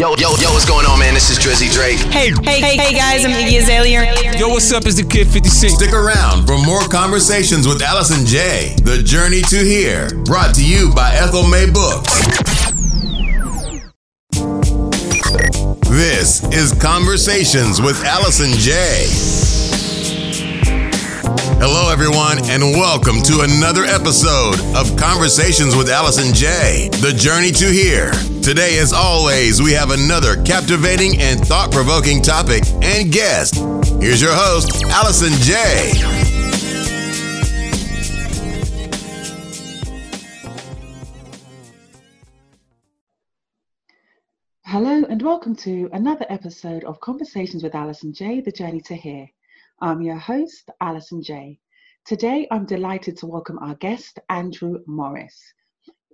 Yo, yo, yo, what's going on, man? This is Drizzy Drake. Hey, hey, hey, hey, guys, I'm Iggy Azalea. Yo, what's up? It's the Kid 56. Stick around for more conversations with Allison J. The Journey to Here, brought to you by Ethel May Books. This is Conversations with Allison J. Hello, everyone, and welcome to another episode of Conversations with Allison J. The Journey to Here. Today, as always, we have another captivating and thought provoking topic and guest. Here's your host, Allison J. Hello, and welcome to another episode of Conversations with Allison J. The Journey to Here. I'm your host, Allison J. Today, I'm delighted to welcome our guest, Andrew Morris.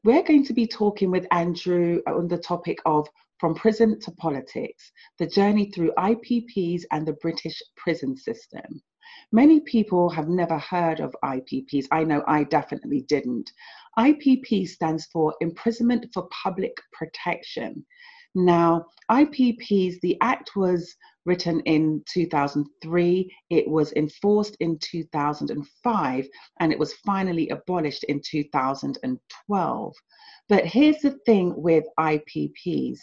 We're going to be talking with Andrew on the topic of From Prison to Politics The Journey Through IPPs and the British Prison System. Many people have never heard of IPPs. I know I definitely didn't. IPP stands for Imprisonment for Public Protection. Now, IPPs, the act was written in 2003, it was enforced in 2005, and it was finally abolished in 2012. But here's the thing with IPPs.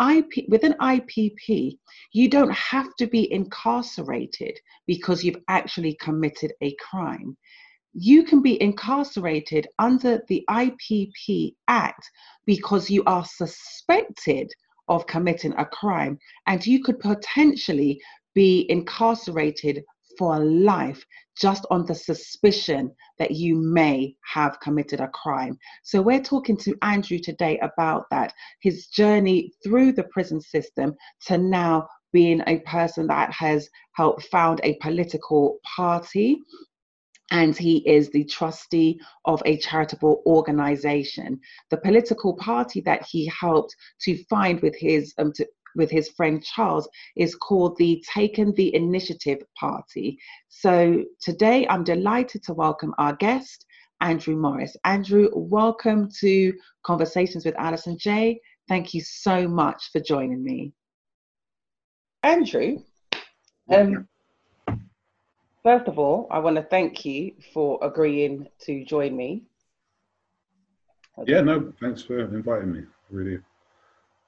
IP, with an IPP, you don't have to be incarcerated because you've actually committed a crime. You can be incarcerated under the IPP Act because you are suspected of committing a crime, and you could potentially be incarcerated for life just on the suspicion that you may have committed a crime. So, we're talking to Andrew today about that his journey through the prison system to now being a person that has helped found a political party and he is the trustee of a charitable organization. The political party that he helped to find with his um, to, with his friend Charles is called the Taking the Initiative Party. So today I'm delighted to welcome our guest, Andrew Morris. Andrew, welcome to Conversations with Allison J. Thank you so much for joining me. Andrew, um, First of all, I want to thank you for agreeing to join me. Yeah, no, thanks for inviting me. Really,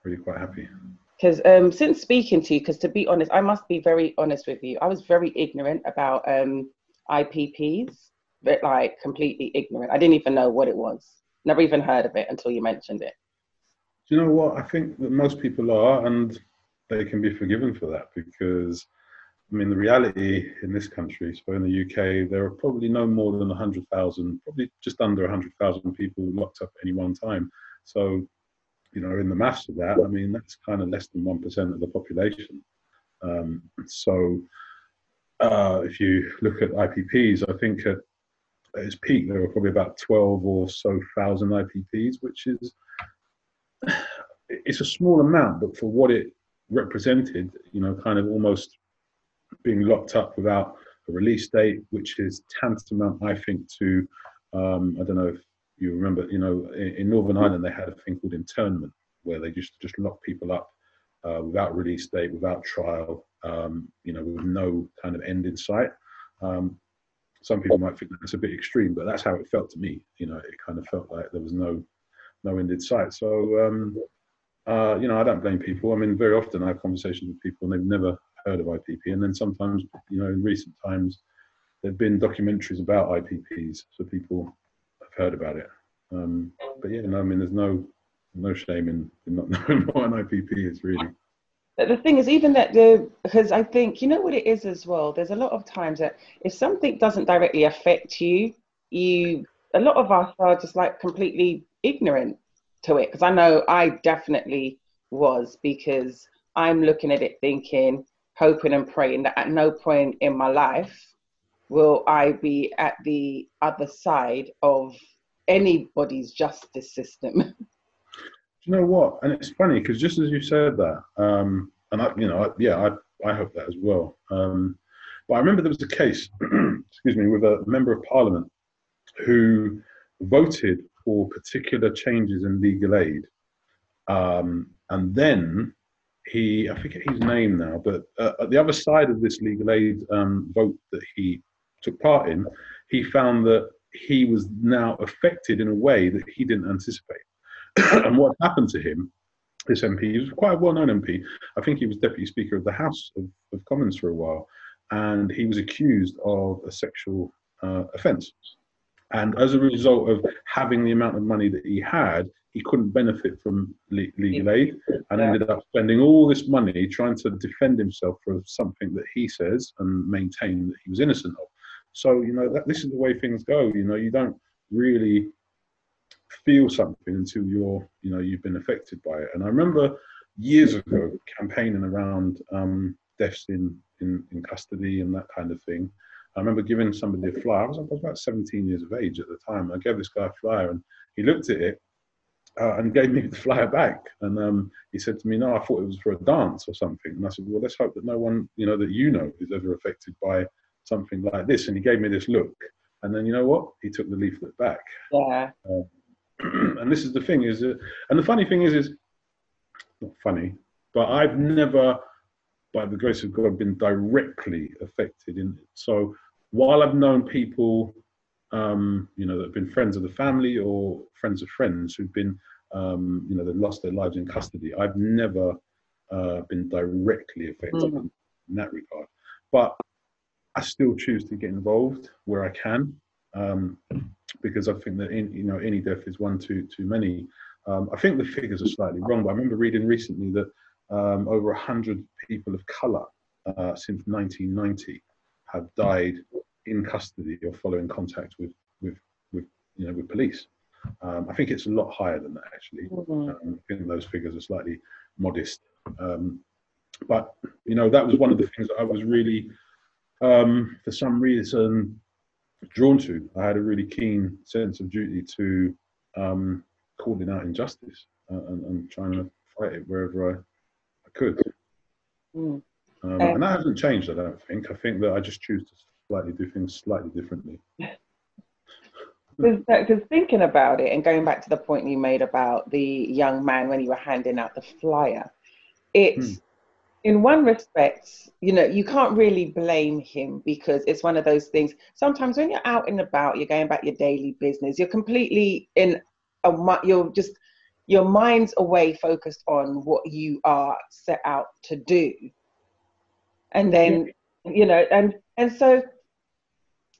really quite happy. Because um, since speaking to you, because to be honest, I must be very honest with you. I was very ignorant about um, IPPs, but like completely ignorant. I didn't even know what it was. Never even heard of it until you mentioned it. Do you know what? I think that most people are, and they can be forgiven for that because I mean, the reality in this country, so in the UK, there are probably no more than 100,000, probably just under 100,000 people locked up at any one time. So, you know, in the maths of that, I mean, that's kind of less than 1% of the population. Um, so, uh, if you look at IPPs, I think at, at its peak, there were probably about 12 or so thousand IPPs, which is, it's a small amount, but for what it represented, you know, kind of almost being locked up without a release date, which is tantamount, I think, to um, I don't know if you remember, you know, in, in, Northern Ireland they had a thing called internment, where they just just lock people up uh, without release date, without trial, um, you know, with no kind of end in sight. Um, some people might think that's a bit extreme, but that's how it felt to me. You know, it kind of felt like there was no no end in sight. So, um, uh, you know, I don't blame people. I mean, very often I have conversations with people and they've never heard of IPP. And then sometimes, you know, in recent times, there have been documentaries about IPPs, so people have heard about it. Um, but yeah, no, I mean, there's no no shame in, in not knowing what an IPP is really. But the thing is, even that the because I think you know what it is as well. There's a lot of times that if something doesn't directly affect you, you a lot of us are just like completely ignorant to it. Because I know I definitely was because I'm looking at it thinking hoping and praying that at no point in my life will I be at the other side of anybody's justice system. You know what? And it's funny because just as you said that, um, and I, you know, I, yeah, I, I hope that as well. Um, but I remember there was a case, excuse me, with a member of parliament who voted for particular changes in legal aid, um, and then he, I forget his name now, but uh, at the other side of this legal aid um, vote that he took part in, he found that he was now affected in a way that he didn't anticipate. and what happened to him, this MP, he was quite a well known MP. I think he was Deputy Speaker of the House of, of Commons for a while. And he was accused of a sexual uh, offence. And as a result of having the amount of money that he had, he couldn't benefit from le- legal aid and ended up spending all this money trying to defend himself for something that he says and maintain that he was innocent of. So, you know, that, this is the way things go. You know, you don't really feel something until you're, you know, you've been affected by it. And I remember years ago campaigning around um, deaths in, in, in custody and that kind of thing. I remember giving somebody a flyer. I was, I was, about 17 years of age at the time. I gave this guy a flyer and he looked at it uh, and gave me the flyer back. And um, he said to me, "No, I thought it was for a dance or something." And I said, "Well, let's hope that no one, you know, that you know, is ever affected by something like this." And he gave me this look. And then you know what? He took the leaflet back. Yeah. Um, and this is the thing is that, and the funny thing is, is not funny, but I've never, by the grace of God, been directly affected in it. So while I've known people um, you know, that have been friends of the family or friends of friends who've been, um, you know, that lost their lives in custody. I've never uh, been directly affected mm. in that regard, but I still choose to get involved where I can um, because I think that in, you know any death is one too too many. Um, I think the figures are slightly wrong, but I remember reading recently that um, over hundred people of colour uh, since 1990 have died in custody or following contact with with with you know with police. Um, I think it's a lot higher than that actually. Mm-hmm. Um, I think those figures are slightly modest. Um, but you know that was one of the things that I was really, um, for some reason, drawn to. I had a really keen sense of duty to um, calling out injustice uh, and, and, trying to fight it wherever I, I could. Mm. Um, and that hasn't changed, I don't think. I think that I just choose to slightly do things slightly differently. Because thinking about it and going back to the point you made about the young man when you were handing out the flyer, it's hmm. in one respect, you know, you can't really blame him because it's one of those things. Sometimes when you're out and about, you're going about your daily business, you're completely in a, you're just, your mind's away focused on what you are set out to do. And then, yeah. you know, and, and so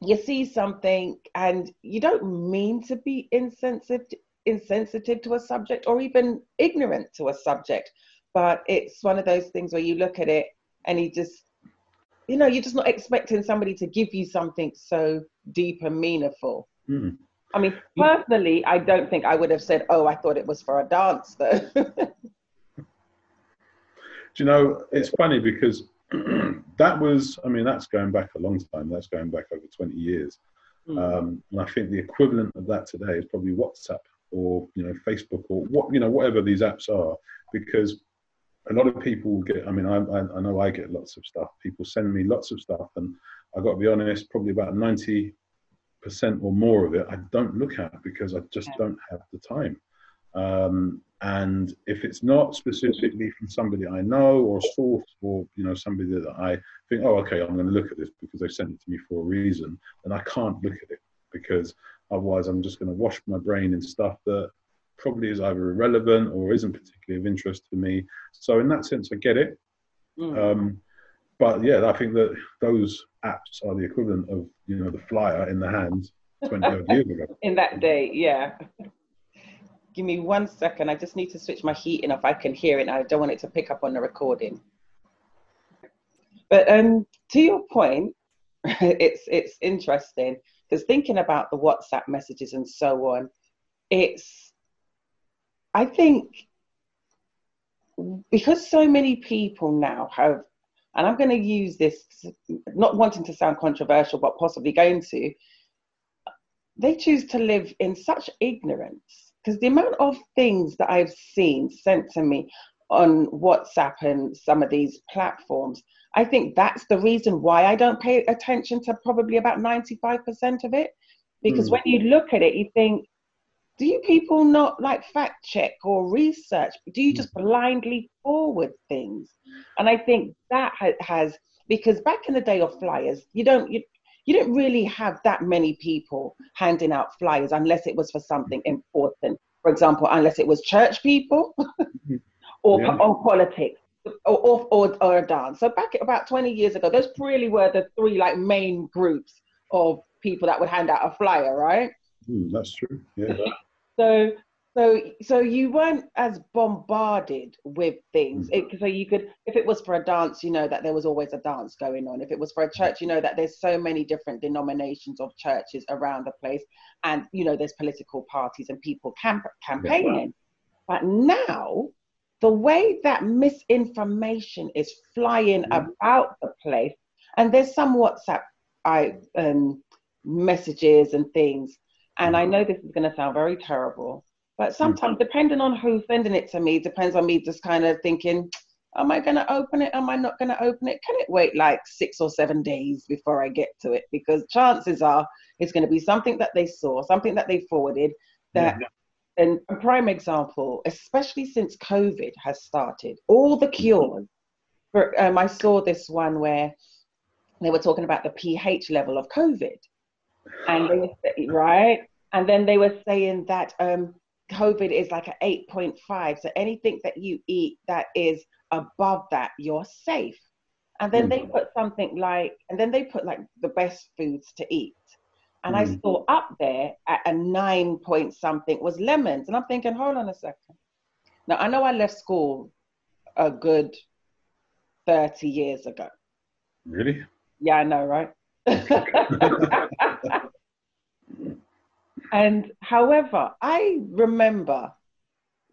you see something and you don't mean to be insensitive insensitive to a subject or even ignorant to a subject but it's one of those things where you look at it and you just you know you're just not expecting somebody to give you something so deep and meaningful mm. i mean personally i don't think i would have said oh i thought it was for a dance though do you know it's funny because that was, I mean, that's going back a long time. That's going back over 20 years. Mm. Um, and I think the equivalent of that today is probably WhatsApp or, you know, Facebook or what, you know, whatever these apps are, because a lot of people get, I mean, I, I, know I get lots of stuff. People send me lots of stuff. And I've got to be honest, probably about 90% or more of it, I don't look at because I just don't have the time. Um, and if it's not specifically from somebody I know or a source or you know somebody that I think, oh, okay, I'm going to look at this because they sent it to me for a reason, then I can't look at it because otherwise I'm just going to wash my brain in stuff that probably is either irrelevant or isn't particularly of interest to me. So in that sense, I get it. Mm. Um, but yeah, I think that those apps are the equivalent of you know the flyer in the hand 20 years ago. In that day, yeah. Give me one second. I just need to switch my heating off. I can hear it. I don't want it to pick up on the recording. But um, to your point, it's it's interesting because thinking about the WhatsApp messages and so on, it's I think because so many people now have, and I'm going to use this, not wanting to sound controversial, but possibly going to, they choose to live in such ignorance because the amount of things that I've seen sent to me on WhatsApp and some of these platforms, I think that's the reason why I don't pay attention to probably about 95% of it. Because mm. when you look at it, you think, do you people not like fact check or research? Do you just blindly forward things? And I think that has because back in the day of flyers, you don't you, you didn't really have that many people handing out flyers unless it was for something important. For example, unless it was church people or, Yeah. or politics or, or, or, or a dance. So back about 20 years ago, those really were the three like main groups of people that would hand out a flyer, right? Hmm, that's true. Yeah. So so so you weren't as bombarded with things. Mm. It, so you could, if it was for a dance, you know that there was always a dance going on. If it was for a church, you know that there's so many different denominations of churches around the place, and you know there's political parties and people camp- campaigning. But now, the way that misinformation is flying mm. about the place, and there's some WhatsApp I um, messages and things, and I mm. know this is going to sound very terrible, but sometimes depending on who's sending it to me, depends on me just kind of thinking, am I going to open it? Am I not going to open it? Can it wait like six or seven days before I get to it? Because chances are it's going to be something that they saw, something that they forwarded that and a prime example, especially since COVID has started, all the cures. For, um, I saw this one where they were talking about the pH level of COVID, and they were right, and then they were saying that um, COVID is like an eight point five. So anything that you eat that is above that, you're safe. And then they put something like, and then they put like the best foods to eat. And I Mm. saw up there at a nine point something was lemons. And I'm thinking, hold on a second. Now, I know I left school a good 30 years ago. Really? Yeah, I know, right? and however, I remember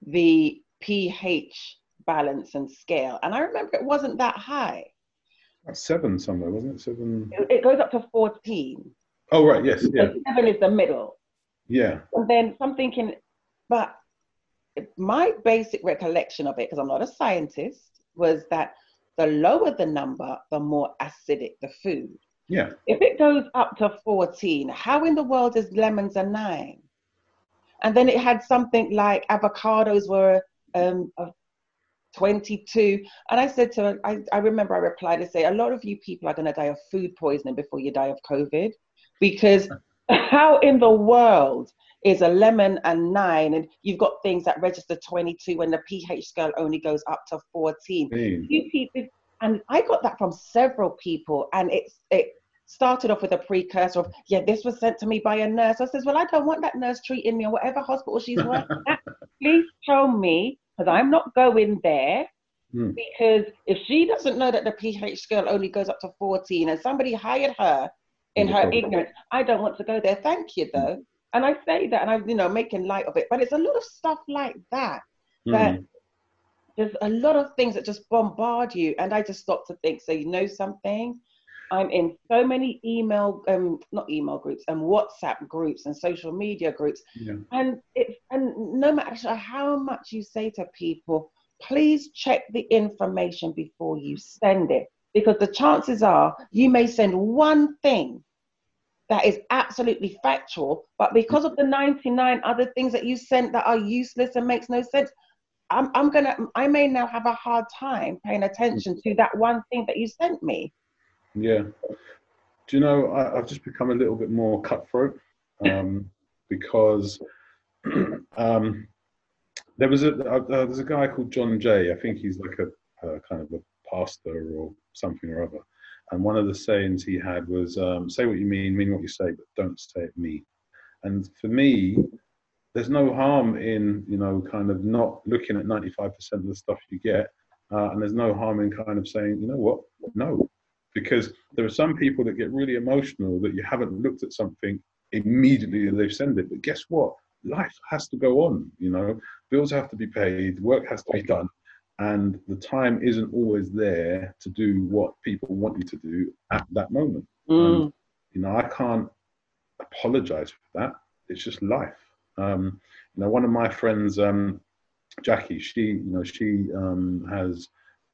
the pH balance and scale, and I remember it wasn't that high. That's seven somewhere, wasn't it? Seven. It, it goes up to 14. Oh, right. Yes. Yeah. So seven is the middle. Yeah. And then I'm thinking, but my basic recollection of it, because I'm not a scientist, was that the lower the number, the more acidic the food. Yeah. If it goes up to 14, how in the world is lemons a nine? And then it had something like avocados were um, a 22. And I said to her, I, I remember I replied to say, a lot of you people are going to die of food poisoning before you die of COVID. Because how in the world is a lemon a nine and you've got things that register 22 when the pH scale only goes up to 14? Mean. few people, and I got that from several people, and it's it started off with a precursor of, yeah, this was sent to me by a nurse. I says, well, I don't want that nurse treating me or whatever hospital she's working at. Please tell me, because I'm not going there. Hmm. Because if she doesn't know that the pH scale only goes up to 14 and somebody hired her in her ignorance, I don't want to go there. Thank you, though. And I say that and I'm, you know, making light of it. But it's a lot of stuff like that that Mm. There's a lot of things that just bombard you and i just stop to think. So you know something? I'm in so many email um not email groups and whatsapp groups and social media groups. Yeah. and it's and no matter how much you say to people please check the information before you send it. Because the chances are you may send one thing that is absolutely factual but because of the 99 other things that you sent that are useless and makes no sense I'm, I'm gonna i may now have a hard time paying attention to that one thing that you sent me Yeah. Do you know, I, I've just become a little bit more cutthroat um, because um, there was a uh, uh, there's a guy called John Jay. I think he's like a, a kind of a pastor or something or other. And one of the sayings he had was, um, "Say what you mean, mean what you say, but don't say it me." And for me, there's no harm in you know kind of not looking at 95% of the stuff you get, uh, and there's no harm in kind of saying, you know what, no, because there are some people that get really emotional that you haven't looked at something immediately they've sent it. But guess what? Life has to go on. You know, bills have to be paid, work has to be done, and the time isn't always there to do what people want you to do at that moment. And, you know, I can't apologize for that. It's just life. Um, you know, one of my friends, um, Jackie, she, you know, she um, has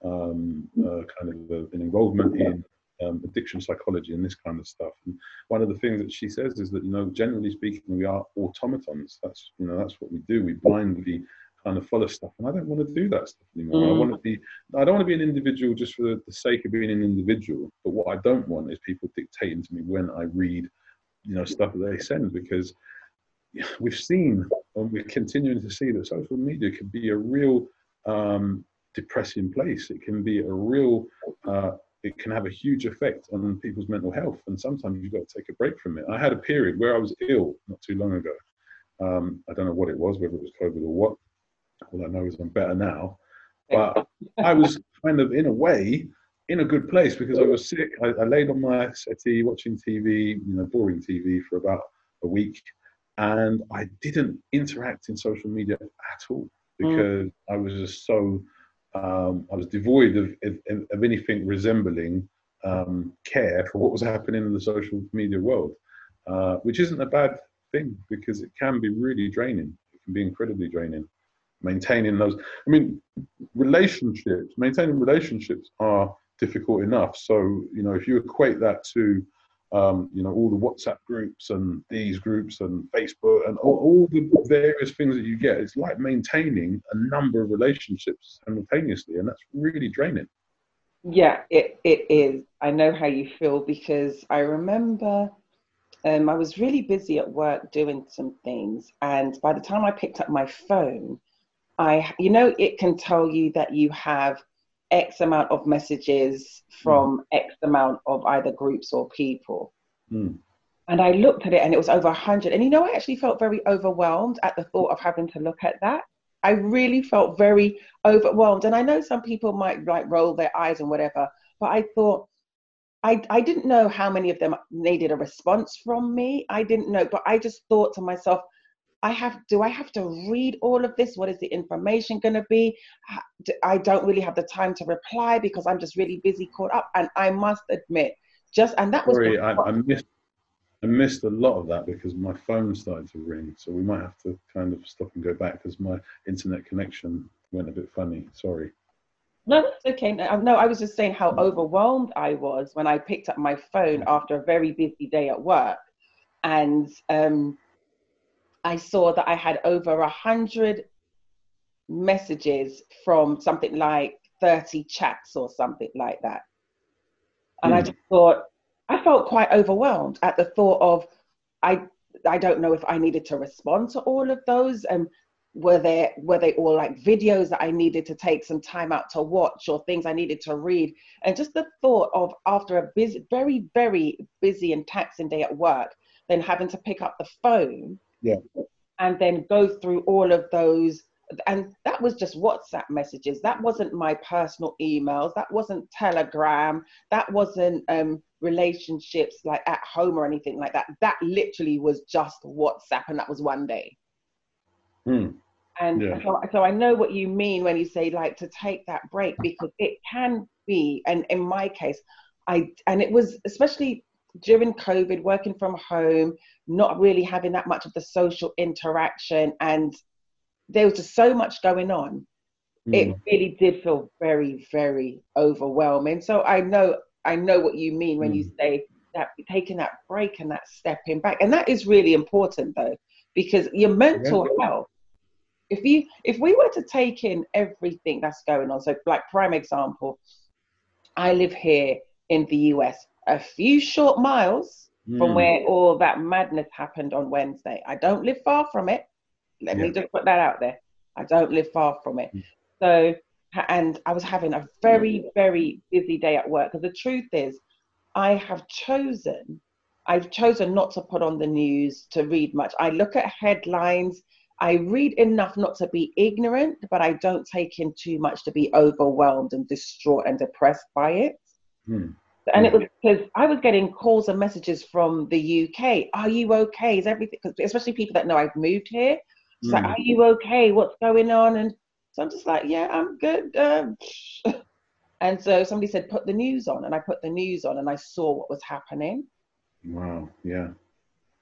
um, uh, kind of a, an involvement in um, addiction psychology and this kind of stuff. And one of the things that she says is that you know, generally speaking, we are automatons. That's you know that's what we do. We blindly kind of follow stuff, and I don't want to do that stuff anymore. Mm. I want to be. I don't want to be an individual just for the, the sake of being an individual. But what I don't want is people dictating to me when I read, you know, stuff that they send because we've seen and we're continuing to see that social media can be a real um, depressing place. It can be a real, uh, it can have a huge effect on people's mental health. And sometimes you've got to take a break from it. I had a period where I was ill not too long ago. Um, I don't know what it was, whether it was COVID or what. All I know is I'm better now. But I was kind of, in a way, in a good place because I was sick. I, I laid on my settee watching TV, you know, boring TV for about a week and I didn't interact in social media at all because mm. I was just so um, I was devoid of, of, of anything resembling um, care for what was happening in the social media world, uh, which isn't a bad thing because it can be really draining. It can be incredibly draining. Maintaining those, I mean, relationships, maintaining relationships are difficult enough. So, you know, if you equate that to um, you know, all the WhatsApp groups and these groups and Facebook and all, all, the various things that you get. It's like maintaining a number of relationships simultaneously, and that's really draining. Yeah, it, it is. I know how you feel because I remember um, I was really busy at work doing some things, and by the time I picked up my phone, I, you know, it can tell you that you have X amount of messages from mm. X amount of either groups or people. Mm. And I looked at it and it was over 100. And you know, I actually felt very overwhelmed at the thought of having to look at that. I really felt very overwhelmed. And I know some people might like roll their eyes and whatever, but I thought, I, I didn't know how many of them needed a response from me. I didn't know, but I just thought to myself, I have, do I have to read all of this? What is the information going to be? I don't really have the time to reply because I'm just really busy caught up. And I must admit, just, and that was. Sorry, I, I, missed, I missed a lot of that because my phone started to ring. So we might have to kind of stop and go back because my internet connection went a bit funny. Sorry. No, that's okay. No, no, I was just saying how overwhelmed I was when I picked up my phone after a very busy day at work. And, um, I saw that I had over a hundred messages from something like 30 chats or something like that. And mm. I hmm. just thought, I felt quite overwhelmed at the thought of, I, I don't know if I needed to respond to all of those. And were they, were they all like videos that I needed to take some time out to watch or things I needed to read? And just the thought of after a busy, very, very busy and taxing day at work, then having to pick up the phone yeah. And then go through all of those. And that was just WhatsApp messages. That wasn't my personal emails. That wasn't Telegram. That wasn't um, relationships like at home or anything like that. That literally was just WhatsApp, and that was one day. Mm. And yeah. so, so I know what you mean when you say like to take that break because it can be, and in my case, I and it was especially during COVID, working from home, not really having that much of the social interaction, and there was just so much going on. Mm. It really did feel very, very overwhelming. So I know, I know what you mean when mm. you say that taking that break and that stepping back, and that is really important though, because your mental yeah. health. If you, if we were to take in everything that's going on, so like prime example, I live here in the US a few short miles mm. from hmm. where all that madness happened on Wednesday. I don't live far from it. Let yeah. me just put that out there. I don't live far from it. Mm. So, and I was having a very, very busy day at work. Because the truth is, I have chosen, I've chosen not to put on the news to read much. I look at headlines. I read enough not to be ignorant, but I don't take in too much to be overwhelmed and distraught and depressed by it. Mm. And it was because I was getting calls and messages from the UK. Are you okay? Is everything? Cause especially people that know I've moved here. It's mm. like, are you okay? What's going on? And so I'm just like, yeah, I'm good. Um, and so somebody said, put the news on, and I put the news on, and I saw what was happening. Wow. Yeah.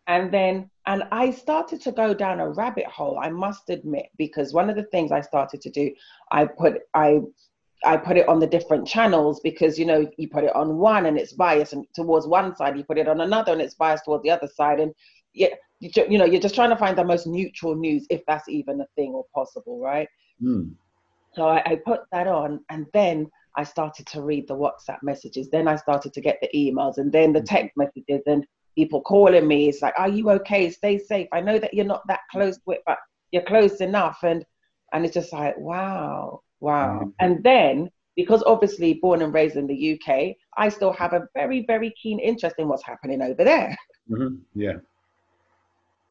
And then, and I started to go down a rabbit hole. I must admit, because one of the things I started to do, I put, I I put it on the different channels because you know you put it on one and it's biased and towards one side, you put it on another and it's biased towards the other side, and yeah, you, you know you're just trying to find the most neutral news if that's even a thing or possible, right? Mm. So I, I put that on, and then I started to read the WhatsApp messages. Then I started to get the emails, and then the text messages, and people calling me. It's like, "Are you okay? Stay safe. I know that you're not that close to it, but you're close enough." And and it's just like, wow, wow. Mhm. And then because obviously born and raised in the UK, I still have a very very keen interest in what's happening over there. hmm Yeah.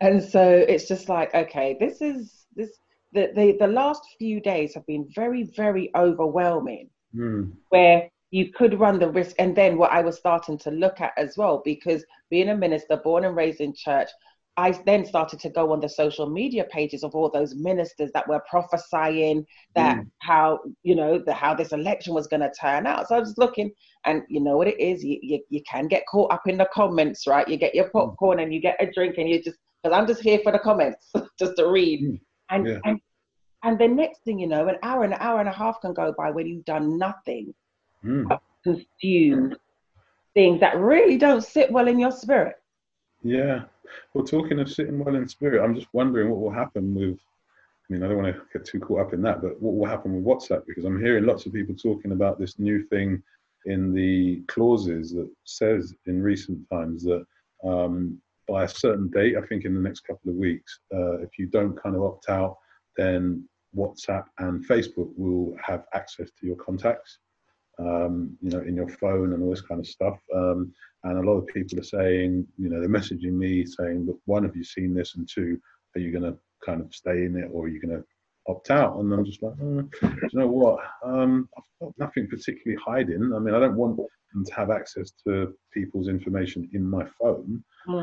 And so it's just like, okay, this is this. The, the, the last few days have been very, very overwhelming. Mm. where you could run the risk and then what i was starting to look at as well because being a minister born and raised in church i then started to go on the social media pages of all those ministers that were prophesying that how you know the how this election was going to turn out so i was looking and you know what it is you, you, you can get caught up in the comments right you get your popcorn and you get a drink and you just because i'm just here for the comments just to read Mm. and, Yeah. and and the next thing you know, an hour and an hour and a half can go by when you've done nothing, Mm. consumed things that really don't sit well in your spirit. Yeah. Well, talking of sitting well in spirit, I'm just wondering what will happen with. I mean, I don't want to get too caught up in that, but what will happen with WhatsApp? Because I'm hearing lots of people talking about this new thing in the clauses that says in recent times that um, by a certain date, I think in the next couple of weeks, uh, if you don't kind of opt out, then WhatsApp and Facebook will have access to your contacts, um, you know, in your phone and all this kind of stuff. Um, and a lot of people are saying, you know, they're messaging me saying, look, one, have you seen this? And two, are you going to kind of stay in it or are you going to opt out? And I'm just like, mm, do you know what? Um, I've got nothing particularly hiding. I mean, I don't want them to have access to people's information in my phone.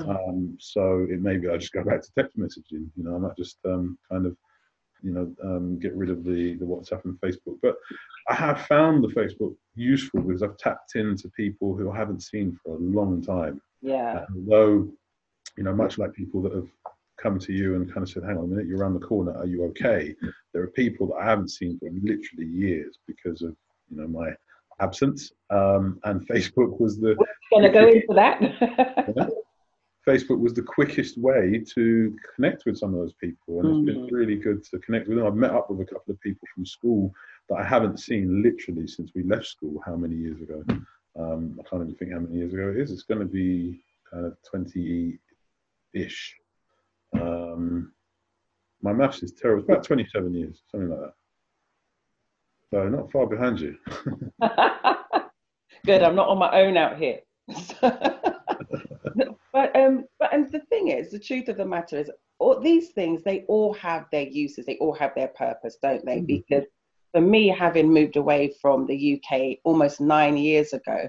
Um, so it maybe I just go back to text messaging. You know, I might just um, kind of, you know, um, get rid of the the WhatsApp and Facebook. But I have found the Facebook useful because I've tapped into people who I haven't seen for a long time. Yeah. And although, you know, much like people that have come to you and kind of said, "Hang on a minute, you're around the corner. Are you okay?" There are people that I haven't seen for literally years because of you know my absence. Um, and Facebook was the Gonna go into that. Facebook was the quickest way to connect with some of those people, and it's been really good to connect with them. I've met up with a couple of people from school that I haven't seen literally since we left school. How many years ago? Um, I can't even think how many years ago it is. It's going to be kind of twenty-ish. Um, my maths is terrible. It's about twenty-seven years, something like that. So not far behind you. Good, I'm not on my own out here. but um, but and the thing is, the truth of the matter is, all these things they all have their uses, they all have their purpose, don't they? Mhm. Because for me, having moved away from the UK almost nine years ago,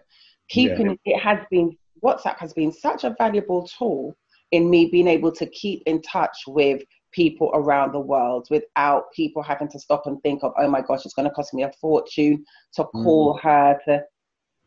keeping it has been WhatsApp has been such a valuable tool in me being able to keep in touch with people around the world without people having to stop and think of, oh my gosh, it's going to cost me a fortune to call her to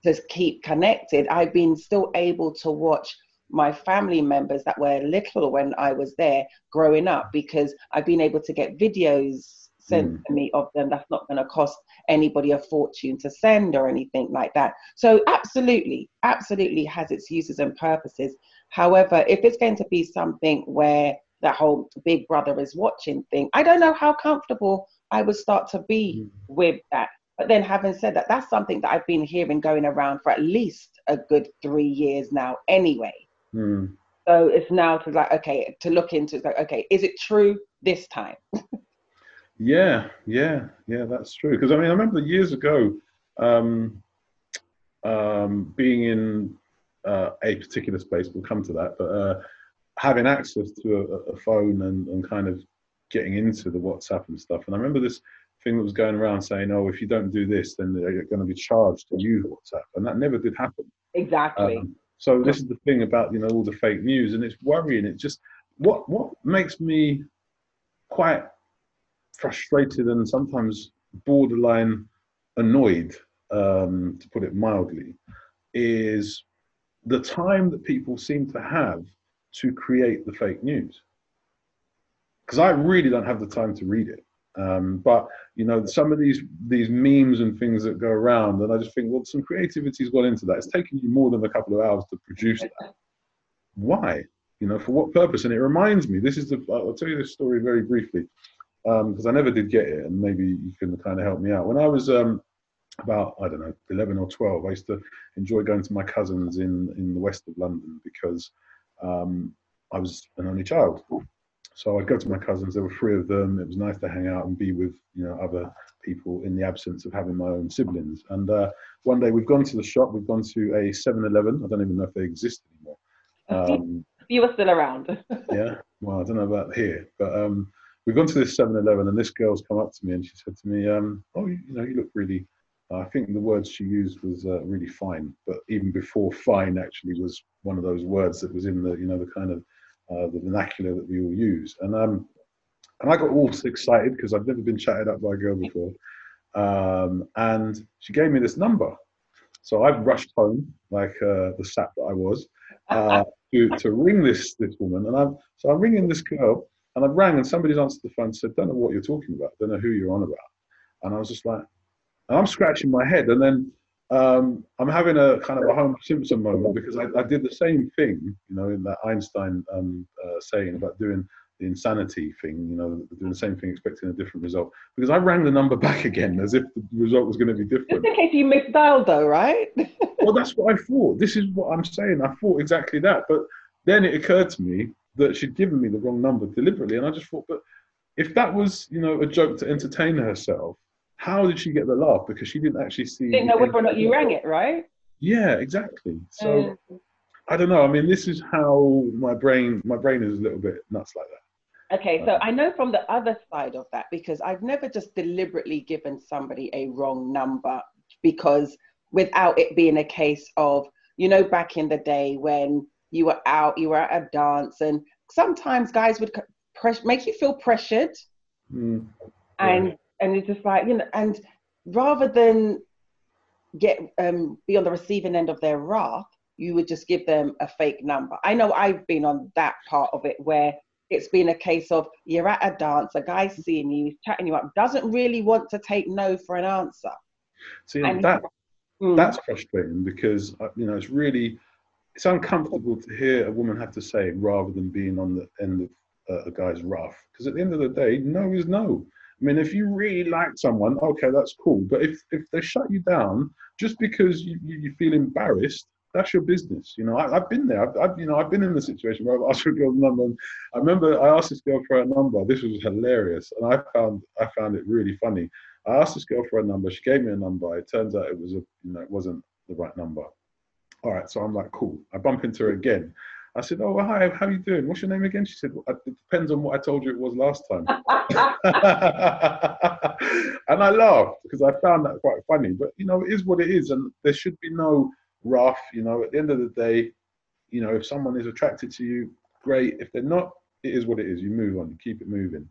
to keep connected. I've been still able to watch my family members that were little when I was there growing up because I've been able to get videos sent Mm. to me of them that's not going to cost anybody a fortune to send or anything like that. So absolutely, absolutely has its uses and purposes. However, if it's going to be something where that whole big brother is watching thing, I don't know how comfortable I would start to be Mm. with that. But then, having said that, that's something that I've been hearing going around for at least a good three years now, anyway. Hmm. So it's now to like, okay, to look into it's like, okay, is it true this time? Yeah, yeah, yeah, that's true. Because I mean, I remember years ago um, um, being in uh, a particular space. We'll come to that, but uh, having access to a, a phone and, and kind of getting into the WhatsApp and stuff. And I remember this thing that was going around saying, "Oh, if you don't do this, then they're going to be charged to use WhatsApp," and that never did happen. Exactly. Um, so this is the thing about you know all the fake news, and it's worrying. It just what what makes me quite frustrated and sometimes borderline annoyed, um, to put it mildly, is the time that people seem to have to create the fake news. Because I really don't have the time to read it. Um, but you know, some of these these memes and things that go around, and I just think, well, some creativity's gone into that. It's taken you more than a couple of hours to produce that. Why? You know, for what purpose? And it reminds me. This is the. I'll tell you this story very briefly because um, I never did get it, and maybe you can kind of help me out. When I was um, about I don't know 11 or 12, I used to enjoy going to my cousins in in the west of London because um, I was an only child. So I'd go to my cousins. There were three of them. It was nice to hang out and be with you know other people in the absence of having my own siblings. And uh, one day we've gone to the shop. We've gone to a 7-Eleven. I don't even know if they exist anymore. Um, you were still around. yeah. Well, I don't know about here, but um, we've gone to this 7-Eleven, and this girl's come up to me and she said to me, um, "Oh, you, you know, you look really." I think the words she used was uh, really fine, but even before fine actually was one of those words that was in the you know the kind of uh, the vernacular that we all use. And um, and I got all excited because I've never been chatted up by a girl before. Um, and she gave me this number. So I rushed home like uh, the sap that I was uh, to, to ring this this woman. And I'm so I'm ringing this girl, and I rang, and somebody's answered the phone and said, "Don't know what you're talking about. Don't know who you're on about." And I was just like, and I'm scratching my head, and then um, I'm having a kind of a Homer Simpson moment because I, I, did the same thing, you know, in that Einstein um, uh, saying about doing the insanity thing, you know, doing the same thing, expecting a different result. Because I rang the number back again as if the result was going to be different. Just in case you misdialed, though, right? well, that's what I thought. This is what I'm saying. I thought exactly that. But then it occurred to me that she'd given me the wrong number deliberately. And I just thought, but if that was, you know, a joke to entertain herself, how did she get the laugh? Because she didn't actually see. Didn't know whether or not you rang it, right? Yeah, exactly. So um, I don't know. I mean, this is how my brain my brain is a little bit nuts like that. Okay, so I know from the other side of that because I've never just deliberately given somebody a wrong number because without it being a case of you know back in the day when you were out, you were at a dance, and sometimes guys would press, make you feel pressured, mm, yeah. And it's just like you know and rather than get um be on the receiving end of their wrath you would just give them a fake number. I know i've been on that part of it where it's been a case of you're at a dance a guy's seeing you he's chatting you up doesn't really want to take no for an answer. See and that mm. that's frustrating because uh, you know it's really it's uncomfortable to hear a woman have to say rather than being on the end of uh, a guy's wrath because at the end of the day no is no I mean, if you really like someone, okay, that's cool. But if, if they shut you down just because you, you, you feel embarrassed, that's your business. You know, I, have been there. I've, I've, you know, I've been in the situation where I've asked for a girl's number. I remember I asked this girl for a number. This was hilarious, and I found I found it really funny. I asked this girl for a number. She gave me a number. It turns out it was a, you know, it wasn't the right number. All right, so I'm like, cool. I bump into her again. I said, "Oh, hi. How are you doing? What's your name again?" She said, well, "It depends on what I told you it was last time." and I laughed because I found that quite funny. But you know, it is what it is, and there should be no rough. You know, at the end of the day, you know, if someone is attracted to you, great. If they're not, it is what it is. You move on. You keep it moving.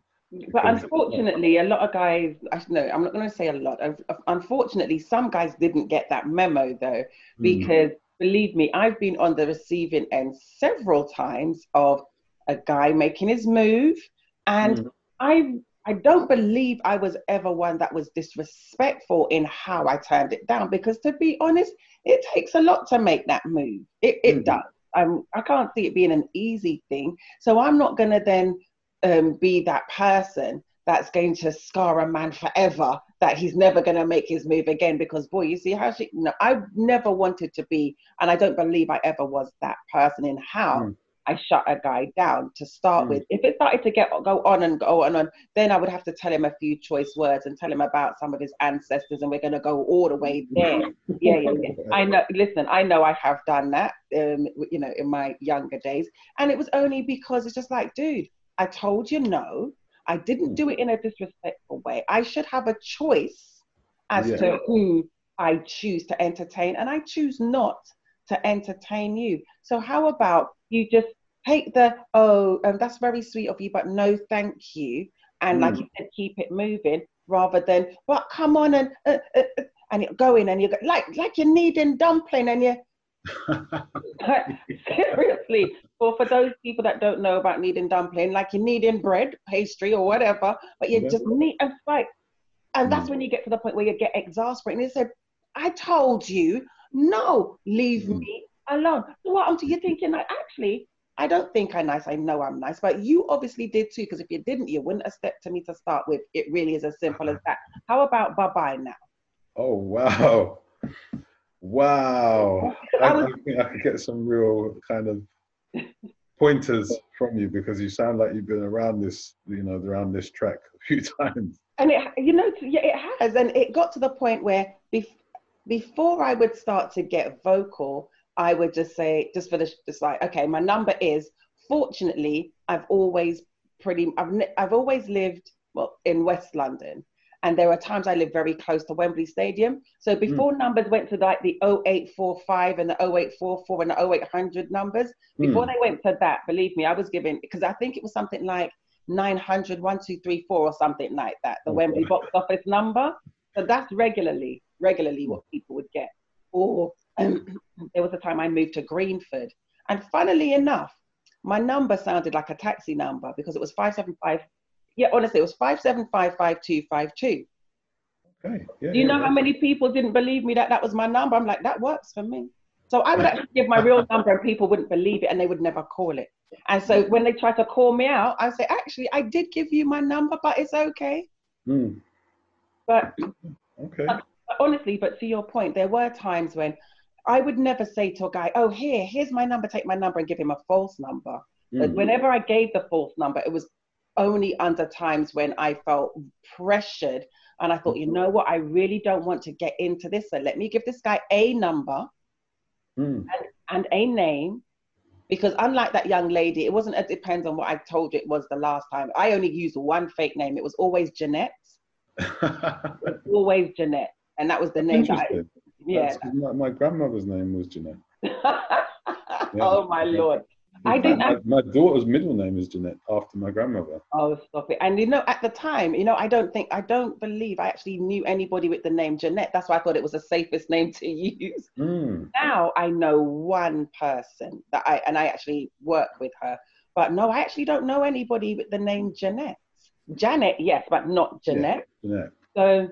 But unfortunately, a lot of guys, I no, I'm not going to say a lot. Unfortunately, some guys didn't get that memo though, hmm. because mm believe me, I've been on the receiving end several times of a guy making his move, and mm. I I don't believe I was ever one that was disrespectful in how I turned it down because to be honest, it takes a lot to make that move. It it mm does. Um, I can't see it being an easy thing. So I'm not gonna then um, be that person that's going to scar a man forever that he's never going to make his move again because boy you see how she no i never wanted to be and i don't believe i ever was that person in how mm. i shut a guy down to start mm. with. If it started to get go on and go on and on then i would have to tell him a few choice words and tell him about some of his ancestors and we're going to go all the way there. Yeah, yeah yeah. I know listen i know i have done that um you know in my younger days and it was only because it's just like dude i told you no I didn't do it in a disrespectful way. I should have a choice as yeah. to who I choose to entertain, and I choose not to entertain you. So, how about you just take the, oh, um, that's very sweet of you, but no, thank you. And mm. like you said, keep it moving rather than, well, come on and, uh, uh, uh and you go in and you're like, like you're kneading dumpling and you, seriously, Or for those people that don't know about kneading dumpling, like you're kneading bread, pastry, or whatever, but you Yeah. just need and fight. And that's Mm. when you get to the point where you get exasperated. And they said, I told you, no, leave Mm. me alone. So what until you're thinking like, actually, I don't think I'm nice. I know I'm nice, but you obviously did too. Because if you didn't, you wouldn't have stepped to me to start with. It really is as simple as that. How about bye bye now? Oh wow, wow! I, I was- I think I could get some real kind of pointers from you because you sound like you've been around this, you know, around this track a few times. and it you know yeah it has and it got to the point where bef- before i would start to get vocal i would just say just for the just like okay my number is fortunately i've always pretty i've, I've always lived well in west london and there are times i live very close to wembley stadium. So hmm. before numbers went to like the 0845 and the 0844 and the 0800 numbers hmm. before they went to that believe me i was given because i think it was something like 900 1234 or something like that the Oh, wembley box office number. So that's regularly regularly what hmm. people would get. Or um, there was a time i moved to greenford. And funnily enough my number sounded like a taxi number because it was 575 yeah honestly it was 5755252 Okay. Yeah, do you yeah, know how many people didn't believe me that that was my number i'm like that works for me so i would actually give my real number and people wouldn't believe it and they would never call it and so when they try to call me out i say actually i did give you my number but it's okay Mm, but okay. But honestly, but to your point, there were times when I would never say to a guy, "Oh, here, here's my number. Take my number and give him a false number." But Mm, whenever I gave the false number, it was only under times when I felt pressured, and I thought, you know what, I really don't want to get into this. So let me give this guy a number mm, and a name. Because unlike that young lady, it wasn't. It depends on what I told you it was the last time. I only used one fake name. It was always Jeanette. Always Jeanette, and that was the name that I, yeah. That's my, my grandmother's name was Jeanette. oh my lord. I didn't fact, My, daughter's middle name is Jeanette after my grandmother. Oh, stop it. And you know, at the time, you know, I don't think, I don't believe I actually knew anybody with the name Jeanette. That's why I thought it was the safest name to use. Mm, Now I know one person that I, and I actually work with her. But no, I actually don't know anybody with the name Jeanette. Janet, yes, but not Yeah. Jeanette. Jeanette. So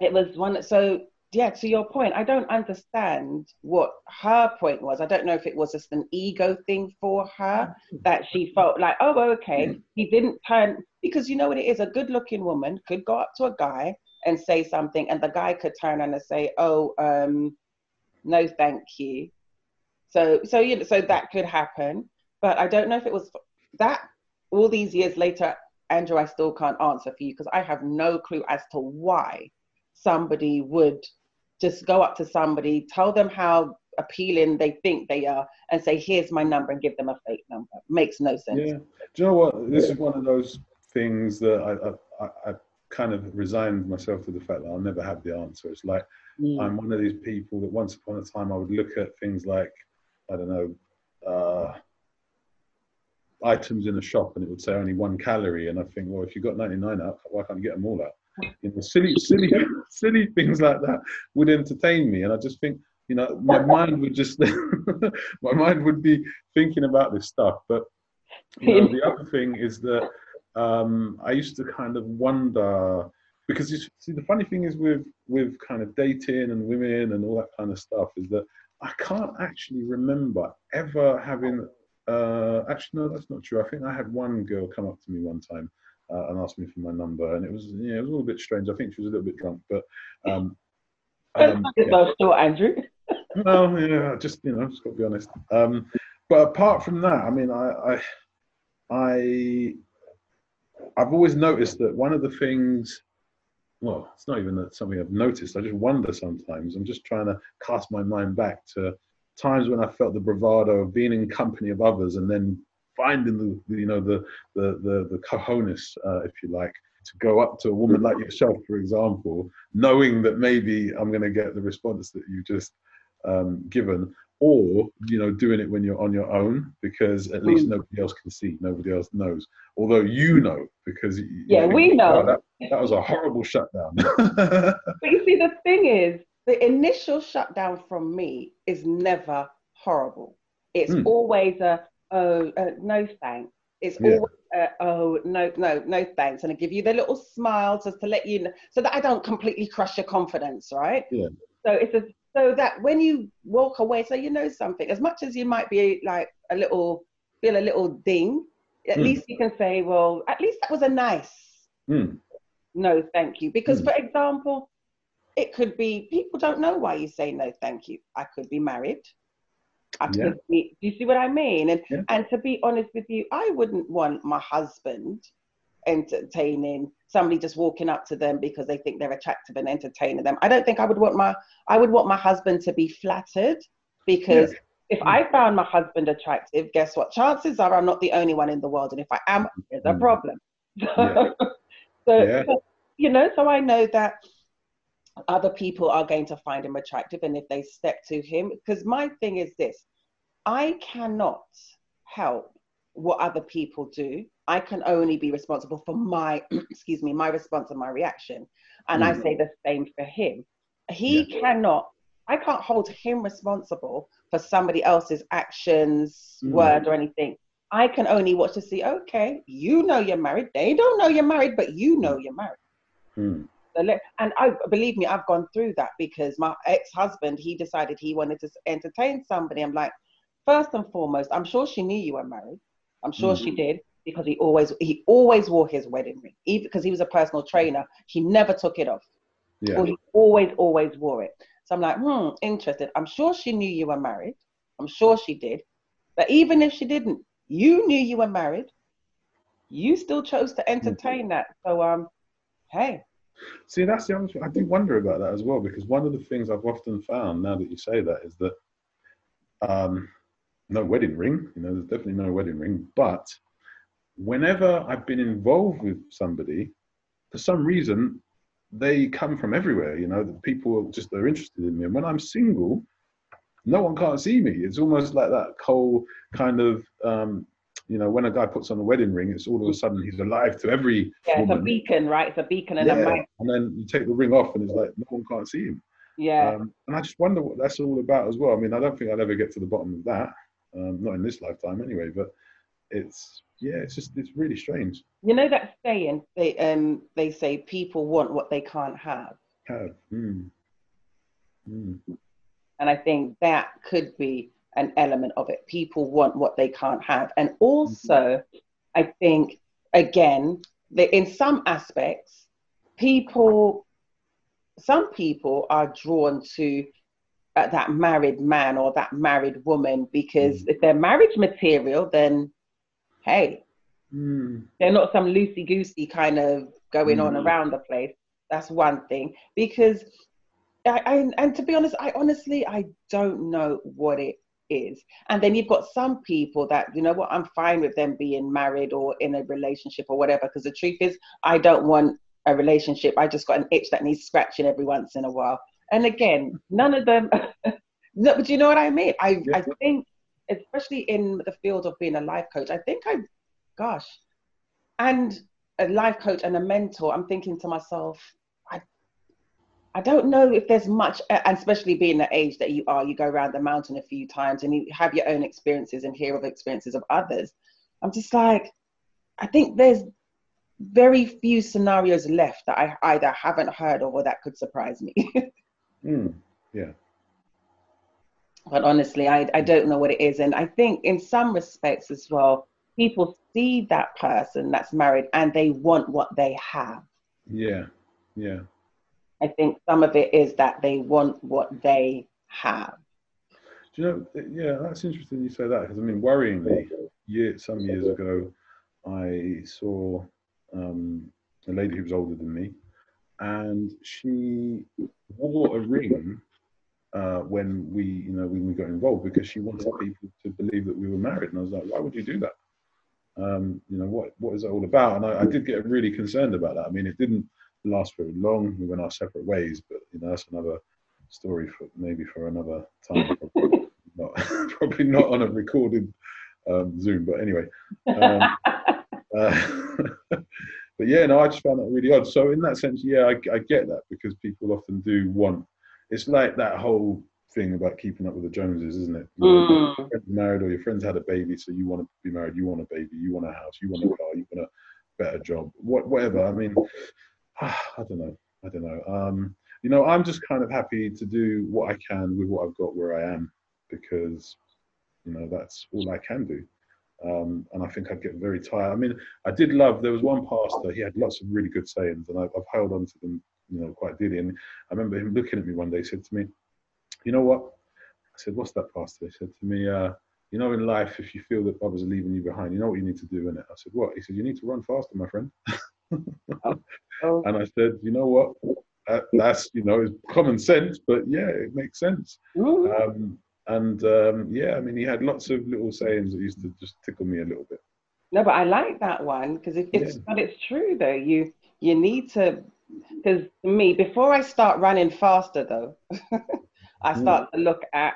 it was one. So yeah, to your point, I don't understand what her point was. I don't know if it was just an ego thing for her that she felt like, oh, okay, he didn't turn because you know what it is. A good-looking woman could go up to a guy and say something, and the guy could turn and say, oh, um, no, thank you. So, so you know, so that could happen, but I don't know if it was that. All these years later, Andrew, I still can't answer for you because I have no clue as to why somebody would just go up to somebody, tell them how appealing they think they are, and say, "Here's my number," and give them a fake number. Makes no sense. Yeah. Do you know what? This is one of those things that I, I, I kind of resigned myself to the fact that I'll never have the answer. It's like Mm. I'm one of these people that once upon a time I would look at things like, I don't know, uh, items in a shop and it would say only one calorie. And I think, well, if you've got 99 out, why can't you get them all out? You know, silly, silly, silly things like that would entertain me. And I just think, you know, my mind would just, my mind would be thinking about this stuff. But you know, the other thing is that um, I used to kind of wonder because you see the funny thing is with with kind of dating and women and all that kind of stuff is that I can't actually remember ever having. Uh, actually, no, that's not true. I think I had one girl come up to me one time uh, and asked me for my number, and it was yeah, it was a little bit strange. I think she was a little bit drunk, but um, um, yeah. short, Andrew. well, yeah, just you know, just got to be honest. Um, but apart from that, I mean, I, I, I, I've always noticed that one of the things, well, it's not even that something I've noticed. I just wonder sometimes. I'm just trying to cast my mind back to times when I felt the bravado of being in company of others and then finding the, you know, the the the, the cojones, uh, if you like, to go up to a woman like yourself, for example, knowing that maybe I'm going to get the response that you just um, given, or you know, doing it when you're on your own because at least nobody else can see, nobody else knows. Although you know, because Yeah, think, we know. "Oh, that, that was a horrible shutdown. But you see, the thing is, the initial shutdown from me is never horrible. It's Hmm. always a oh uh, no thanks. It's Yeah. always uh, oh no no no thanks, and I give you the little smile just to let you know, so that I don't completely crush your confidence, right? Yeah. So it's a, so that when you walk away, so you know something. As much as you might be like a little feel a little ding, at Hmm. least you can say, well, at least that was a nice Hmm. no thank you. Because Hmm. for example, it could be people don't know why you say no thank you. I could be married. Yeah. do you see what I mean? And Yeah. and to be honest with you, I wouldn't want my husband entertaining somebody just walking up to them because they think they're attractive and entertaining them. I don't think I would want my I would want my husband to be flattered because if I found my husband attractive, guess what? Chances are I'm not the only one in the world, and if I am, there's a Mm. problem. Yeah. so, Yeah. so, you know, so I know that other people are going to find him attractive, and if they step to him, because my thing is this: I cannot help what other people do. I can only be responsible for my, excuse me, my response and my reaction. And I Mm. say the same for him. He cannot, I can't hold him responsible for somebody else's actions, Mm. word, or anything. I can only watch to see, okay, you know you're married. They don't know you're married, but you know you're married. Hmm. And I believe me, I've gone through that because my ex-husband, he decided he wanted to entertain somebody. I'm like, first and foremost, I'm sure she knew you were married. I'm sure she did because he always he always wore his wedding ring, even because he was a personal trainer. He never took it off. Yeah. Or he always always wore it. So I'm like, hmm, interested. I'm sure she knew you were married. I'm sure she did. But even if she didn't, you knew you were married. You still chose to entertain that. So um, hey, See, that's the other thing. I do wonder about that as well because one of the things I've often found now that you say that is that um, no wedding ring, you know, there's definitely no wedding ring. But whenever I've been involved with somebody, for some reason, they come from everywhere. You know, the people just they're interested in me. And when I'm single, no one can't see me. It's almost like that whole kind of, um, you know, when a guy puts on a wedding ring, it's all of a sudden he's alive to every yeah, it's a beacon, right? It's a beacon and a Yeah, mic. and then you take the ring off, and it's like no one can't see him. Yeah. Um, and I just wonder what that's all about as well. I mean, I don't think I'll ever get to the bottom of that, um, not in this lifetime anyway. But it's yeah, it's just it's really strange. You know that saying they um they say people want what they can't have. Have. Mm. Mm. And I think that could be an element of it. People want what they can't have. And also, I think, again, that in some aspects, people, some people are drawn to uh, that married man or that married woman because if they're marriage material, then hey, Mm. they're not some loosey goosey kind of going on Mm. around the place. That's one thing. Because I, I and to be honest, I honestly I don't know what it is. And then you've got some people that, you know what, I'm fine with them being married or in a relationship or whatever. Because the truth is, I don't want a relationship. I just got an itch that needs scratching every once in a while. And again, none of them no, but you know what I mean? I, I think especially in the field of being a life coach, I think I gosh, and a life coach and a mentor, I'm thinking to myself, I, don't know if there's much, and especially being the age that you are, you go around the mountain a few times and you have your own experiences and hear of experiences of others. I'm just like, I think there's very few scenarios left that I either haven't heard of or that could surprise me. Mm. Yeah. but honestly, I, I don't know what it is. And I think in some respects as well, people see that person that's married and they want what they have. Yeah. Yeah. I think some of it is that they want what they have. Do you know? Yeah, that's interesting you say that because I mean, worryingly, year, some years ago, I saw um, a lady who was older than me, and she wore a ring uh, when we, you know, when we got involved because she wanted people to believe that we were married, and I was like, why would you do that? Um, you know, what what is it all about? And I, I did get really concerned about that. I mean, it didn't last very long. We went our separate ways, but you know, that's another story for maybe for another time. Probably not, probably not on a recorded um, Zoom, but anyway. Um, uh, but yeah, no, I just found that really odd. So in that sense, yeah, I, I get that because people often do want. It's like that whole thing about keeping up with the Joneses, isn't it? You know, Mm. your friend's married or your friends had a baby, so you want to be married, you want a baby, you want a house, you want a car, you want a better job, what, whatever. I mean, I don't know. I don't know. Um, you know, I'm just kind of happy to do what I can with what I've got where I am because, you know, that's all I can do. Um, and I think I'd get very tired. I mean, I did love, there was one pastor, he had lots of really good sayings, and I've, I've held on to them, you know, quite dearly. And I remember him looking at me one day, he said to me, You know what? I said, What's that, pastor? He said to me, uh, You know, in life, if you feel that others are leaving you behind, you know what you need to do in it? I said, What? He said, You need to run faster, my friend. Oh, And I said, You know what? That, that's, you know, it's common sense, but yeah, it makes sense. mm. Um, and um, yeah, I mean, he had lots of little sayings that used to just tickle me a little bit. No, but I like that one because it, it's Yeah. but it's true though. You you need to because me before I start running faster though, I Mm. start to look at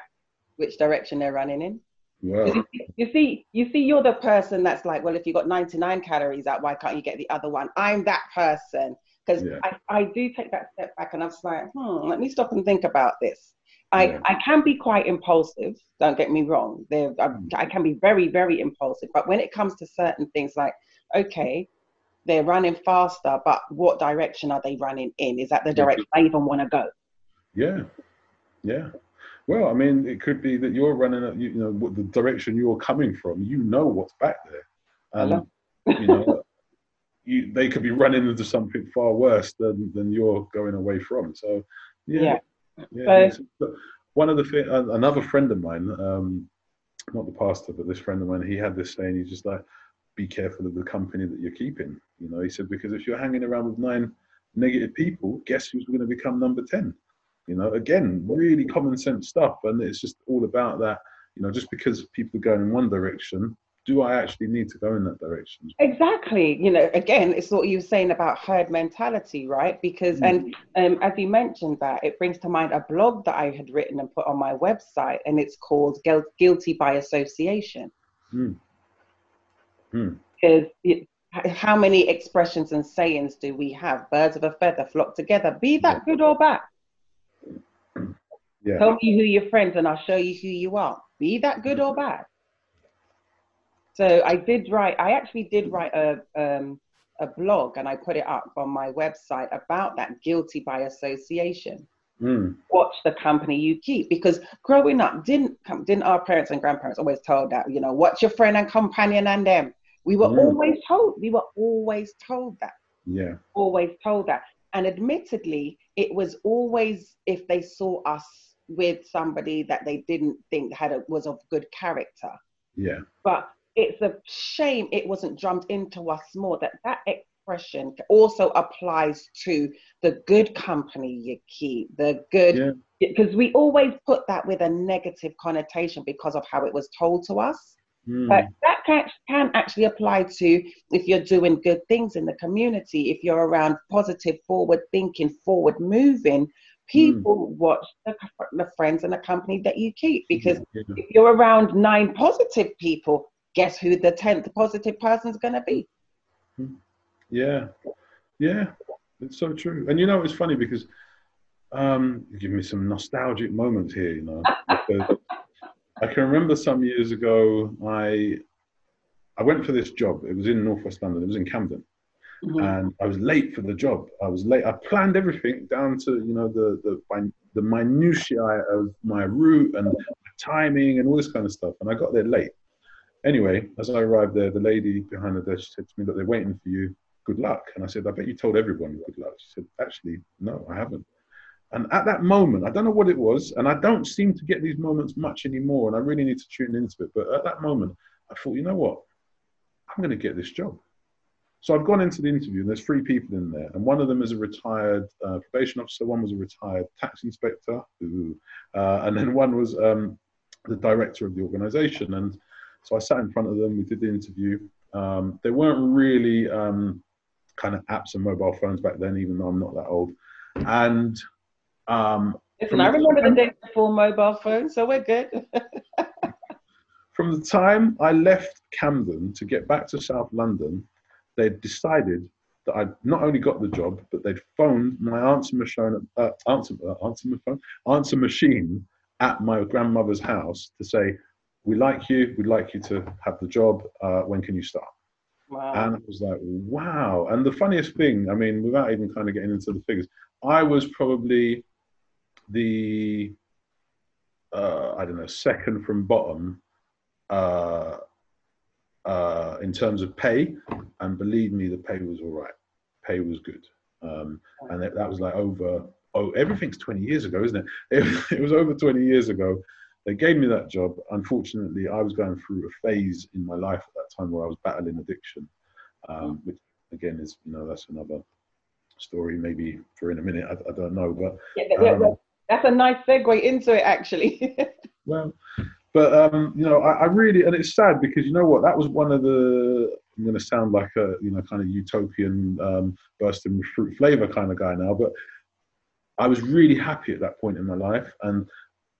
which direction they're running in. Wow. You see, you see, you're the person that's like, well, if you got 99 calories out, why can't you get the other one? I'm that person because Yeah. I, I do take that step back and I'm just like, hmm, let me stop and think about this. I, Yeah. I can be quite impulsive. Don't get me wrong. There, I, Mm. I can be very, very impulsive. But when it comes to certain things, like, okay, they're running faster, but what direction are they running in? Is that the direction I even want to go? Yeah, yeah. Well, I mean, it could be that you're running, you, you know, what the direction you're coming from. You know what's back there, and you know, you they could be running into something far worse than than you're going away from. So, yeah, yeah. So- But one of the thi- uh, another friend of mine, um, not the pastor, but this friend of mine, he had this saying. He's just like, be careful of the company that you're keeping. You know, he said because if you're hanging around with nine negative people, guess who's going to become number ten? You know, again, really common sense stuff, and it's just all about that. You know, just because people are going in one direction, do I actually need to go in that direction? Exactly. You know, again, it's what you were saying about herd mentality, right? Because, and um, as you mentioned that, it brings to mind a blog that I had written and put on my website, and it's called Guil- Guilty by Association. Hmm. Hmm. Because it, how many expressions and sayings do we have? Birds of a feather flock together. Be that good or bad. Yeah, Tell me who your friends, and I'll show you who you are. Be that good or bad. So I did write. I actually did write a um, a blog, and I put it up on my website about that guilty by association. Mm. Watch the company you keep, because growing up, didn't come- didn't our parents and grandparents always told that you know, watch your friend and companion and them. We were Mm. always told. We were always told that yeah, always told that. And admittedly, it was always if they saw us with somebody that they didn't think had a, was of good character. yeah, But it's a shame it wasn't drummed into us more that that expression also applies to the good company you keep, the good, yeah, because we always put that with a negative connotation because of how it was told to us. Mm. But that can, can actually apply to if you're doing good things in the community, if you're around positive, forward thinking, forward moving, people watch the, the friends and the company that you keep. Because yeah. if you're around nine positive people, guess who the 10th positive person is going to be? Yeah, yeah, it's so true. And you know, it's funny because um, you give me some nostalgic moments here. You know, because I can remember some years ago, I I went for this job. It was in Northwest London. It was in Camden, mm-hmm. and I was late for the job. I was late. I planned everything down to you know the the the minutiae of my route and timing and all this kind of stuff. And I got there late. Anyway, as I arrived there, the lady behind the desk said to me that they're waiting for you. Good luck. And I said, I bet you told everyone good luck. She said, Actually, no, I haven't. And at that moment, I don't know what it was, and I don't seem to get these moments much anymore, and I really need to tune into it. But at that moment, I thought, you know what? I'm going to get this job. So I've gone into the interview, and there's three people in there, and one of them is a retired uh, probation officer, one was a retired tax inspector, ooh, uh, and then one was um, the director of the organisation. And so I sat in front of them, we did the interview. Um, they weren't really um, kind of apps and mobile phones back then, even though I'm not that old. And um, Listen, I remember the day before mobile phones, so we're good. from the time I left Camden to get back to South London, they'd decided that I'd not only got the job, but they'd phoned my answer machine, uh, answer, uh, answer, my phone, answer machine at my grandmother's house to say, "We like you. We'd like you to have the job. Uh, when can you start?" Wow. And I was like, "Wow!" And the funniest thing, I mean, without even kind of getting into the figures, I was probably the uh, I don't know second from bottom uh, uh, in terms of pay, and believe me, the pay was all right. Pay was good, um, and that, that was like over. Oh, everything's 20 years ago, isn't it? it? It was over 20 years ago. They gave me that job. Unfortunately, I was going through a phase in my life at that time where I was battling addiction, um, which again is, you know, that's another story maybe for in a minute. I, I don't know, but Yeah, that- um, that's a nice segue into it, actually. well, but um, you know, I, I really, and it's sad because you know what? That was one of the. I'm going to sound like a you know kind of utopian, um, bursting fruit flavor kind of guy now, but I was really happy at that point in my life, and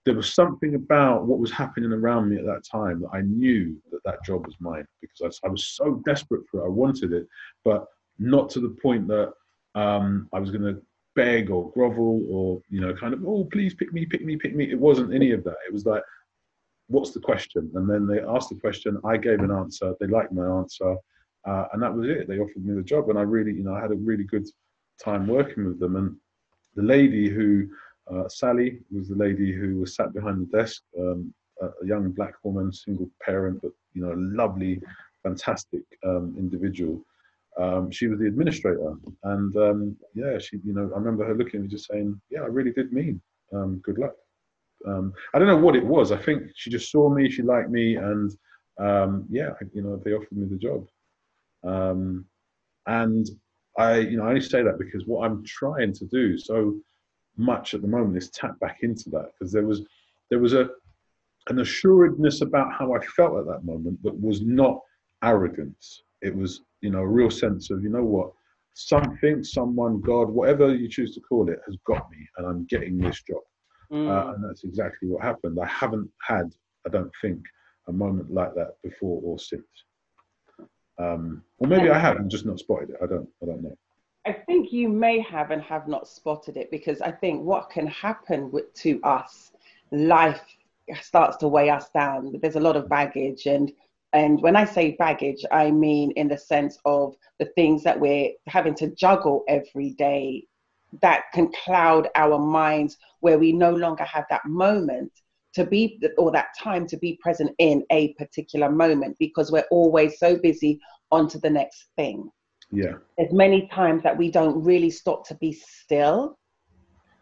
there was something about what was happening around me at that time that I knew that that job was mine because I, I was so desperate for it. I wanted it, but not to the point that um, I was going to beg or grovel or you know kind of oh please pick me pick me pick me. It wasn't any of that. It was like what's the question? And then they asked the question. I gave an answer. They liked my answer. Uh, and that was it. They offered me the job. And i really you know i had a really good time working with them. And the lady who uh, sally was the lady who was sat behind the desk um, a, young black woman single parent but you know lovely fantastic um, individual um, she was the administrator, and um, yeah, she, you know, I remember her looking at me just saying, "Yeah, I really did mean um, good luck." Um, I don't know what it was. I think she just saw me, she liked me, and um, yeah, you know, they offered me the job. Um, and I, you know, I only say that because what I'm trying to do so much at the moment is tap back into that because there was, there was a, an assuredness about how I felt at that moment that was not arrogance. It was, you know, a real sense of, you know what, something, someone, God, whatever you choose to call it, has got me, and I'm getting this job. Mm. Uh, and that's exactly what happened. I haven't had, I don't think, a moment like that before or since. Um, or maybe I have and just not spotted it. I don't. I don't know. I think you may have and have not spotted it because I think what can happen with, to us, life starts to weigh us down. There's a lot of baggage, and and when I say baggage, I mean in the sense of the things that we're having to juggle every day that can cloud our minds, where we no longer have that moment to be or that time to be present in a particular moment because we're always so busy on to the next thing Yeah. there's many times that we don't really stop to be still.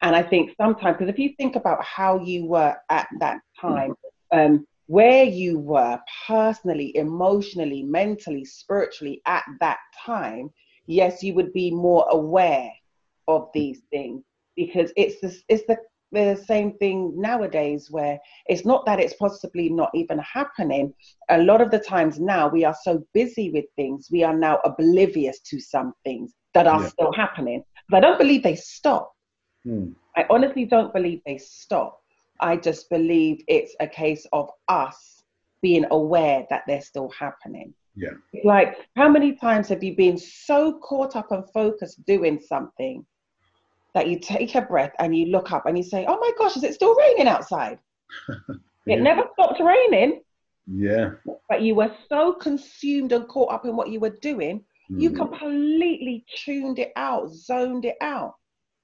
And I think sometimes, because if you think about how you were at that time, um, where you were personally, emotionally, mentally, spiritually at that time, yes, you would be more aware of these things because it's the, it's the, the same thing nowadays where it's not that it's possibly not even happening. A lot of the times now we are so busy with things, we are now oblivious to some things that are Yeah. still happening. But I don't believe they stop. Hmm. I honestly don't believe they stop. I just believe it's a case of us being aware that they're still happening. Yeah. Like, how many times have you been so caught up and focused doing something that you take a breath and you look up and you say, Oh my gosh, is it still raining outside? Yeah. It never stopped raining, Yeah. but you were so consumed and caught up in what you were doing, you Hmm. completely tuned it out, zoned it out.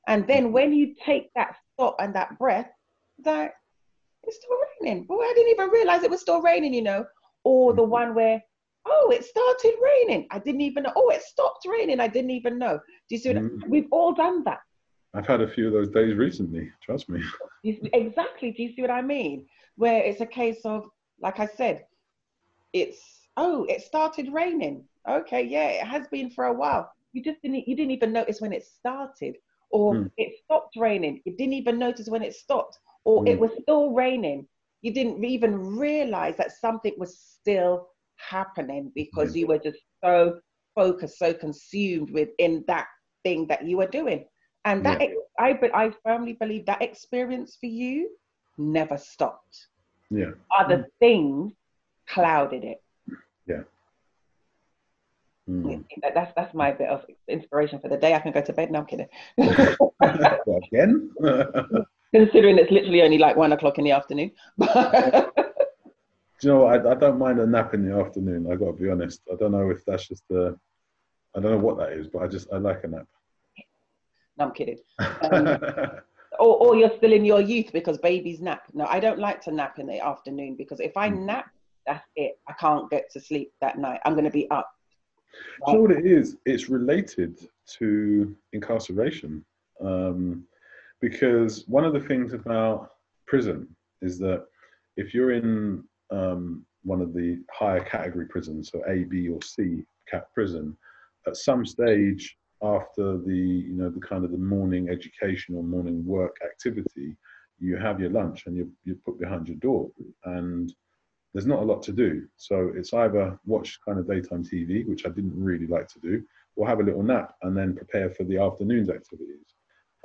And then when you take that stop and that breath, that it's still raining. Well, I didn't even realize it was still raining, you know. Or the one where, oh, it started raining. I didn't even know. Oh, it stopped raining. I didn't even know. Do you see what Mm. we've all done that? I've had a few of those days recently. Trust me. Do you see- exactly. Do you see what I mean? Where it's a case of, like I said, it's oh, it started raining. Okay, yeah, it has been for a while. You just didn't you didn't even notice when it started, or Hmm. it stopped raining. You didn't even notice when it stopped, or it Hmm. was still raining. You didn't even realize that something was still happening because Yeah. you were just so focused, so consumed within that thing that you were doing. And that Yeah. I but I firmly believe that experience for you never stopped. Yeah. Other things clouded it. Hmm. That- That's that's my bit of inspiration for the day. I can go to bed now. I'm kidding. Again? Considering it's literally only like one o'clock in the afternoon. Do you know what? I, I don't mind a nap in the afternoon. I got to be honest. I don't know if that's just the, I don't know what that is, but I just I like a nap. no, I'm kidding. Um, or, or you're still in your youth because babies nap. No, I don't like to nap in the afternoon because if I Mm. nap, that's it. I can't get to sleep that night. I'm going to be up. Do you know what it is? It's related to incarceration. Um, because one of the things about prison is that if you're in um, one of the higher category prisons, so A, B, or C cat prison, at some stage after the you know the kind of the morning education or morning work activity, you have your lunch and you you put behind your door and there's not a lot to do. So it's either watch kind of daytime TV, which I didn't really like to do, or have a little nap and then prepare for the afternoon's activities,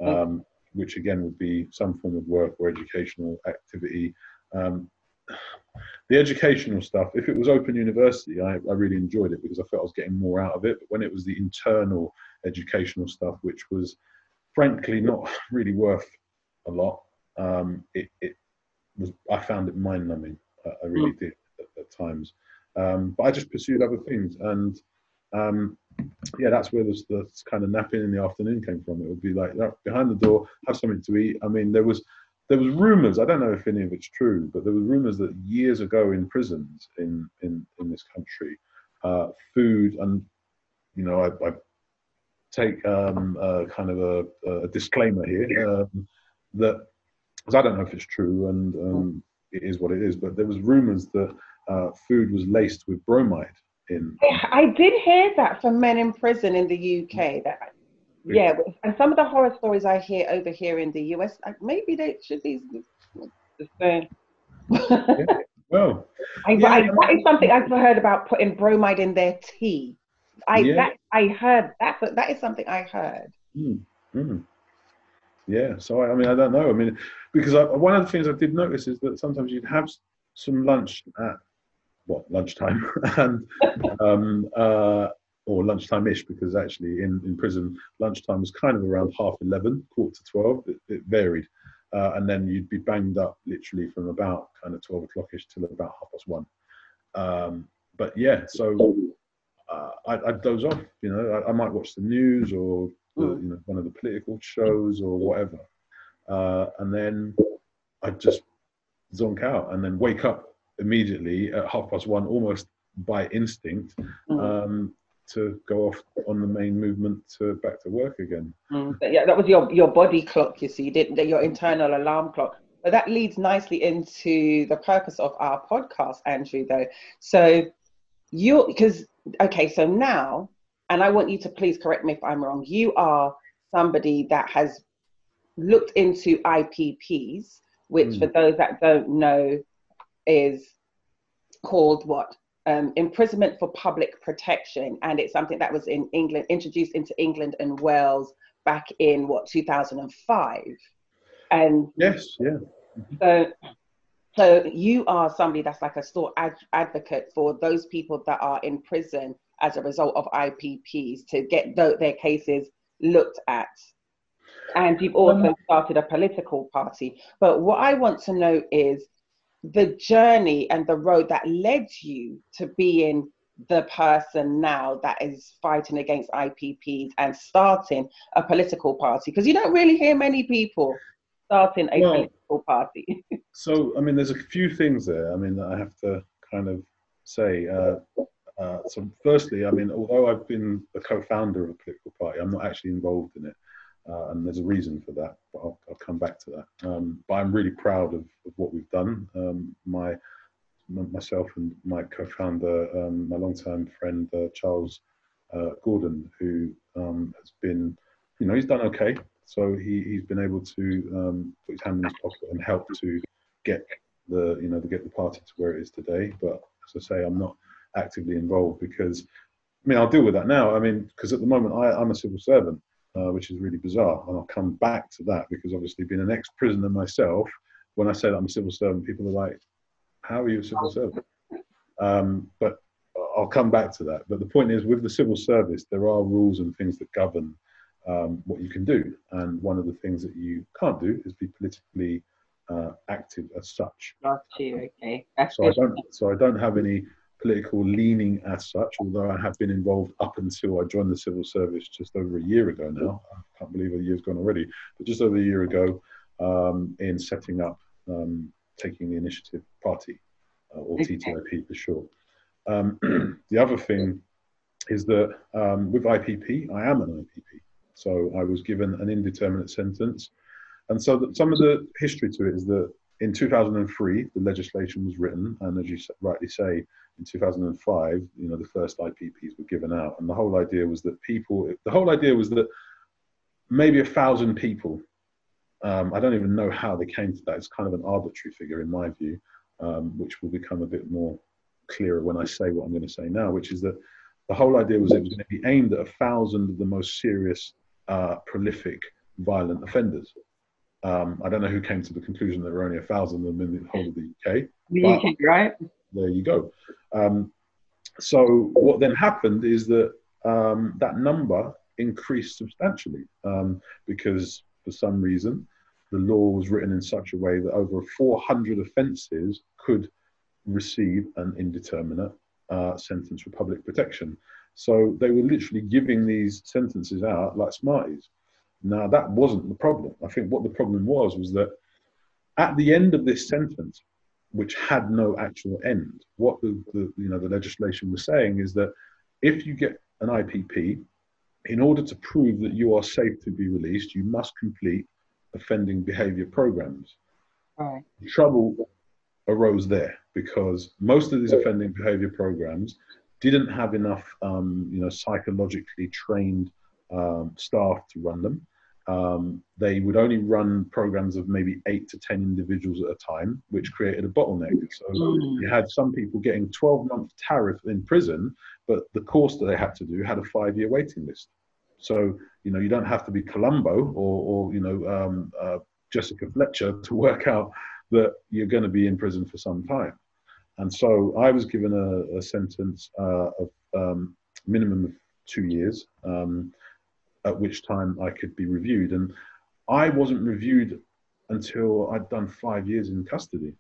um, which again would be some form of work or educational activity. Um, the educational stuff, if it was open university, I, I really enjoyed it because I felt I was getting more out of it. But when it was the internal educational stuff, which was frankly not really worth a lot, um, it, it was I found it mind numbing. I, I really did at, at times. Um, but I just pursued other things, and um, yeah, that's where this, this kind of napping in the afternoon came from. It would be like "Oh, behind the door, have something to eat. I mean, there was there was rumors. I don't know if any of it's true, but there was rumors that years ago in prisons in in in this country, uh, food and you know I, I take um, uh, kind of a, a disclaimer here um, that because I don't know if it's true and um, it is what it is, but there was rumors that uh, food was laced with bromide in. I did hear that from men in prison in the UK. That yeah, and some of the horror stories I hear over here in the US, like, maybe they should be the same. Well, I, Yeah, I, I that is something I've heard about putting bromide in their tea. I Yeah. that I heard that, but that is something I heard. Mm, mm. Yeah, so I, I mean, I don't know. I mean, because I, one of the things I did notice is that sometimes you'd have some lunch at what lunchtime and um, uh, or lunchtime-ish, because actually in, in prison lunchtime was kind of around half eleven, quarter to twelve. It, it varied, uh, and then you'd be banged up literally from about kind of twelve o'clock-ish till about half past one. Um, but yeah, so uh, I'd, I'd doze off. You know, I, I might watch the news or the, you know one of the political shows or whatever, uh, and then I'd just zonk out and then wake up immediately at half past one, almost by instinct, um, to go off on the main movement to back to work again. Mm, yeah, that was your your body clock. You see, didn't your internal alarm clock. But that leads nicely into the purpose of our podcast, Andrew. Though, so you because okay, so now, and I want you to please correct me if I'm wrong. You are somebody that has looked into IPPs, which Mm. for those that don't know is called what um, imprisonment for public protection, and it's something that was in England, introduced into England and Wales back in what 2005, and Yes, yeah. so so you are somebody that's like a store ad- advocate for those people that are in prison as a result of IPPs to get th- their cases looked at. And you've also started a political party. But what I want to know is the journey and the road that led you to being the person now that is fighting against IPPs and starting a political party. Because you don't really hear many people starting a Well- political party. So, I mean, there's a few things there. I mean, that I have to kind of say. Uh, uh, so, firstly, I mean, although I've been the co-founder of a political party, I'm not actually involved in it, uh, and there's a reason for that. But I'll, I'll come back to that. Um, but I'm really proud of, of what we've done. Um, my myself and my co-founder, um, my long-time friend uh, Charles uh, Gordon, who um, has been, you know, he's done okay. So he, he's been able to um, put his hand in his pocket and help to get the, you know, to get the party to where it is today. But as I say, I'm not actively involved because, I mean, I'll deal with that now. I mean, because at the moment I, I'm a civil servant, uh, which is really bizarre, and I'll come back to that because obviously being an ex-prisoner myself, when I say that I'm a civil servant, people are like, "How are you a civil servant?" Um, but I'll come back to that. But the point is, with the civil service, there are rules and things that govern um, what you can do. And one of the things that you can't do is be politically uh, active as such. Got you. Okay. That's So I don't. So I don't have any political leaning as such. Although I have been involved up until I joined the civil service just over a year ago now. I can't believe a year's gone already. But just over a year ago, um, in setting up, um, taking the initiative party, uh, or Okay. TTIP for short. Um, the other thing is that um, with IPP, I am an IPP. So I was given an indeterminate sentence. And so that some of the history to it is that in 2003, the legislation was written, and as you rightly say, in 2005, you know, the first IPPs were given out, and the whole idea was that people, the whole idea was that maybe a thousand people, um, I don't even know how they came to that. It's kind of an arbitrary figure in my view, um, which will become a bit more clearer when I say what I'm going to say now, which is that the whole idea was it was going to be aimed at a thousand of the most serious, uh, prolific, violent offenders. Um, I don't know who came to the conclusion that there were only a thousand of them in the whole of the UK. The UK, right? There you go. Um, so what then happened is that um, that number increased substantially um, because for some reason the law was written in such a way that over 400 offences could receive an indeterminate uh, sentence for public protection. So they were literally giving these sentences out like Smarties. Now that wasn't the problem. I think what the problem was was that at the end of this sentence, which had no actual end, what the, the you know the legislation was saying is that if you get an IPP, in order to prove that you are safe to be released, you must complete offending behaviour programs. Right. The trouble arose there because most of these offending behaviour programs didn't have enough, um, you know, psychologically trained um, staff to run them. Um, they would only run programs of maybe eight to ten individuals at a time, which created a bottleneck. So Mm. you had some people getting 12 month tariff in prison, but the course that they had to do had a five year waiting list. So you know you don't have to be Columbo or, or you know um, uh, Jessica Fletcher to work out that you're going to be in prison for some time. And so I was given a, a sentence uh, of um, minimum of two years, um, at which time I could be reviewed. And I wasn't reviewed until I'd done five years in custody.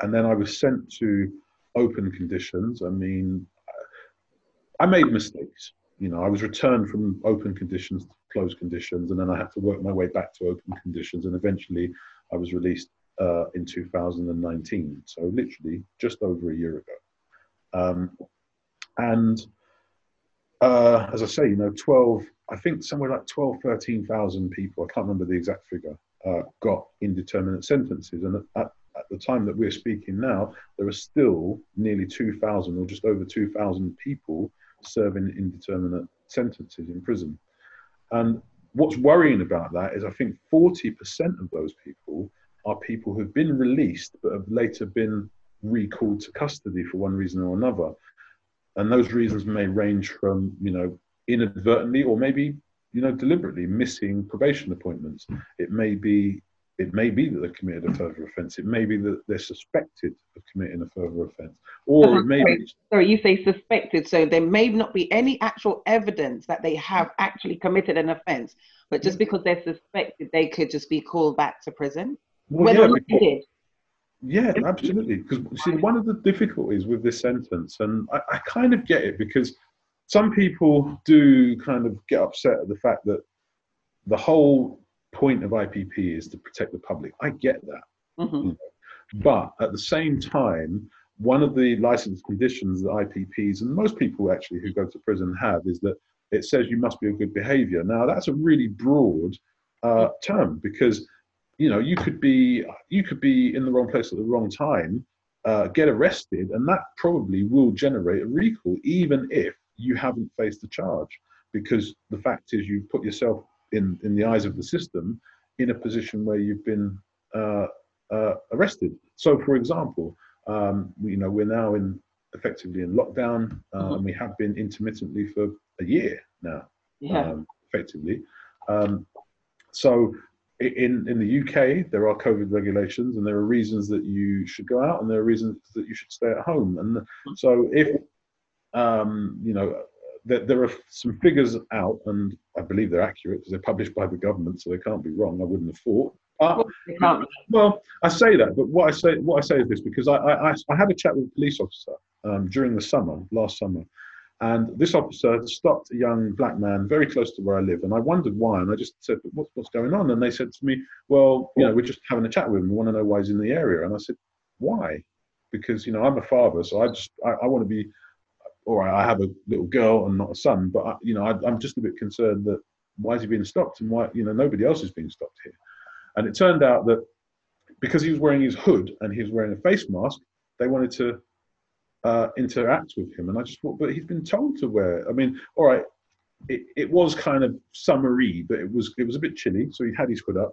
And then I was sent to open conditions. I mean, I made mistakes. You know, I was returned from open conditions to closed conditions, and then I had to work my way back to open conditions. And eventually, I was released uh, in 2019. So, literally just over a year ago. Um, and uh, as I say, you know, 12, I think somewhere like 12, 13,000 people, I can't remember the exact figure, uh, got indeterminate sentences. And at, at the time that we're speaking now, there are still nearly 2,000 or just over 2,000 people serving indeterminate sentences in prison. And what's worrying about that is I think 40% of those people are people who've been released but have later been recalled to custody for one reason or another. And those reasons may range from, you know, inadvertently or maybe, you know, deliberately missing probation appointments. Hmm. It may be it may be that they've committed a further offence. It may be that they're suspected of committing a further offence. Or it may be uh-huh. Sorry, you say suspected, so there may not be any actual evidence that they have actually committed an offence, but just because they're suspected, they could just be called back to prison, well, whether yeah, or not they did. Yeah, absolutely. Because see, one of the difficulties with this sentence, and I, I kind of get it because some people do kind of get upset at the fact that the whole point of IPP is to protect the public. I get that. Mhm. But at the same time, one of the license conditions that IPPs and most people actually who go to prison have is that it says you must be of good behavior. Now, that's a really broad uh, term because you know you could be you could be in the wrong place at the wrong time, uh, get arrested, and that probably will generate a recall, even if you haven't faced a charge, because the fact is you've put yourself in in the eyes of the system in a position where you've been uh, uh, arrested. So, for example, um, we- you know we're now in effectively in lockdown, uh, and we have been intermittently for a year now Yeah. um, effectively. Um, so in, in the UK, there are COVID regulations and there are reasons that you should go out and there are reasons that you should stay at home. And so if, um, you know, that there are some figures out, and I believe they're accurate because they're published by the government, so they can't be wrong. I wouldn't have thought. But, well, I say that, but what I say what I say is this because I I, I had a chat with a police officer um, during the summer, last summer, and this officer stopped a young black man very close to where I live, and I wondered why. And I just said, "What's what's going on?" And they said to me, "Well, you know, we're just having a chat with him. We want to know why he's in the area." And I said, "Why?" Because you know, I'm a father, so I just I, I want to be. All right, I have a little girl and not a son, but I, you know, I, I'm just a bit concerned that why is he being stopped and why you know nobody else is being stopped here. And it turned out that because he was wearing his hood and he was wearing a face mask, they wanted to uh, interact with him. And I just thought, but he's been told to wear. I mean, all right, it, it was kind of summery, but it was it was a bit chilly, so he had his hood up.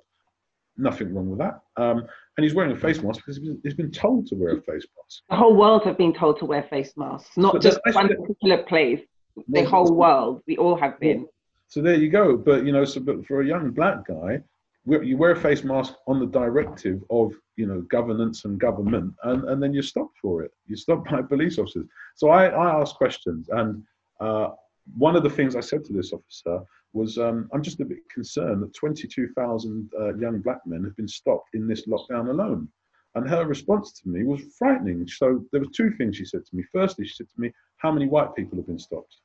Nothing wrong with that. Um, and he's wearing a face mask because he's been, he's been told to wear a face mask. The whole world have been told to wear face masks, not But just one particular place. The whole world, we all have been. So there you go. But you know, so but for a young black guy, you wear a face mask on the directive of you know governance and government, and, and then you're stopped for it. You're stopped by police officers. So I, I asked questions, and uh, one of the things I said to this officer was, um, I'm just a bit concerned that 22,000 uh, young black men have been stopped in this lockdown alone. And her response to me was frightening. So there were two things she said to me. Firstly, she said to me, "How many white people have been stopped?"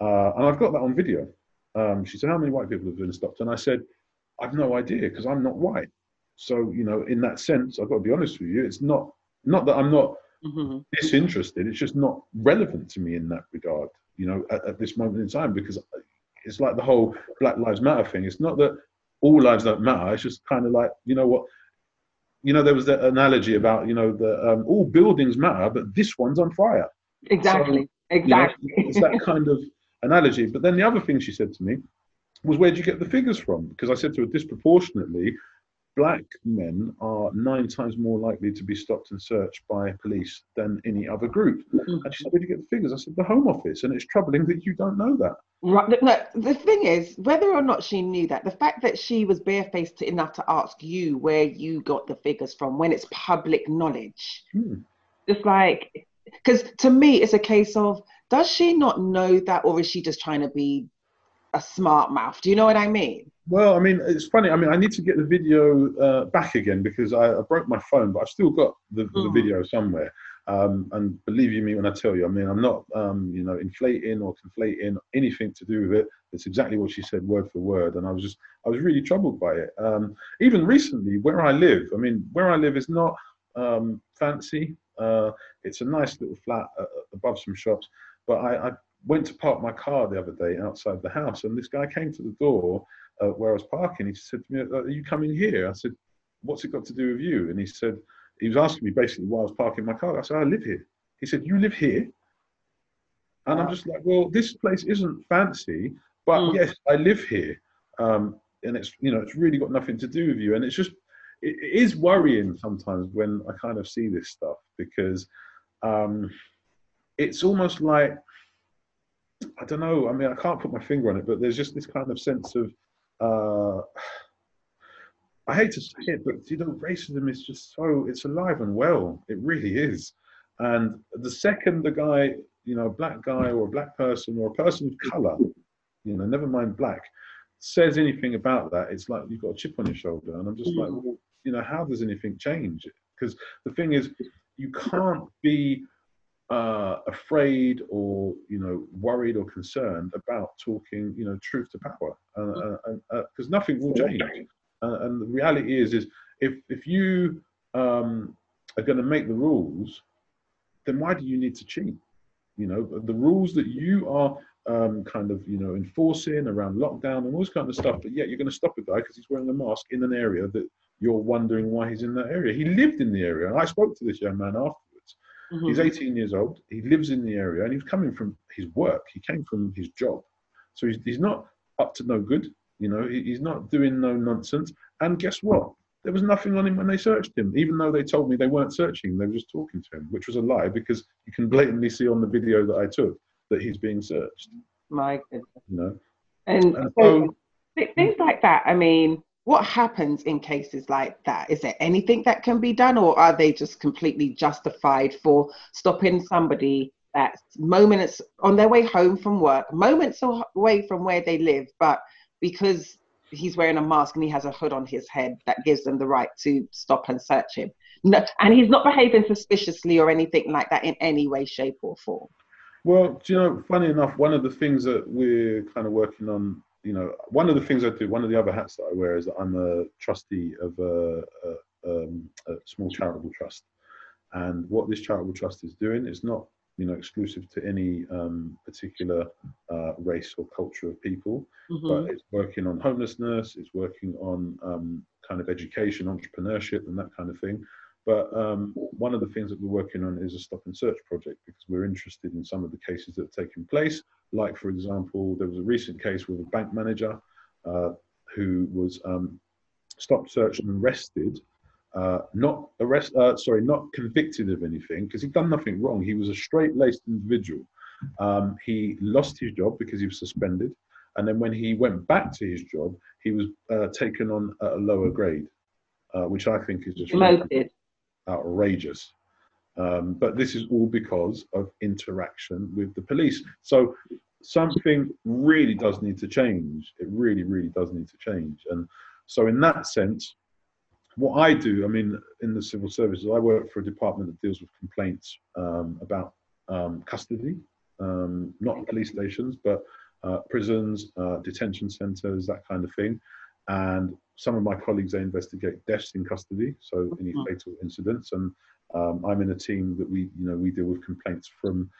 Uh, and I've got that on video. Um, she said, "How many white people have been stopped?" And I said, "I've no idea because I'm not white." So you know, in that sense, I've got to be honest with you. It's not not that I'm not Mhm. disinterested. It's just not relevant to me in that regard. You know, at, at this moment in time, because it's like the whole Black Lives Matter thing. It's not that all lives don't matter. It's just kind of like you know what. You know, there was that analogy about you know the um, all buildings matter, but this one's on fire. Exactly. You know, Exactly. it's that kind of analogy. But then the other thing she said to me was, "Where do you get the figures from?" Because I said to her, disproportionately, black men are nine times more likely to be stopped and searched by police than any other group. And she said, "Where do you get the figures?" I said, "The Home Office," and it's troubling that you don't know that. Right. No, the thing is, whether or not she knew that, the fact that she was barefaced enough to ask you where you got the figures from when it's public knowledge, Hmm. just like, because to me, it's a case of does she not know that, or is she just trying to be a smart mouth? Do you know what I mean? Well, I mean, it's funny. I mean, I need to get the video uh, back again because I, I broke my phone, but I've still got the, the Mm. video somewhere. Um, and believe you me when I tell you, I mean, I'm not, um, you know, inflating or conflating anything to do with it. It's exactly what she said, word for word. And I was just, I was really troubled by it. Um, even recently, where I live, I mean, where I live is not um, fancy. Uh, it's a nice little flat uh, above some shops. But I, I went to park my car the other day outside the house, and this guy came to the door uh, where I was parking. He said to me, "Are you coming here?" I said, "What's it got to do with you?" And he said, he was asking me basically why I was parking my car. I said, "I live here." He said, "You live here?" And I'm just like, "Well, this place isn't fancy, but Mm. yes, I live here, um, and it's you know it's really got nothing to do with you." And it's just it, it is worrying sometimes when I kind of see this stuff because um, it's almost like I don't know. I mean, I can't put my finger on it, but there's just this kind of sense of uh, I hate to say it, but you know, racism is just so it's alive and well. It really is. And the second the guy, you know, a black guy or a black person or a person of color, you know, never mind black, says anything about that, it's like you've got a chip on your shoulder. And I'm just like, well, you know, how does anything change? Because the thing is, you can't be uh, afraid or you know worried or concerned about talking you know truth to power because uh, uh, uh, nothing will change. uh, and the reality is is if if you um, are going to make the rules then why do you need to cheat? You know the rules that you are um, kind of you know enforcing around lockdown and all this kind of stuff but yet you're going to stop a guy because he's wearing a mask in an area that you're wondering why he's in that area. He lived in the area and i spoke to this young man after Mhm. He's 18 years old. He lives in the area, and he was coming from his work. He came from his job, so he's, he's not up to no good. You know, he, he's not doing no nonsense. And guess what? There was nothing on him when they searched him, even though they told me they weren't searching. They were just talking to him, which was a lie because you can blatantly see on the video that I took that he's being searched. My goodness. You know, And And so, so- things like that. I mean, what happens in cases like that? Is there anything that can be done, or are they just completely justified for stopping somebody at moments on their way home from work, moments away from where they live, but because he's wearing a mask and he has a hood on his head, that gives them the right to stop and search him. No, and he's not behaving suspiciously or anything like that in any way, shape, or form. Well, you know, funny enough, one of the things that we're kind of working on, you know, one of the things I do, one of the other hats that I wear is that I'm a trustee of a, a, um, a small charitable trust. And what this charitable trust is doing is not, you know, exclusive to any um, particular uh, race or culture of people, mm-hmm. but it's working on homelessness, it's working on um, kind of education, entrepreneurship, and that kind of thing. But um, one of the things that we're working on is a stop and search project because we're interested in some of the cases that have taken place. Like, for example, there was a recent case with a bank manager uh, who was um, stopped, searched, and arrested. Uh, not arrest, uh, sorry, not convicted of anything because he'd done nothing wrong. He was a straight-laced individual. Um, he lost his job because he was suspended, and then when he went back to his job, he was uh, taken on at a lower grade, uh, which I think is just demoted outrageous. Um, but this is all because of interaction with the police. So something really does need to change. It really, really does need to change. And so, in that sense, what I do, I mean, in the civil services, I work for a department that deals with complaints um, about um, custody, um, not police stations, but uh, prisons, uh, detention centres, that kind of thing. And some of my colleagues they investigate deaths in custody, so any mm-hmm. fatal incidents, and um, I'm in a team that we you know we deal with complaints from.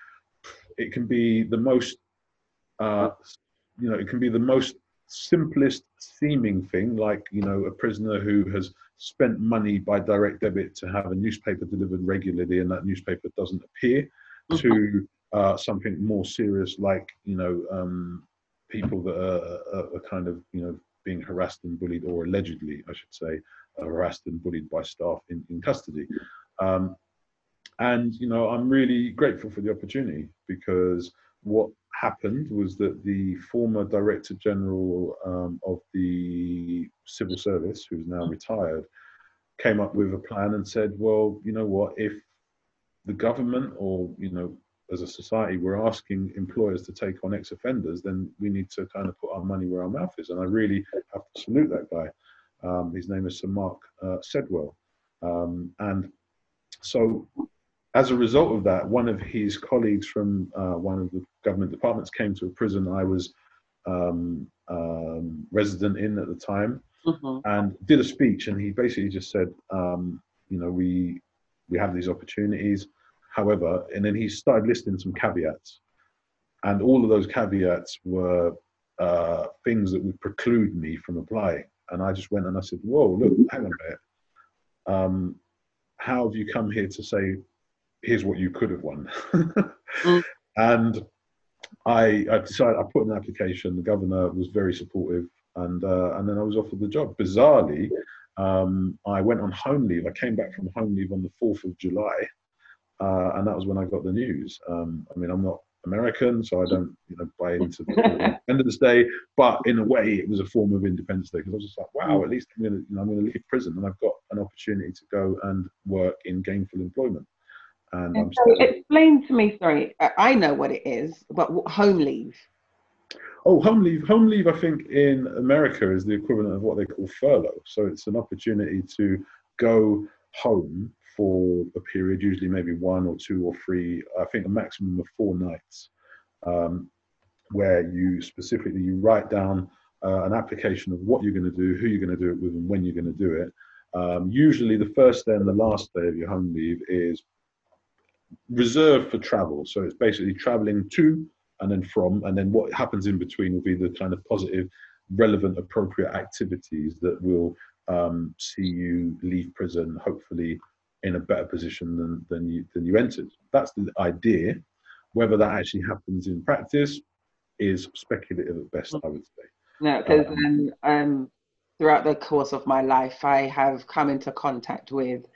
It can be the most, uh, you know, it can be the most simplest seeming thing, like you know a prisoner who has spent money by direct debit to have a newspaper delivered regularly, and that newspaper doesn't appear, mm-hmm. to uh, something more serious, like you know um, people that are, are, are kind of you know being harassed and bullied, or allegedly, I should say, uh, harassed and bullied by staff in, in custody. Um, and, you know, I'm really grateful for the opportunity because what happened was that the former Director General um, of the Civil Service, who's now retired, came up with a plan and said, well, you know what, if the government or, you know, as a society we're asking employers to take on ex-offenders, then we need to kind of put our money where our mouth is. And I really have to salute that guy. Um, his name is Sir Mark uh, Sedwill. Um, and so as a result of that, one of his colleagues from uh, one of the government departments came to a prison I was um, um resident in at the time mm-hmm. and did a speech. And he basically just said, um, you know, we, we have these opportunities however, and then he started listing some caveats. And all of those caveats were uh, things that would preclude me from applying. And I just went and I said, Whoa, look, hang on a minute. Um, how have you come here to say, here's what you could have won? mm. And I, I decided, I put an application. The governor was very supportive. And, uh, and then I was offered the job. Bizarrely, um, I went on home leave. I came back from home leave on the 4th of July. Uh, and that was when I got the news. Um, I mean, I'm not American, so I don't, you know, buy into end of the Independence Day. But in a way, it was a form of Independence Day because I was just like, wow, at least I'm going to, you know, I'm to leave prison and I've got an opportunity to go and work in gainful employment. And, and so explain to me, sorry, I know what it is, but home leave. Oh, home leave. Home leave, I think, in America is the equivalent of what they call furlough. So it's an opportunity to go home for a period, usually maybe one or two or three, I think a maximum of four nights, um, where you specifically you write down uh, an application of what you're going to do, who you're going to do it with, and when you're going to do it. Um, usually, the first day and the last day of your home leave is reserved for travel. So it's basically traveling to and then from, and then what happens in between will be the kind of positive, relevant, appropriate activities that will um, see you leave prison, hopefully in a better position than, than you than you entered. That's the idea. Whether that actually happens in practice is speculative at best, I would say. No, because um, um, throughout the course of my life, I have come into contact with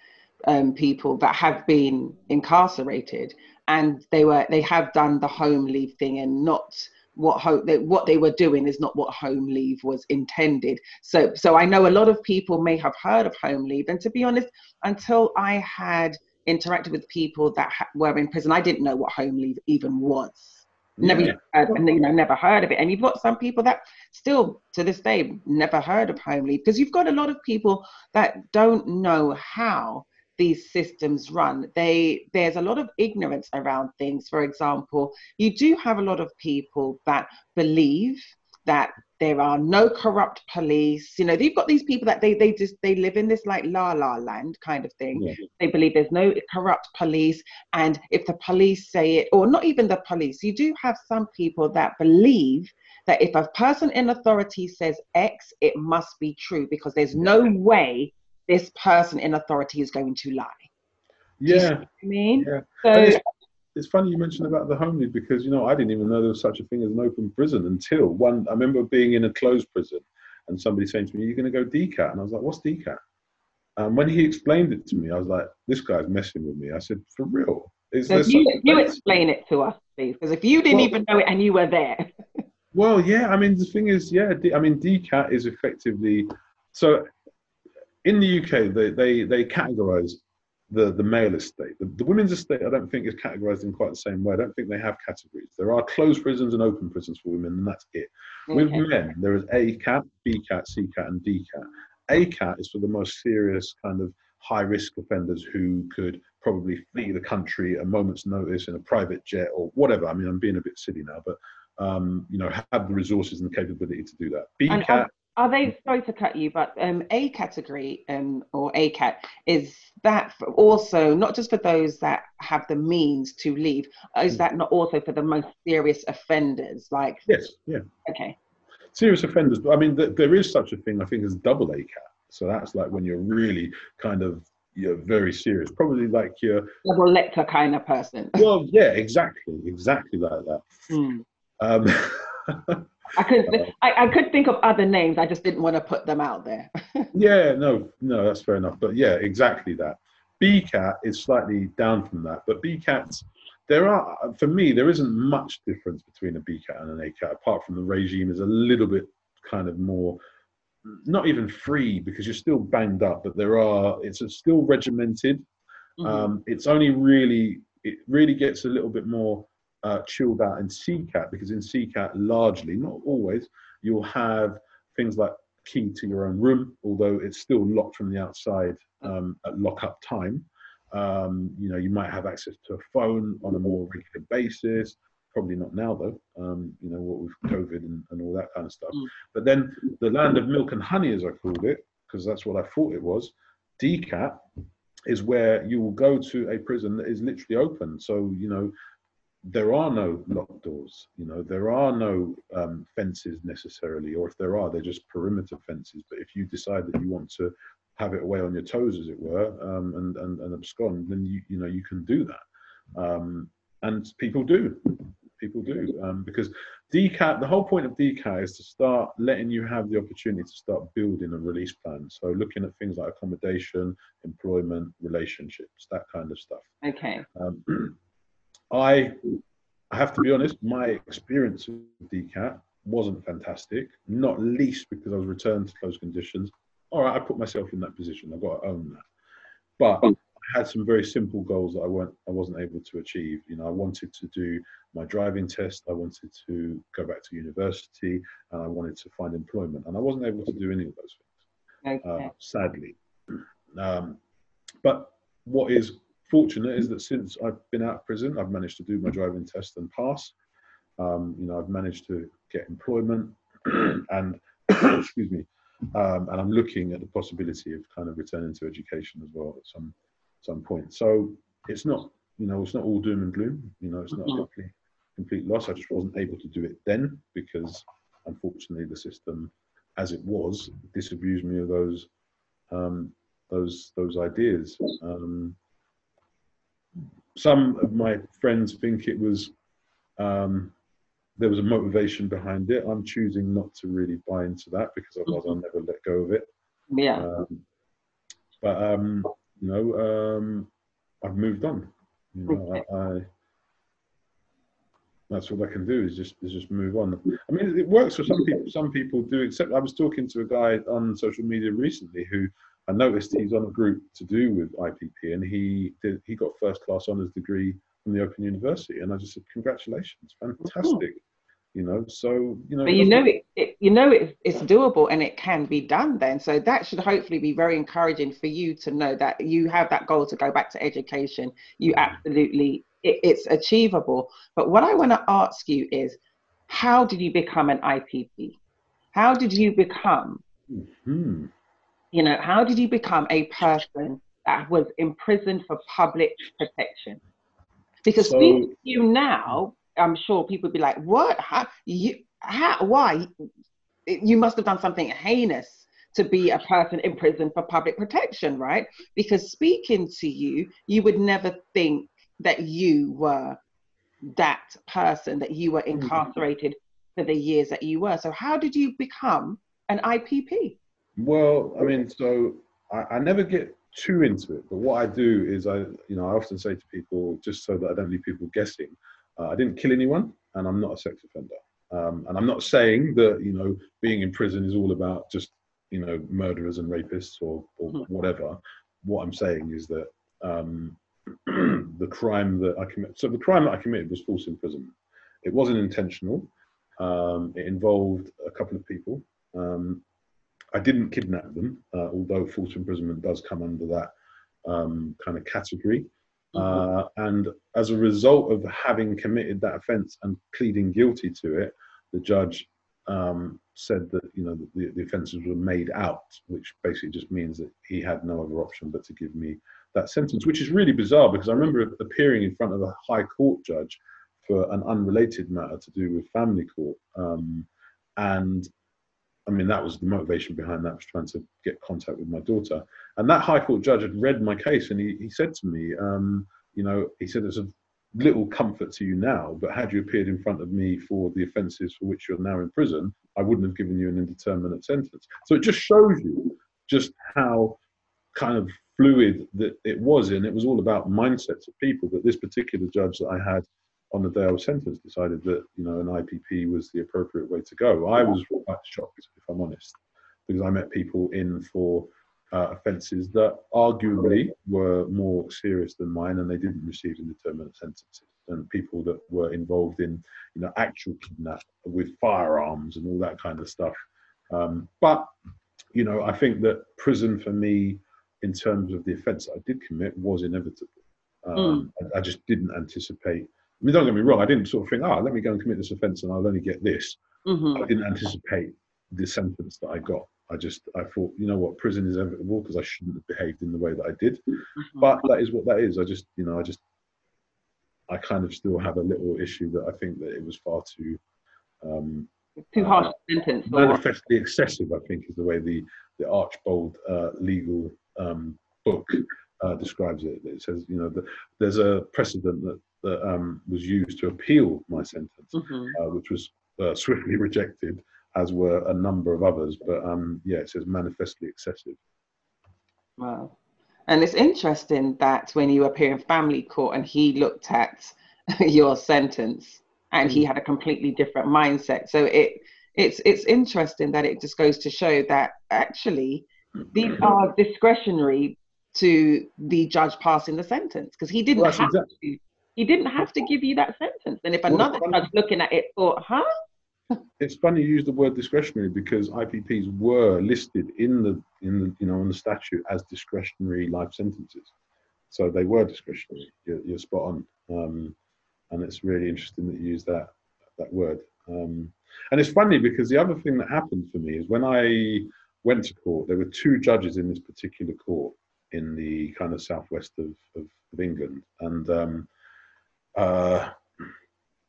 um, people that have been incarcerated, and they were they have done the home leave thing and not what home they, what they were doing is not what home leave was intended so so i know a lot of people may have heard of home leave and to be honest until i had interacted with people that ha- were in prison, I didn't know what home leave even was. Never Yeah. heard, you know, never heard of it. And you've got some people that still to this day never heard of home leave because you've got a lot of people that don't know how these systems run. They there's a lot of ignorance around things. For example, you do have a lot of people that believe that there are no corrupt police. You know, they've got these people that they they just they live in this like la la land kind of thing. Yeah. They believe there's no corrupt police, and if the police say it, or not even the police, you do have some people that believe that if a person in authority says X, it must be true because there's no way this person in authority is going to lie. Do you see Yeah, I mean? yeah. So it's, it's funny you mentioned about the home leave because you know I didn't even know there was such a thing as an open prison until one. I remember being in a closed prison and somebody saying to me, "You're going to go DCAT," and I was like, "What's DCAT?" And when he explained it to me, I was like, "This guy's messing with me." I said, "For real? Is So you, you explain it to us, please, because if you didn't Well- even know it and you were there, Well, yeah. I mean, the thing is, yeah. I mean, DCAT is effectively so. In the UK, they they they categorise the the male estate. The, the women's estate, I don't think, is categorised in quite the same way. I don't think they have categories. There are closed prisons and open prisons for women, and that's it. With men, there is A cat, B cat, C cat, and D cat. A cat is for the most serious kind of high risk offenders who could probably flee the country at a moment's notice in a private jet or whatever. I mean, I'm being a bit silly now, but um, you know, have the resources and the capability to do that. B cat, Are they sorry to cut you, but um, A category um, or A cat is that also not just for those that have the means to leave? Is that not also for the most serious offenders? Like, yes, yeah, okay, serious offenders. But I mean, th- there is such a thing. I think as double A cat. So that's like when you're really kind of you're very serious. Probably like you're double lecter kind of person. well, yeah, exactly, exactly like that. Hmm. Um, I could I, I could think of other names. I just didn't want to put them out there. Yeah, no, no, that's fair enough. But yeah, exactly that. BCAT is slightly down from that, but BCATs, there are, for me, there isn't much difference between a BCAT and an ACAT, apart from the regime is a little bit kind of more, not even free because you're still banged up, but there are, it's still regimented. Mhm. Um, it's only really, it really gets a little bit more uh, chilled out in CCAT because in CCAT, largely, not always, you'll have things like key to your own room, although it's still locked from the outside um, at lock-up time. Um, you know, you might have access to a phone on a more regular basis. Probably not now, though. Um, you know, what with COVID and, and all that kind of stuff. Mm. But then the land of milk and honey, as I called it, because that's what I thought it was, DCAT is where you will go to a prison that is literally open. So, you know, there are no locked doors, you know, there are no um, fences necessarily, or if there are, they're just perimeter fences. But if you decide that you want to have it away on your toes, as it were, um, and, and, and abscond, then you, you know, you can do that. Um, and people do. People do. Um, because DCAT, the whole point of DCAT is to start letting you have the opportunity to start building a release plan. So looking at things like accommodation, employment, relationships, that kind of stuff. Okay. I, I have to be honest, my experience with DCAT wasn't fantastic, not least because I was returned to closed conditions. All right, I put myself in that position. I've got to own that. But I had some very simple goals that I weren't, I wasn't able to achieve. You know, I wanted to do my driving test. I wanted to go back to university, and I wanted to find employment, and I wasn't able to do any of those things Okay. uh, sadly. Um, but what is fortunate is that since I've been out of prison, I've managed to do my driving test and pass. Um, you know, I've managed to get employment, and excuse me, um, and I'm looking at the possibility of kind of returning to education as well at some some point. So it's not, you know, it's not all doom and gloom. You know, it's not a Mhm. complete complete loss. I just wasn't able to do it then because, unfortunately, the system, as it was, disabused me of those um, those those ideas. Um, some of my friends think it was um, there was a motivation behind it. I'm choosing not to really buy into that because otherwise I'll never let go of it. Yeah. Um, but um, you know, um, I've moved on. You know, I, I that's all I can do is just is just move on. I mean, it works for some people. Some people do Except I was talking to a guy on social media recently who I noticed he's on a group to do with IPP, and he did he got first class honours degree from the Open University, and I just said congratulations, fantastic. You know, so you know. But you know it, it you know it, it's doable and it can be done then. So that should hopefully be very encouraging for you to know that you have that goal to go back to education. You absolutely it, it's achievable. But what I want to ask you is, how did you become an IPP? How did you become? hmm You know, how did you become a person that was imprisoned for public protection? Because So- speaking to you now, I'm sure people would be like, "What? How? You? How? Why? You must have done something heinous to be a person in prison for public protection, right? Because speaking to you, you would never think that you were that person, that you were mm-hmm. incarcerated for the years that you were. So, how did you become an IPP? Well, I mean, so I, I never get too into it, but what I do is I, you know, I often say to people, just so that I don't leave people guessing, uh, I didn't kill anyone, and I'm not a sex offender. Um, and I'm not saying that you know being in prison is all about just you know murderers and rapists or, or Mhm. whatever. What I'm saying is that um, the crime that I commit, so the crime that I committed was false imprisonment. It wasn't intentional. Um, it involved a couple of people. Um, I didn't kidnap them, uh, although false imprisonment does come under that um, kind of category. Uh, and as a result of having committed that offence and pleading guilty to it, the judge um, said that you know the, the offences were made out, which basically just means that he had no other option but to give me that sentence, which is really bizarre because I remember appearing in front of a high court judge for an unrelated matter to do with family court, um, and I mean, that was the motivation behind that was trying to get contact with my daughter. And that High Court judge had read my case and he, he said to me, um, you know, he said, there's a little comfort to you now, but had you appeared in front of me for the offences for which you're now in prison, I wouldn't have given you an indeterminate sentence. So it just shows you just how kind of fluid that it was. And it was all about mindsets of people. But this particular judge that I had on the day I was sentenced decided that you know an IPP was the appropriate way to go. I was quite shocked, if I'm honest, because I met people in for uh, offences that arguably were more serious than mine, and they didn't receive indeterminate sentences. And people that were involved in you know actual kidnap with firearms and all that kind of stuff. Um, but you know, I think that prison for me, in terms of the offence I did commit, was inevitable. Um, I, I just didn't anticipate. I mean, don't get me wrong. I didn't sort of think, ah, let me go and commit this offence and I'll only get this. Mhm. I didn't anticipate the sentence that I got. I just, I thought, you know what, prison is inevitable because I shouldn't have behaved in the way that I did. But that is what that is. I just, you know, I just, I kind of still have a little issue that I think that it was far too um, Too harsh a sentence. or- manifestly excessive. I think is the way the the Archbold uh, legal um, book uh, describes it. It says, you know, that there's a precedent that that um, was used to appeal my sentence, Mhm. uh, which was uh, swiftly rejected, as were a number of others. But um, yeah, it says manifestly excessive. Wow. And it's interesting that when you appear in family court and he looked at your sentence and he had a completely different mindset. So it it's it's interesting that it just goes to show that actually these are discretionary to the judge passing the sentence because he didn't Well, have exactly- to he didn't have to give you that sentence. And if another judge looking at it thought, huh? It's funny you use the word discretionary because IPPs were listed in the in the you know on the statute as discretionary life sentences, so they were discretionary. You're, you're spot on, um, and it's really interesting that you use that that word. Um, and it's funny because the other thing that happened for me is when I went to court, there were two judges in this particular court in the kind of southwest of, of, of England, and um, uh,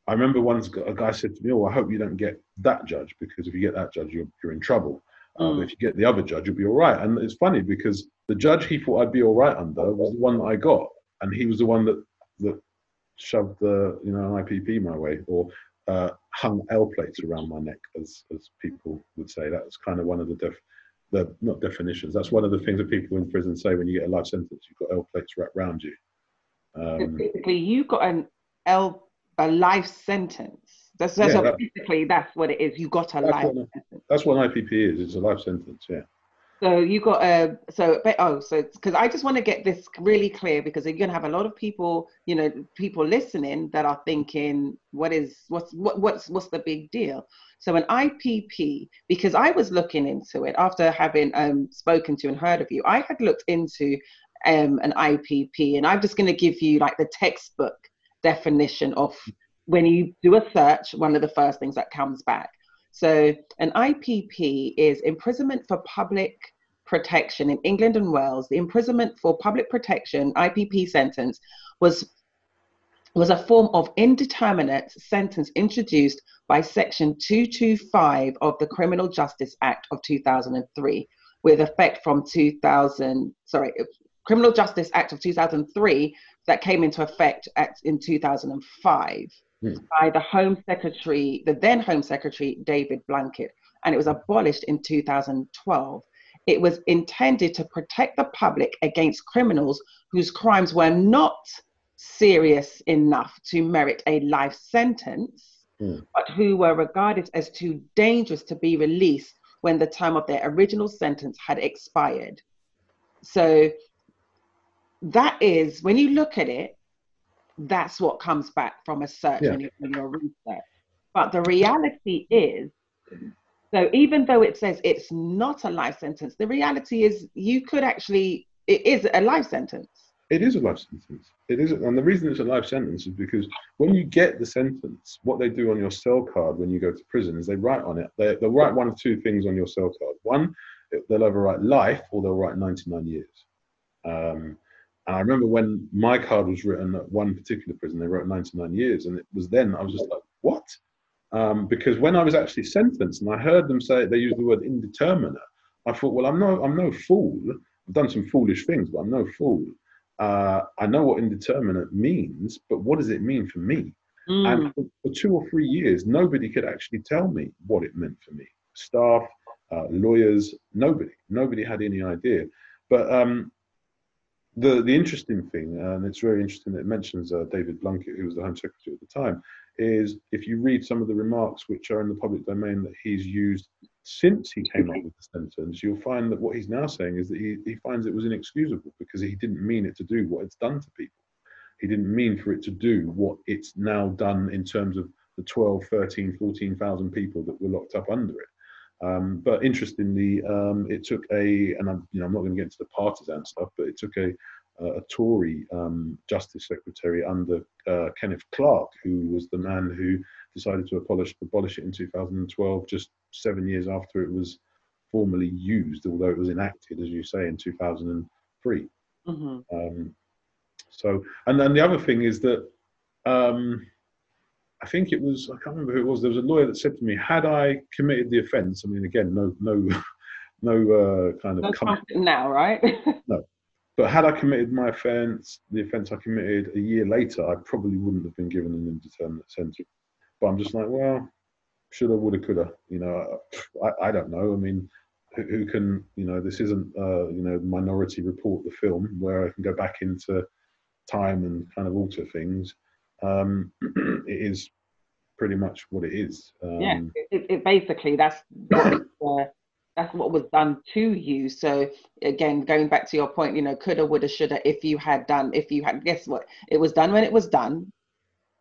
I remember once a guy said to me, "Oh, I hope you don't get that judge because if you get that judge, you're, you're in trouble. Um, Mm. if you get the other judge, you'll be all right." And it's funny because the judge he thought I'd be all right under was the one that I got, and he was the one that that shoved the you know an IPP my way or uh, hung L plates around my neck, as as people would say. That's kind of one of the def the not definitions. That's one of the things that people in prison say when you get a life sentence. You've got L plates wrapped around you. Um, basically you got an L a life sentence. That's, that's Yeah, what- that- basically that's what it is. You got a life what- sentence. that's what an IPP is. It's a life sentence. Yeah. So you got a so oh so because I just want to get this really clear because you're gonna have a lot of people you know people listening that are thinking what is what's what, what's what's the big deal. So an IPP because I was looking into it after having um, spoken to and heard of you. I had looked into um, an IPP and I'm just gonna give you like the textbook definition of when you do a search, one of the first things that comes back. So, an IPP is imprisonment for public protection in England and Wales. The imprisonment for public protection IPP sentence was was a form of indeterminate sentence introduced by Section 225 of the Criminal Justice Act of 2003, with effect from 2000. Sorry, Criminal Justice Act of 2003 that came into effect at, in 2005 mm. by the Home Secretary, the then Home Secretary David Blunkett, and it was abolished in 2012. It was intended to protect the public against criminals whose crimes were not serious enough to merit a life sentence, mm. but who were regarded as too dangerous to be released when the time of their original sentence had expired. So that is, when you look at it, that's what comes back from a search yeah. and your research. But the reality is, so even though it says it's not a life sentence, the reality is you could actually, it is a life sentence. It is a life sentence. It is, and the reason it's a life sentence is because when you get the sentence, what they do on your cell card when you go to prison is they write on it. They, will write one of two things on your cell card. One, they'll either write life or they'll write 99 years. Um, and I remember when my card was written at one particular prison, they wrote 99 years. And it was then I was just like, what? Um, because when I was actually sentenced and I heard them say they used the word indeterminate, I thought, well, I'm no, I'm no fool. I've done some foolish things, but I'm no fool. Uh, I know what indeterminate means, but what does it mean for me? Mm. And for, for, two or three years, nobody could actually tell me what it meant for me. Staff, uh, lawyers, nobody, nobody had any idea. But um, the the interesting thing, and it's very interesting that it mentions uh, David Blunkett, who was the Home Secretary at the time, is if you read some of the remarks which are in the public domain that he's used since he came up with the sentence, you'll find that what he's now saying is that he, he finds it was inexcusable because he didn't mean it to do what it's done to people. He didn't mean for it to do what it's now done in terms of the 12, 13, 14,000 people that were locked up under it. Um, but interestingly, um, it took a, and I'm, you know, I'm not going to get into the partisan stuff, but it took a, a Tory um, Justice Secretary under uh, Kenneth Clarke, who was the man who decided to abolish, abolish it in 2012, just seven years after it was formally used, although it was enacted, as you say, in 2003. Mm-hmm. Um, so, and then the other thing is that um, I think it was I can't remember who it was. There was a lawyer that said to me, "Had I committed the offence, I mean, again, no, no, no uh, kind of no now, right? no, but had I committed my offence, the offence I committed a year later, I probably wouldn't have been given an indeterminate sentence. But I'm just like, well, shoulda, woulda, coulda. You know, I, I don't know. I mean, who, who can, you know, this isn't, uh, you know, Minority Report, the film, where I can go back into time and kind of alter things um, it is pretty much what it is. Um, yeah, it, it, basically that's what, uh, that's what was done to you. So again, going back to your point, you know, coulda, woulda, shoulda. If you had done, if you had, guess what? It was done when it was done,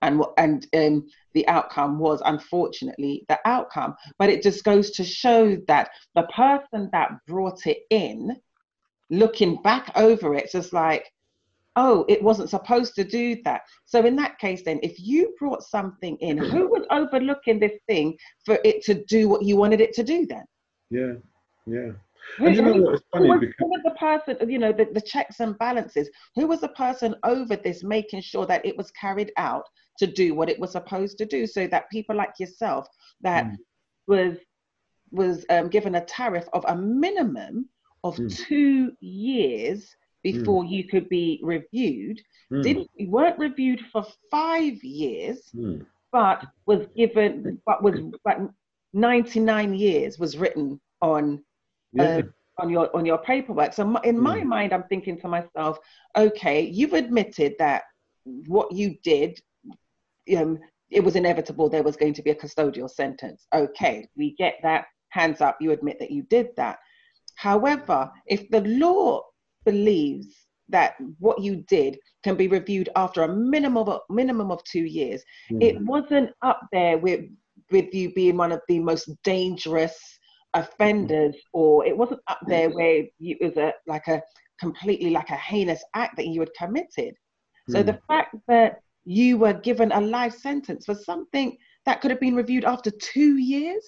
and and um, the outcome was unfortunately the outcome. But it just goes to show that the person that brought it in, looking back over it, just like oh, it wasn't supposed to do that. So in that case, then, if you brought something in, who was overlooking this thing for it to do what you wanted it to do then? Yeah, yeah. And you know what? It's funny who was, because who was the person, you know, the, the checks and balances? Who was the person over this making sure that it was carried out to do what it was supposed to do so that people like yourself that mm. was was um, given a tariff of a minimum of mm. two years before mm. you could be reviewed. Mm. Didn't you weren't reviewed for five years, mm. but was given but was but 99 years was written on yeah. uh, on your on your paperwork. So in my hmm. mind, I'm thinking to myself, okay, you've admitted that what you did. Um, it was inevitable there was going to be a custodial sentence. Okay, we get that. Hands up, you admit that you did that. However, if the law believes that what you did can be reviewed after a minimum of, minimum of two years, Mm. it wasn't up there with with you being one of the most dangerous offenders, or it wasn't up there where you, it was a like a completely like a heinous act that you had committed. So Mm. the fact that you were given a life sentence for something that could have been reviewed after two years,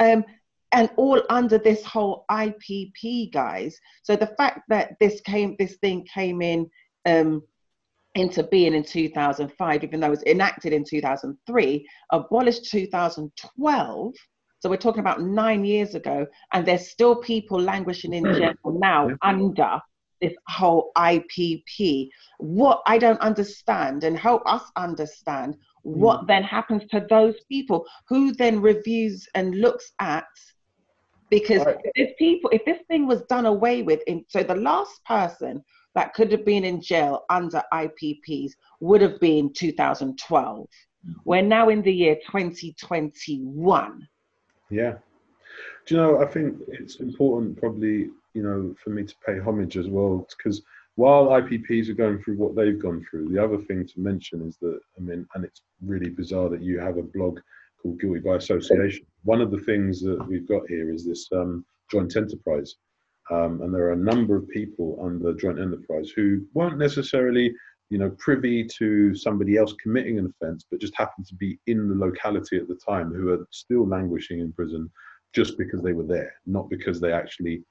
um, and all under this whole IPP, guys. So the fact that this came, this thing came in um, into being in 2005, even though it was enacted in 2003, abolished 2012. So we're talking about nine years ago, and there's still people languishing in jail now Yeah. under this whole IPP. What I don't understand, and help us understand, what then happens to those people who then reviews and looks at because Right. if this people if this thing was done away with in so the last person that could have been in jail under IPPs would have been 2012 we're now in the year 2021 Yeah. Do you know, I think it's important probably, you know, for me to pay homage as well, because while IPPs are going through what they've gone through, the other thing to mention is that, I mean, and it's really bizarre that you have a blog called Guilty by Association. One of the things that we've got here is this um, joint enterprise. Um, and there are a number of people under joint enterprise who weren't necessarily, you know, privy to somebody else committing an offence, but just happened to be in the locality at the time who are still languishing in prison just because they were there, not because they actually,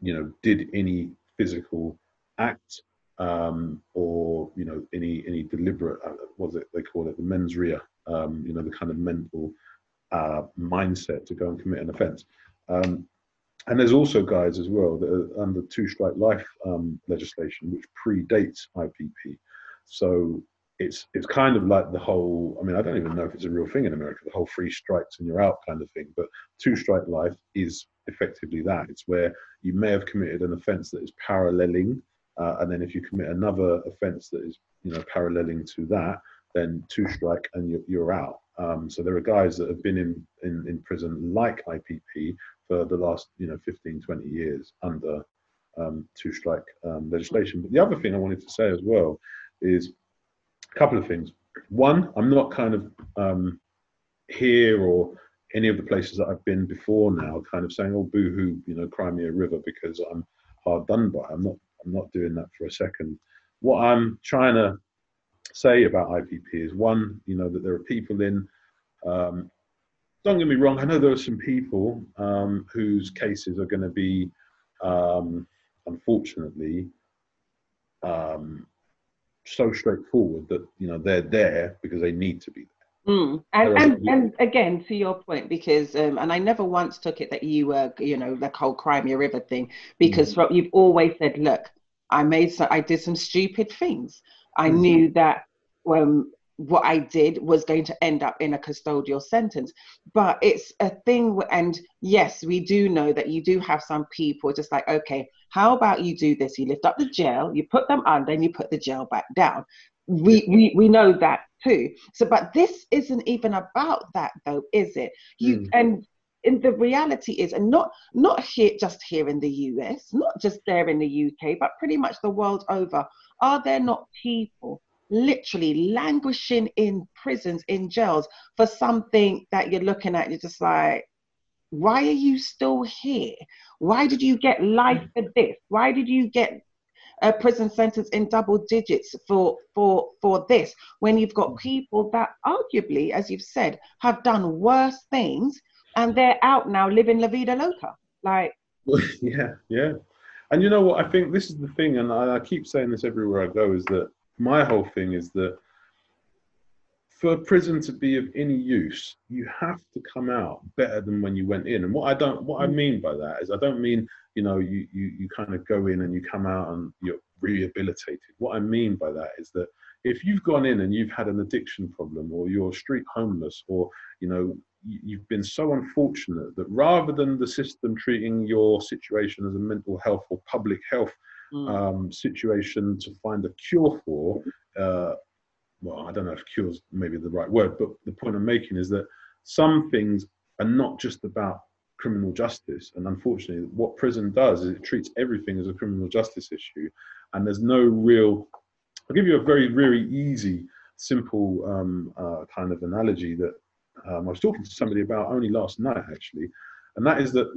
you know, did any physical act um, or you know any any deliberate uh, was it they call it the mens rea, um, you know, the kind of mental uh, mindset to go and commit an offence. Um, and there's also guys as well that are under two strike life um, legislation, which predates IPP. So it's it's kind of like the whole. I mean, I don't even know if it's a real thing in America. The whole three strikes and you're out kind of thing. But two strike life is effectively that. It's where you may have committed an offence that is paralleling, uh, and then if you commit another offence that is you know paralleling to that, then two strike and you're, you're out. Um, so there are guys that have been in, in, in prison like IPP for the last you know 15, 20 years under um, two strike um, legislation. But the other thing I wanted to say as well is a couple of things. One, I'm not kind of um, here or any of the places that I've been before now, kind of saying, "Oh, boo-hoo," you know, cry me a river because I'm hard done by. I'm not. I'm not doing that for a second. What I'm trying to say about IPP is one, you know, that there are people in. Um, don't get me wrong. I know there are some people um, whose cases are going to be, um, unfortunately, um, so straightforward that you know they're there because they need to be there. Mm. And, and and again to your point because um, and I never once took it that you were you know the whole cry me a river thing because from, you've always said look I made so I did some stupid things I Mhm. knew that um, what I did was going to end up in a custodial sentence. But it's a thing and yes we do know that you do have some people just like okay how about you do this? You lift up the jail you put them under and you put the jail back down. We, we we know that too. So but this isn't even about that though is it? You Mm. and and the reality is and not not here just here in the us not just there in the uk but pretty much the world over. Are there not people literally languishing in prisons in jails for something that you're looking at you're just like why are you still here? Why did you get life hmm. for this? Why did you get a prison sentence in double digits for for for this? When you've got hmm. people that arguably as you've said have done worse things and they're out now living la vida loca like yeah, yeah. And you know what? I think this is the thing, and I, I keep saying this everywhere I go, is that my whole thing is that for prison to be of any use, you have to come out better than when you went in. And what I don't, what I mm. mean by that is, I don't mean you know you you you kind of go in and you come out and you're rehabilitated. What I mean by that is that if you've gone in and you've had an addiction problem, or you're street homeless, or you know you've been so unfortunate that rather than the system treating your situation as a mental health or public health mm, um, situation to find a cure for, uh, well, I don't know if cure is maybe the right word, but the point I'm making is that some things are not just about criminal justice. And unfortunately, what prison does is it treats everything as a criminal justice issue, and there's no real. I'll give you a very, very easy, simple um, uh, kind of analogy that um, I was talking to somebody about only last night, actually, and that is that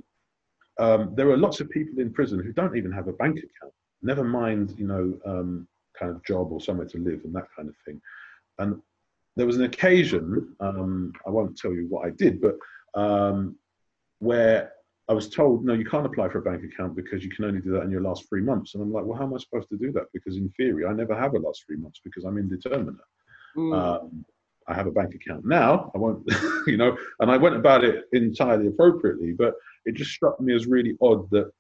um, there are lots of people in prison who don't even have a bank account. Never mind, you know, um, kind of job or somewhere to live and that kind of thing. And there was an occasion, um, I won't tell you what I did, but um, where I was told, no, you can't apply for a bank account because you can only do that in your last three months. And I'm like, well, how am I supposed to do that? Because in theory, I never have a last three months because I'm indeterminate. Mm. Um, I have a bank account now. I won't, you know, and I went about it entirely appropriately, but it just struck me as really odd that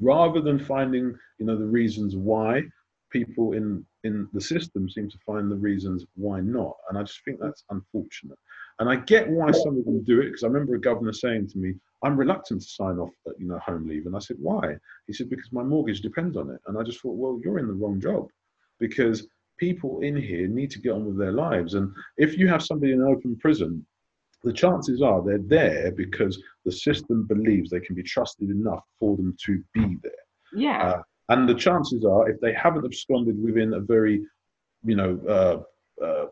rather than finding, you know, the reasons why, people in in the system seem to find the reasons why not, and I just think that's unfortunate. And I get why some of them do it because I remember a governor saying to me, "I'm reluctant to sign off, at, you know, home leave," and I said, "Why?" He said, "Because my mortgage depends on it." And I just thought, well, you're in the wrong job, because people in here need to get on with their lives, and if you have somebody in an open prison the chances are they're there because the system believes they can be trusted enough for them to be there. Yeah. Uh, and the chances are, if they haven't absconded within a very, you know, uh, uh,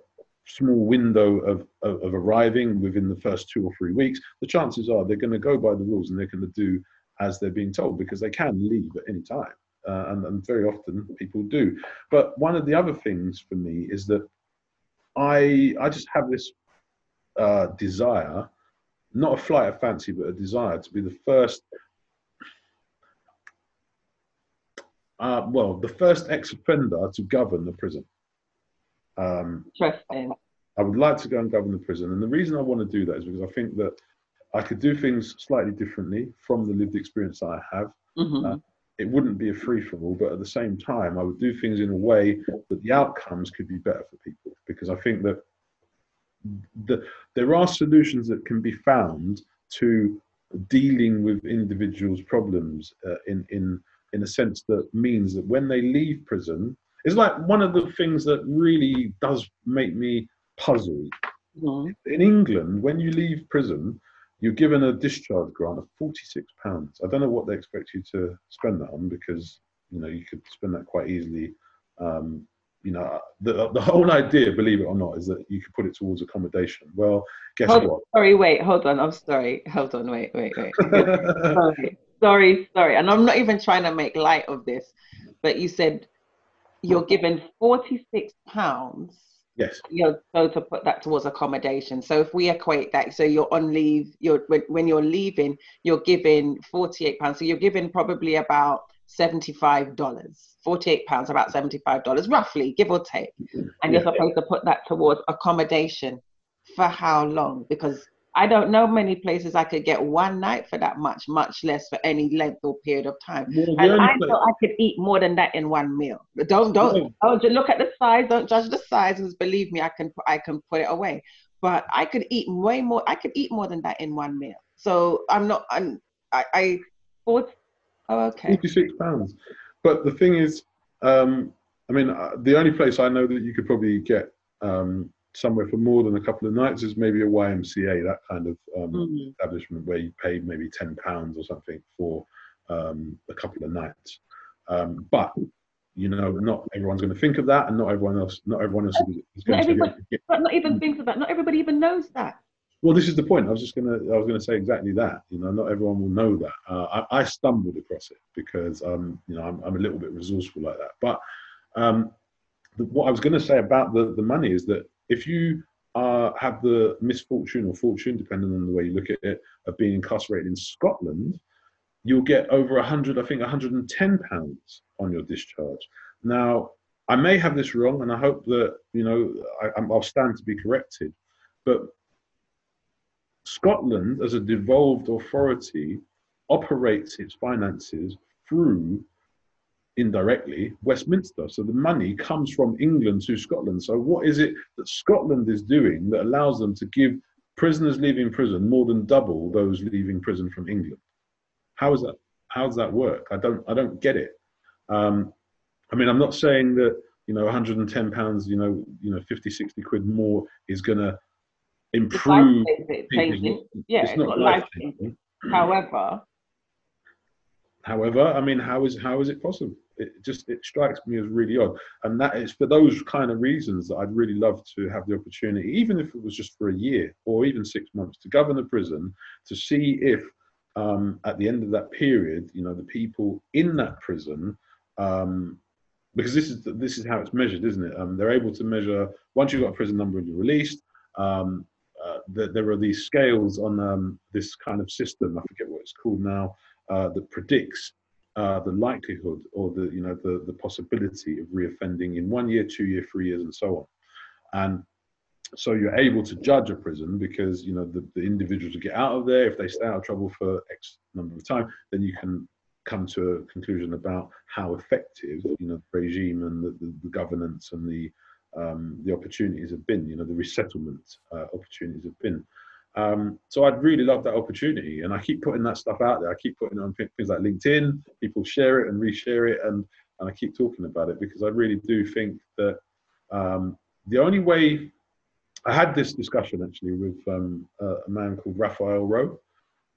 small window of, of, of, arriving within the first two or three weeks, the chances are they're going to go by the rules and they're going to do as they're being told because they can leave at any time. Uh, and, and very often people do. But one of the other things for me is that I I just have this uh, desire, not a flight of fancy, but a desire to be the first uh, well, the first ex-offender to govern the prison. Um, Interesting. I would like to go and govern the prison, and the reason I want to do that is because I think that I could do things slightly differently from the lived experience that I have. Mm-hmm. Uh, it wouldn't be a free for all, but at the same time, I would do things in a way that the outcomes could be better for people. Because I think that the, there are solutions that can be found to dealing with individuals' problems uh, in in in a sense that means that when they leave prison, it's like one of the things that really does make me puzzled. Mm-hmm. In England, when you leave prison, you're given a discharge grant of forty-six pounds. I don't know what they expect you to spend that on because you know you could spend that quite easily. Um, you know, the the whole idea, believe it or not, is that you could put it towards accommodation. Well, guess hold, what? Sorry, wait, hold on. I'm sorry. Hold on, wait, wait, wait. sorry sorry, sorry. And I'm not even trying to make light of this, but you said you're given 46 pounds. Yes. You're supposed to put that towards accommodation. So if we equate that, so you're on leave, you're when, when you're leaving, you're given 48 pounds. So you're given probably about $75. 48 pounds, about $75, roughly, give or take. Mm-hmm. And you're supposed to put that towards accommodation for how long? Because I don't know many places I could get one night for that much, much less for any length or period of time. Well, and I thought I could eat more than that in one meal. Don't don't yeah. don't look at the size. Don't judge the size. Because believe me, I can I can put it away. But I could eat way more. I could eat more than that in one meal. So I'm not. I'm, I I thought. Oh, okay. Forty six pounds. But the thing is, um, I mean, uh, the only place I know that you could probably get um, somewhere for more than a couple of nights is maybe a YMCA, that kind of um, mm-hmm. establishment where you pay maybe ten pounds or something for um, a couple of nights. Um, but you know, not everyone's going to think of that, and not everyone else, not everyone else is, going to. Get, but not even think of that. Not everybody even knows that. Well, this is the point. I was just gonna, I was gonna say exactly that. You know, not everyone will know that. Uh, I, I, stumbled across it because, um, you know, I'm, I'm a little bit resourceful like that. But um, the, what I was going to say about the, the money is that if you uh, have the misfortune or fortune, depending on the way you look at it, of being incarcerated in Scotland, you'll get over 100, I think 110 pounds on your discharge. Now, I may have this wrong, and I hope that you know I, will stand to be corrected. But Scotland, as a devolved authority, operates its finances through indirectly Westminster. So the money comes from England to Scotland. So what is it that Scotland is doing that allows them to give prisoners leaving prison more than double those leaving prison from England? How is that? How does that work? I don't. I don't get it. Um, I mean, I'm not saying that you know 110 pounds, you know, you know, 50, 60 quid more is going to improve. It's yeah, it's, not life. However, However, I mean, how is how is it possible? It just it strikes me as really odd, and that is for those kind of reasons that I'd really love to have the opportunity, even if it was just for a year or even six months, to govern a prison to see if um, at the end of that period, you know, the people in that prison, um, because this is this is how it's measured, isn't it? Um, they're able to measure once you've got a prison number and you're released. Um, uh, there, there are these scales on um, this kind of system. I forget what it's called now uh, that predicts uh, the likelihood or the you know the the possibility of reoffending in one year, two year, three years, and so on. And so you're able to judge a prison because you know the, the individuals get out of there, if they stay out of trouble for X number of time, then you can come to a conclusion about how effective you know the regime and the, the, the governance and the um, the opportunities have been, you know, the resettlement uh, opportunities have been. Um, so I'd really love that opportunity, and I keep putting that stuff out there. I keep putting it on things like LinkedIn. People share it and reshare it, and and I keep talking about it because I really do think that um, the only way I had this discussion actually with um, a, a, man called Raphael Rowe,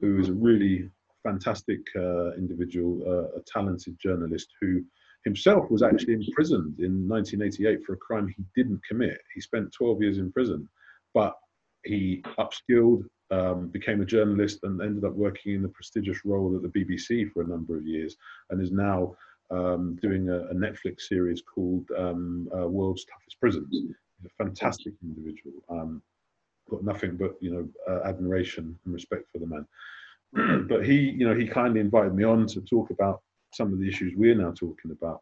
who is a really fantastic uh, individual, uh, a talented journalist who himself was actually imprisoned in 1988 for a crime he didn't commit. He spent 12 years in prison, but he upskilled, um, became a journalist, and ended up working in the prestigious role at the BBC for a number of years, and is now um, doing a, a, Netflix series called um, uh, World's Toughest Prisons. He's a fantastic individual. Um, got nothing but you know uh, admiration and respect for the man. but he, you know, he kindly invited me on to talk about some of the issues we're now talking about.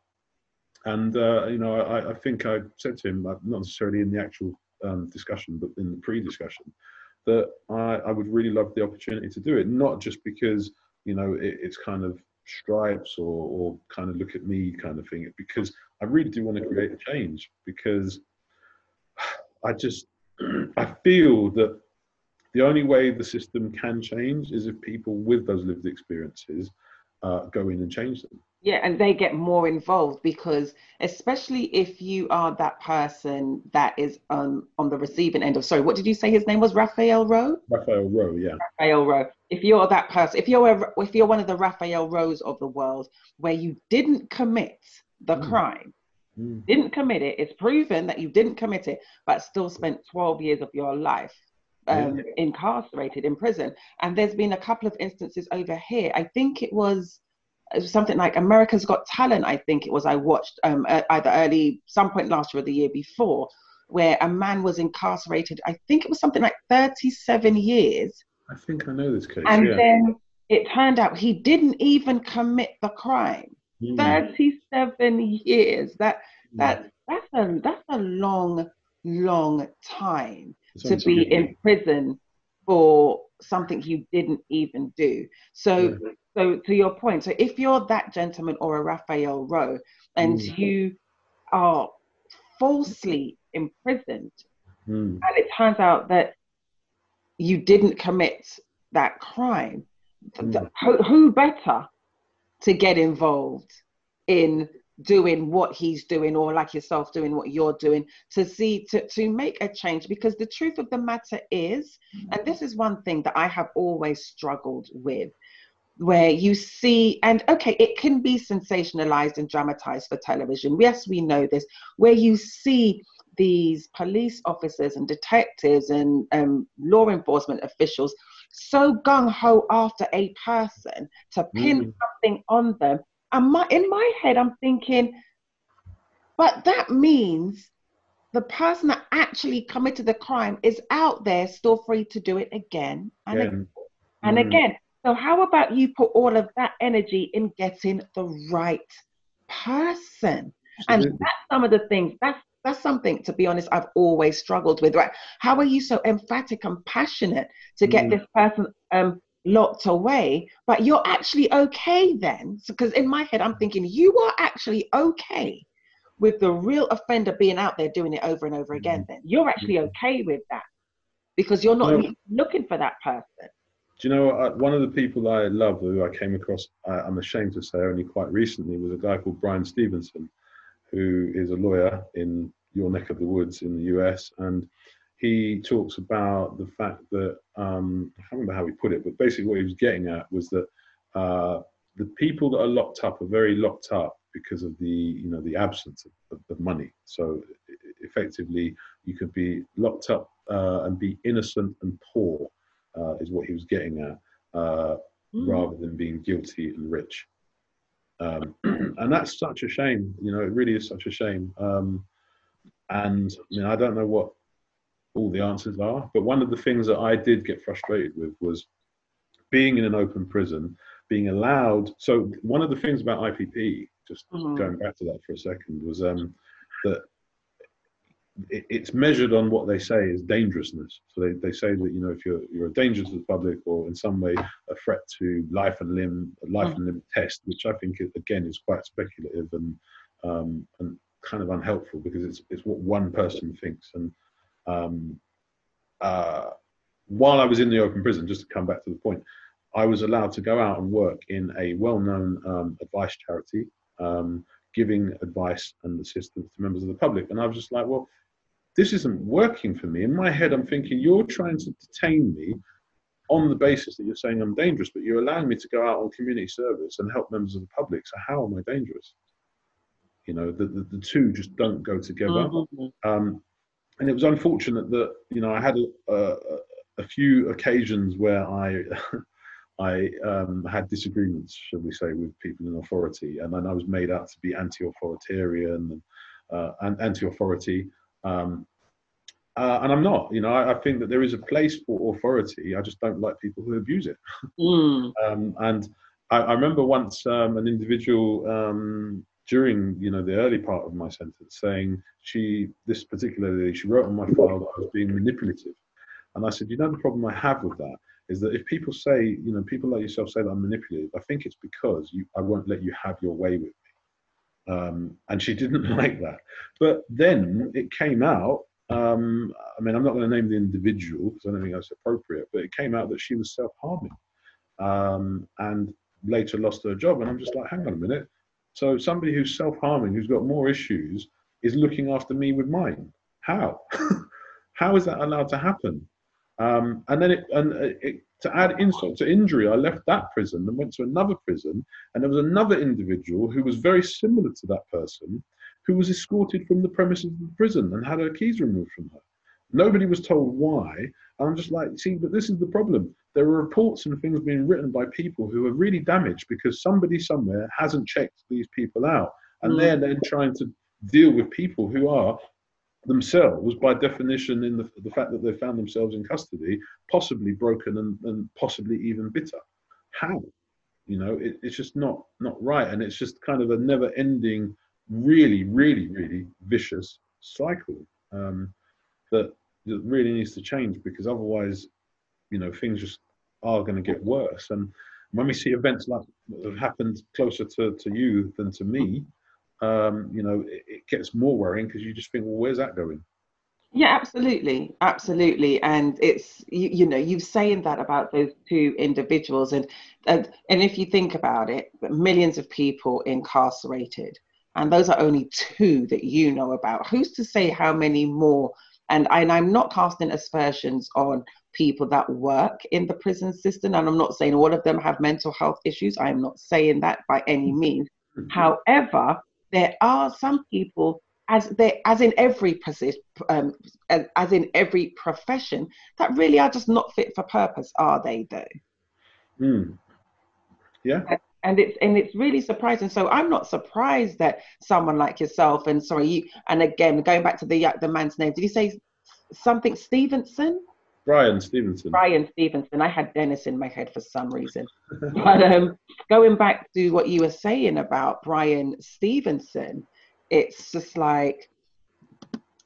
And uh, you know, I, I, think I said to him, not necessarily in the actual um, discussion, but in the pre-discussion, that I, I, would really love the opportunity to do it. Not just because you know it, it's kind of stripes or, or kind of look at me kind of thing, because I really do want to create a change. Because I just I feel that the only way the system can change is if people with those lived experiences uh, go in and change them. Yeah, and they get more involved because, especially if you are that person that is um, on the receiving end of, sorry, what did you say his name was? Raphael Rowe? Raphael Rowe, yeah. Raphael Rowe. If you're that person, if you're a, if you're one of the Raphael Rowes of the world where you didn't commit the mm. crime, mm. didn't commit it, it's proven that you didn't commit it, but still spent 12 years of your life um, incarcerated in prison. And there's been a couple of instances over here. I think it was something like America's Got Talent. I think it was. I watched um, either early, some point last year or the year before, where a man was incarcerated. I think it was something like 37 years. I think I know this case. And yeah. then it turned out he didn't even commit the crime. Mm. 37 years. That mm. that that's a that's a long, long time to be in prison for something you didn't even do. So, mm-hmm. So to your point, so if you're that gentleman or a Raphael Rowe and mm-hmm. you are falsely imprisoned, mm. and it turns out that you didn't commit that crime, mm. who, who better to get involved in doing what he's doing or like yourself doing what you're doing to see to, to make a change because the truth of the matter is and this is one thing that i have always struggled with where you see and okay it can be sensationalized and dramatized for television yes we know this where you see these police officers and detectives and um, law enforcement officials so gung-ho after a person to pin mm. something on them and my, in my head, I'm thinking, but that means the person that actually committed the crime is out there still free to do it again and again. And mm. again. So how about you put all of that energy in getting the right person? Absolutely. And that's some of the things. That's that's something to be honest i've always struggled with right how are you so emphatic and passionate to get mm. this person um, locked away, but you're actually okay then. Because in my head, I'm thinking you are actually okay with the real offender being out there doing it over and over again. Mm-hmm. Then you're actually mm-hmm. okay with that because you're not looking for that person. Do you know one of the people I love who I came across, I'm ashamed to say, only quite recently, was a guy called Bryan Stevenson, who is a lawyer in your neck of the woods in the US, and he talks about the fact that um, I can't remember how he put it, but basically what he was getting at was that uh, the people that are locked up are very locked up because of the you know the absence of, of money. So effectively, you could be locked up uh, and be innocent and poor, uh, is what he was getting at, mm. rather than being guilty and rich. Um, and that's such a shame. You know, it really is such a shame. Um, and I mean, I don't know what all the answers are, but one of the things that I did get frustrated with was being in an open prison, being allowed. So one of the things about IPP, just mm-hmm. going back to that for a second, was um, that it, it's measured on what they say is dangerousness. So they, they say that you know if you're you're a danger to the public or in some way a threat to life and limb life and limb test, which I think again is quite speculative and um, and kind of unhelpful because it's it's what one person thinks. And um, uh, while I was in the open prison, just to come back to the point, I was allowed to go out and work in a well-known um, advice charity, um, giving advice and assistance to members of the public. And I was just like, well, this isn't working for me. In my head, I'm thinking, you're trying to detain me on the basis that you're saying I'm dangerous, but you're allowing me to go out on community service and help members of the public. So how am I dangerous? You know, the, the, the two just don't go together. Mm-hmm. Um, and it was unfortunate that, you know, I had a, a, a few occasions where I, I um, had disagreements, shall we say, with people in authority, and then I was made out to be anti-authoritarian and, uh, and anti-authority. Um, uh, and I'm not. You know, I, I, think that there is a place for authority. I just don't like people who abuse it. Mm. um, and I, I, remember once um, an individual um, during, you know, the early part of my sentence saying she, this particular lady, she wrote on my file that I was being manipulative. And I said, you know, the problem I have with that is that if people say, you know, people like yourself say that I'm manipulative, I think it's because you, I won't let you have your way with me. Um, and she didn't like that. But then it came out. Um, I mean, I'm not going to name the individual because I don't think that's appropriate. But it came out that she was self-harming, um, and later lost her job. And I'm just like, hang on a minute. So somebody who's self-harming, who's got more issues, is looking after me with mine. How? How is that allowed to happen? Um, and then it, and it, to add insult to injury, I left that prison and went to another prison, and there was another individual who was very similar to that person, who was escorted from the premises of the prison and had her keys removed from her. Nobody was told why. And I'm just like, see, but this is the problem. There are reports and things being written by people who are really damaged because somebody somewhere hasn't checked these people out, and mm. they're then trying to deal with people who are themselves, by definition, in the, the fact that they found themselves in custody, possibly broken and, and possibly even bitter. How? You know, it, it's just not not right, and it's just kind of a never-ending, really, really, really vicious cycle um, that that really needs to change because otherwise, you know, things just are going to get worse. And when we see events like that have happened closer to, to you than to me, um, you know, it, it gets more worrying because you just think, well, where's that going? Yeah, absolutely, absolutely, and it's you, you know you've saying that about those two individuals, and, and and if you think about it, millions of people incarcerated, and those are only two that you know about. Who's to say how many more? And, and I'm not casting aspersions on people that work in the prison system, and I'm not saying all of them have mental health issues. I'm not saying that by any means. Mm-hmm. However, there are some people as they as in every position um, as, in every profession that really are just not fit for purpose are they though? Mm. yeah. And it's and it's really surprising. So i'm not surprised that someone like yourself and sorry you and again going back to the the man's name did you say something stevenson Bryan Stevenson. Bryan Stevenson. I had Dennis in my head for some reason. but um, going back to what you were saying about Bryan Stevenson, it's just like,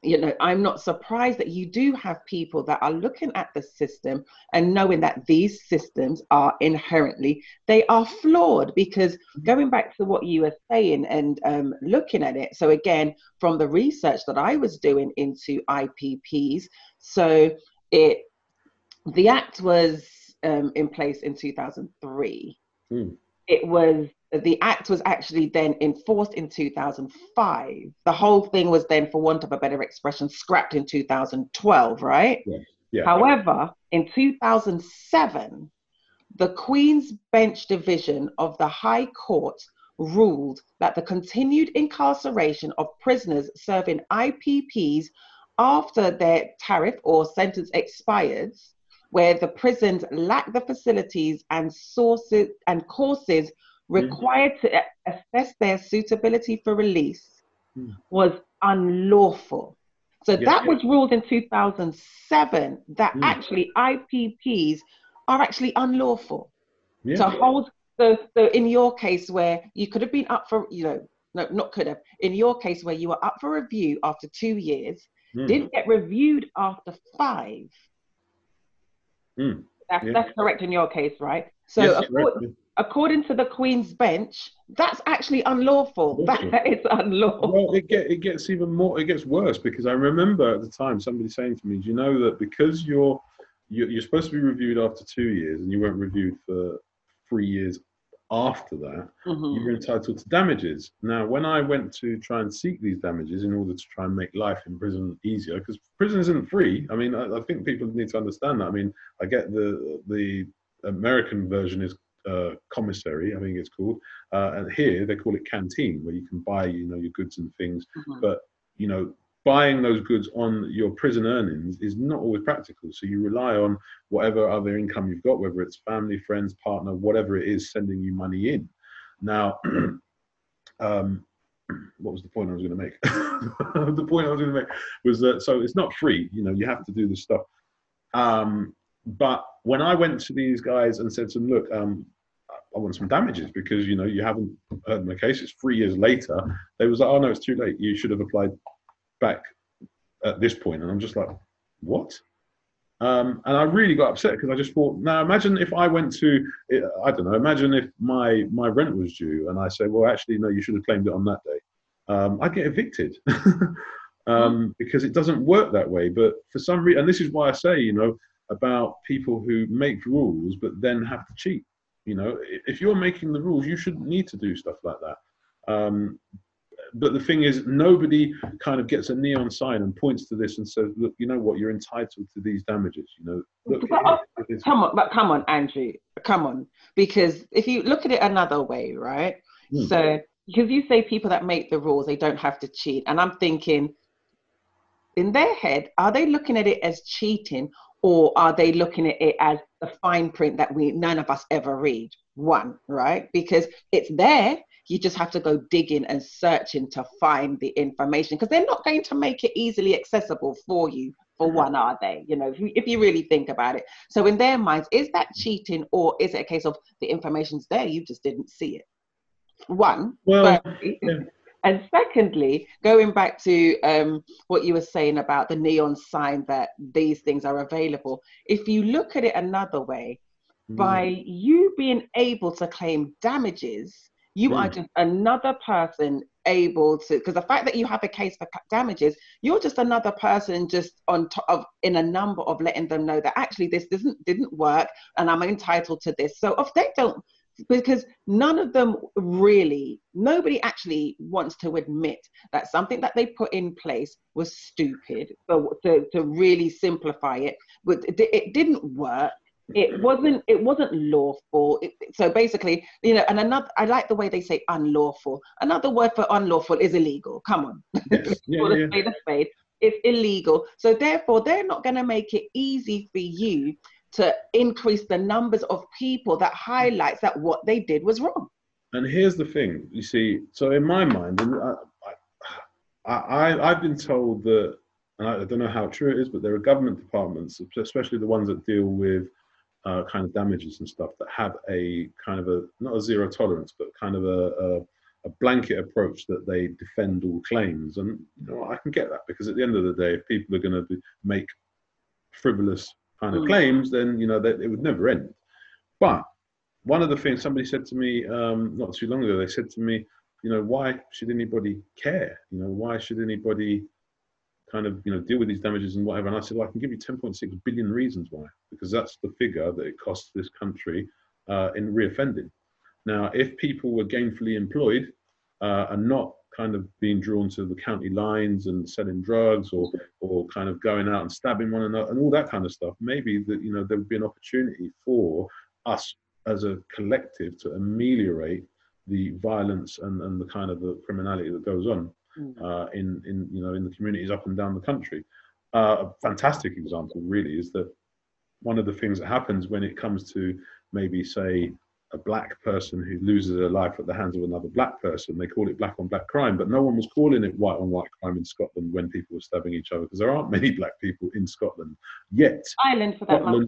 you know, I'm not surprised that you do have people that are looking at the system and knowing that these systems are inherently they are flawed. Because going back to what you were saying and um, looking at it, so again, from the research that I was doing into IPPs, so it the act was um, in place in 2003. Mm. It was the act was actually then enforced in 2005. The whole thing was then, for want of a better expression, scrapped in 2012, right? Yeah. yeah. However, in 2007, the Queen's Bench Division of the High Court ruled that the continued incarceration of prisoners serving IPPs after their tariff or sentence expires, where the prisons lack the facilities and sources and courses required to assess their suitability for release, Mm. was unlawful. So Yeah. that was ruled in 2007 that Mm. actually IPPs are actually unlawful yeah. to hold so, so in your case where you could have been up for you know no not could have in your case where you were up for review after two years Mm. didn't get reviewed after five Mm. that's, Yeah. that's correct in your case right so Yes, accord- correct. according to the queen's bench that's actually unlawful Lawful. that is unlawful Well, it get it gets even more. It gets worse because I remember at the time somebody saying to me, "Do you know that because you're you're, you're supposed to be reviewed after two years and you weren't reviewed for three years after that, Mhm. you're entitled to damages." Now, when I went to try and seek these damages in order to try and make life in prison easier, because prison isn't free. I mean, I, I think people need to understand that. I mean, I get the the American version is uh, commissary, I think it's called, uh, and here they call it canteen, where you can buy, you know, your goods and things. Mhm. But you know, buying those goods on your prison earnings is not always practical. So you rely on whatever other income you've got, whether it's family, friends, partner, whatever it is, sending you money in. Now, um, what was the point I was going to make? the point I was going to make was that so it's not free. You know, you have to do this stuff. Um, but when I went to these guys and said to them, look, um, I want some damages because you know you haven't heard my case. It's three years later. They was like, oh no, it's too late. You should have applied back at this. And I'm just like, what? Um, and I really got upset because I just thought, now imagine if I went to, I don't know, imagine if my my rent was due and I say, well, actually, no, you should have claimed it on that day. Um, I'd get evicted um, because it doesn't work that way. But for some reason, and this is why I say, you know, about people who make rules but then have to cheat. You know, if you're making the rules, you shouldn't need to do stuff like that. But the thing is, nobody kind of gets a neon sign and points to this and says, "Look, you know what? You're entitled to these damages." You know, look, But, it- Come on, but come on, Andrew, come on. Because if you look at it another way, right? Hmm. So, because you say people that make the rules, they don't have to cheat. And I'm thinking, in their head, are they looking at it as cheating or are they looking at it as the fine print that we none of us ever read? One, right? Because it's there. You just have to go digging and searching to find the information because they're not going to make it easily accessible for you. For one, are they? You know, if you, if you really think about it. So in their minds, is that cheating or is it a case of the information's there, you just didn't see it? One. well, yeah. And secondly, going back to um, what you were saying about the neon sign that these things are available, if you look at it another way, by you being able to claim damages, you are Mm. just another person able to, because the fact that you have a case for damages, you're just another person just on top of in a number of letting them know that actually this doesn't didn't work and I'm entitled to this. So if they don't because none of them really nobody actually wants to admit that something that they put in place was stupid so to, to really simplify it but it didn't work it wasn't it wasn't lawful. It, so basically you know and another i like the way they say unlawful. Another word for unlawful is illegal. Come on. Yes. Yeah, yeah, a spade. It's illegal. So therefore they're not going to make it easy for you to increase the numbers of people that highlights that what they did was wrong. And here's the thing, you see. So in my mind, and I, I, I, I've been told that, and I don't know how true it is, but there are government departments, especially the ones that deal with uh, kind of damages and stuff, that have a kind of a not a zero tolerance, but kind of a, a, a blanket approach that they defend all claims. And you know, I can get that because at the end of the day, if people are going to make frivolous kind of Mm. claims, then you know that it would never end. But one of the things somebody said to me um, not too long ago, they said to me, you know, why should anybody care? You know, why should anybody kind of you know deal with these damages and whatever? And I said, well, I can give you 10.6 billion reasons why, because that's the figure that it costs this country uh, in reoffending. Now, if people were gainfully employed uh, and not kind of being drawn to the county lines and selling drugs or or kind of going out and stabbing one another and all that kind of stuff, maybe that you know there would be an opportunity for us as a collective to ameliorate the violence and, and the kind of the criminality that goes on uh, in in you know in the communities up and down the country. Uh, a fantastic example, really, is that one of the things that happens when it comes to maybe say a black person who loses their life at the hands of another black person. They call it black on black crime, but no one was calling it white on white crime in Scotland when people were stabbing each other because there aren't many black people in Scotland yet. Ireland for that Scotland,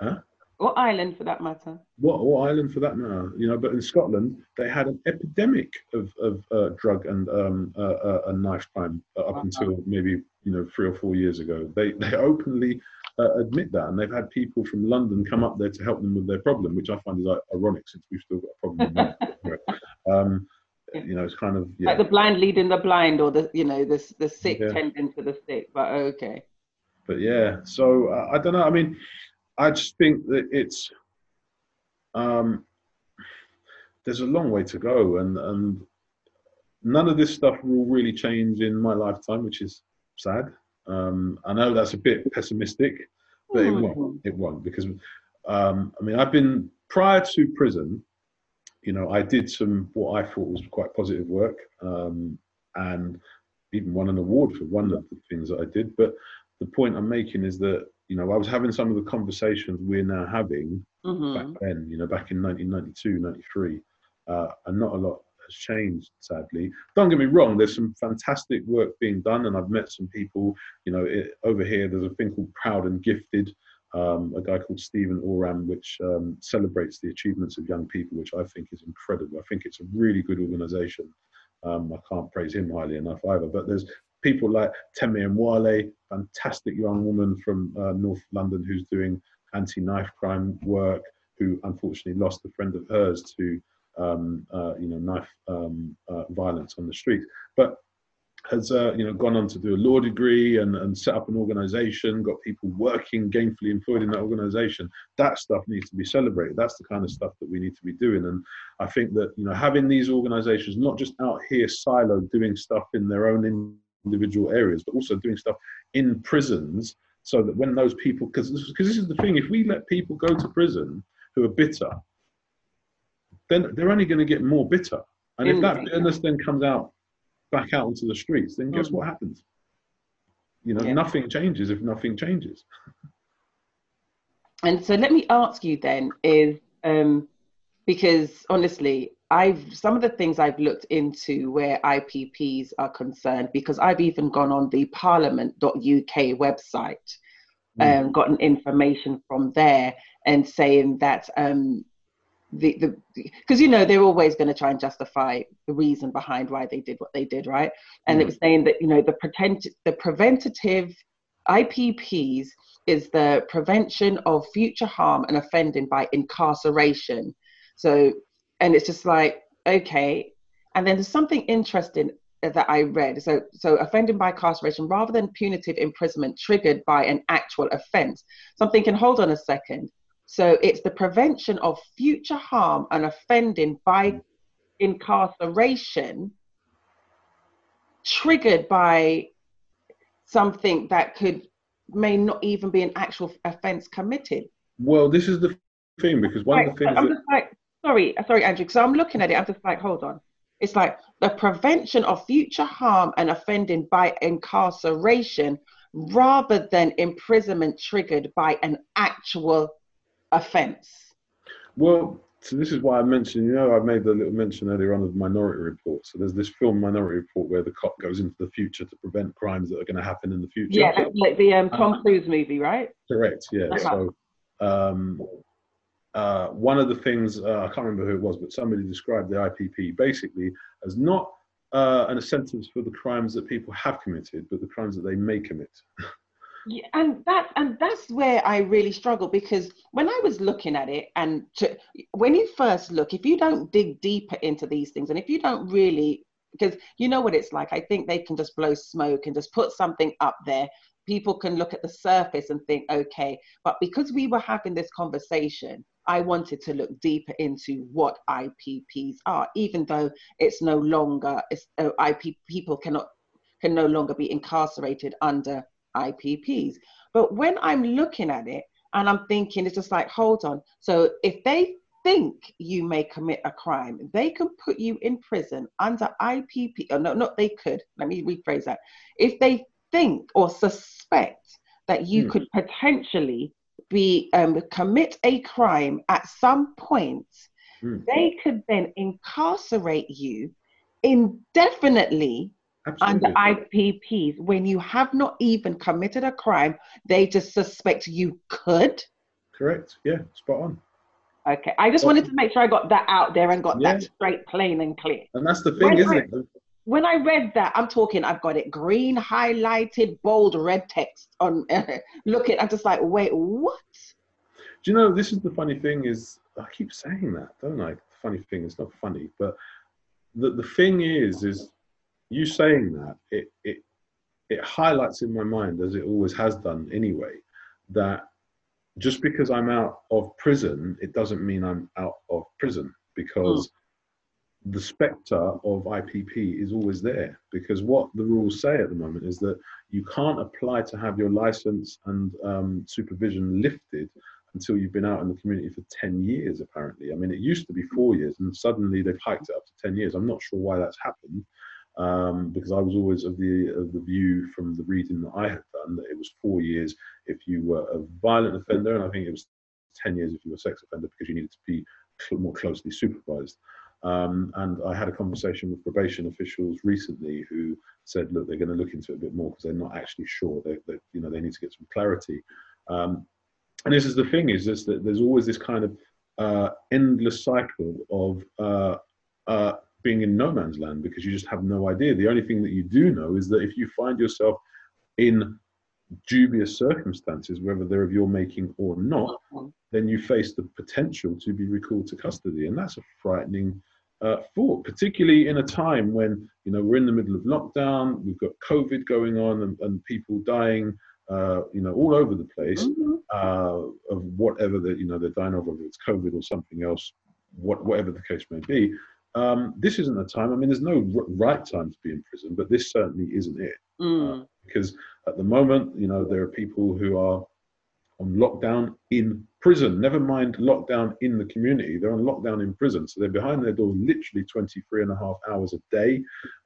matter. Huh? Or Ireland for that matter. What, what island for that matter? You know, but in Scotland they had an epidemic of, of uh, drug and um, uh, uh, and knife crime uh, up until maybe you know three or four years ago. They they openly uh, admit that, and they've had people from London come up there to help them with their problem, which I find is like, ironic since we've still got a problem. um, you know, it's kind of yeah. Like the blind leading the blind, or the you know the the sick Yeah. tending to the sick. But okay. but yeah so uh, i don't know i mean i just think that it's um there's a long way to go and and none of this stuff will really change in my lifetime which is sad. Um i know that's a bit pessimistic but it won't it won't because um i mean i've been prior to prison you know i did some what i thought was quite positive work um and even won an award for one of the things that i did but the point I'm making is that you know I was having some of the conversations we're now having Mhm. back then, you know, back in 1992, 93, uh, and not a lot has changed, sadly. Don't get me wrong, there's some fantastic work being done, and I've met some people, you know, it, over here there's a thing called Proud and Gifted, um, a guy called Stephen Oram, which um, celebrates the achievements of young people, which I think is incredible. I think it's a really good organization. Um, I can't praise him highly enough either, but there's people like Temi Mwale, fantastic young woman from uh, North London who's doing anti-knife crime work, who unfortunately lost a friend of hers to, um, uh, you know, knife um, uh, violence on the street, but has uh, you know gone on to do a law degree and, and set up an organization, got people working gainfully employed in that organization. That stuff needs to be celebrated. That's the kind of stuff that we need to be doing. And I think that you know having these organizations not just out here siloed doing stuff in their own individual areas, but also doing stuff in prisons so that when those people, because because this is the thing, if we let people go to prison who are bitter, then they're only going to get more bitter. And if that bitterness then comes out back out into the streets, then guess what happens? You know, Yeah. nothing changes if nothing changes. And so let me ask you then is um, because honestly, I've some of the things I've looked into where IPPs are concerned because I've even gone on the Parliament.uk website and gotten information from there and saying that um, the the because you know they're always going to try and justify the reason behind why they did what they did, right? And it hmm. was saying that you know the pretend the preventative IPPs is the prevention of future harm and offending by incarceration. So, and it's just like, okay. And then there's something interesting that I read. So, so offending by incarceration rather than punitive imprisonment triggered by an actual offense. So I'm thinking, hold on a second. So it's the prevention of future harm and offending by incarceration triggered by something that could may not even be an actual offense committed. Well, this is the thing because one of the things I'm that, just like, sorry, sorry, Andrew, because I'm looking at it, I'm just like, hold on. It's like the prevention of future harm and offending by incarceration rather than imprisonment triggered by an actual offense. Well, so this is why I mentioned, you know, I made the little mention earlier on of the Minority Report. So there's this film Minority Report where the cop goes into the future to prevent crimes that are going to happen in the future. Yeah, like the um, Tom Cruise movie, right? Correct. Yeah. Uh-huh. So um, uh, one of the things uh, I can't remember who it was, but somebody described the IPP basically as not uh, an sentence for the crimes that people have committed, but the crimes that they may commit. Yeah, and that and that's where I really struggle because when I was looking at it, and to, when you first look, if you don't dig deeper into these things, and if you don't really, because you know what it's like, I think they can just blow smoke and just put something up there. People can look at the surface and think, okay, but because we were having this conversation, I wanted to look deeper into what IPPs are, even though it's no longer it's, uh, IP people cannot can no longer be incarcerated under IPPs. But when I'm looking at it and I'm thinking, it's just like, hold on. So if they think you may commit a crime, they can put you in prison under IPP. Oh, no, not they could. Let me rephrase that. If they think or suspect that you mm. could potentially be um, commit a crime at some point, mm. they could then incarcerate you indefinitely Absolutely. under IPPs when you have not even committed a crime. They just suspect you could. Correct. Yeah, spot on. Okay, I just wanted to make sure I got that out there and got yeah. that straight, plain and clear. And that's the thing, when isn't I, it? When I read that, I'm talking. I've got it green, highlighted, bold, red text on. look at. I'm just like, wait, what? Do you know this is the funny thing? Is I keep saying that, don't I? The funny thing, is not funny, but the the thing is, is you saying that it it it highlights in my mind, as it always has done anyway, that just because I'm out of prison, it doesn't mean I'm out of prison because mm. The spectre of IPP is always there. Because what the rules say at the moment is that you can't apply to have your license and um, supervision lifted until you've been out in the community for 10 years, apparently. I mean, it used to be four years and suddenly they've hiked it up to 10 years. I'm not sure why that's happened. Um, because I was always of the of the view from the reading that I had done that it was four years if you were a violent offender, and I think it was ten years if you were a sex offender because you needed to be more closely supervised. Um, and I had a conversation with probation officials recently who said, look, they're going to look into it a bit more because they're not actually sure. They, they, you know, they need to get some clarity. Um, and this is the thing: is just that there's always this kind of uh, endless cycle of uh, uh, being in no man's land because you just have no idea. The only thing that you do know is that if you find yourself in dubious circumstances, whether they're of your making or not, then you face the potential to be recalled to custody, and that's a frightening uh, thought, particularly in a time when you know we're in the middle of lockdown, we've got COVID going on, and, and people dying, uh, you know, all over the place mm-hmm. uh, of whatever that you know they're dying of, whether it's COVID or something else, what, whatever the case may be. Um, this isn't the time. I mean, there's no r- right time to be in prison, but this certainly isn't it. Mm. Because at the moment, you know, there are people who are on lockdown in prison. Never mind lockdown in the community. They're on lockdown in prison. So they're behind their doors literally 23 and a half hours a day,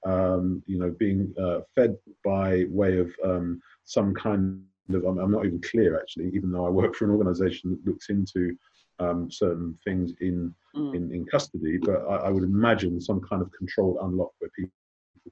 um, you know, being uh, fed by way of um, some kind of, I'm, I'm, not even clear actually, even though I work for an organization that looks into um, certain things in, mm. in, in custody, but I, I, would imagine some kind of controlled unlock where people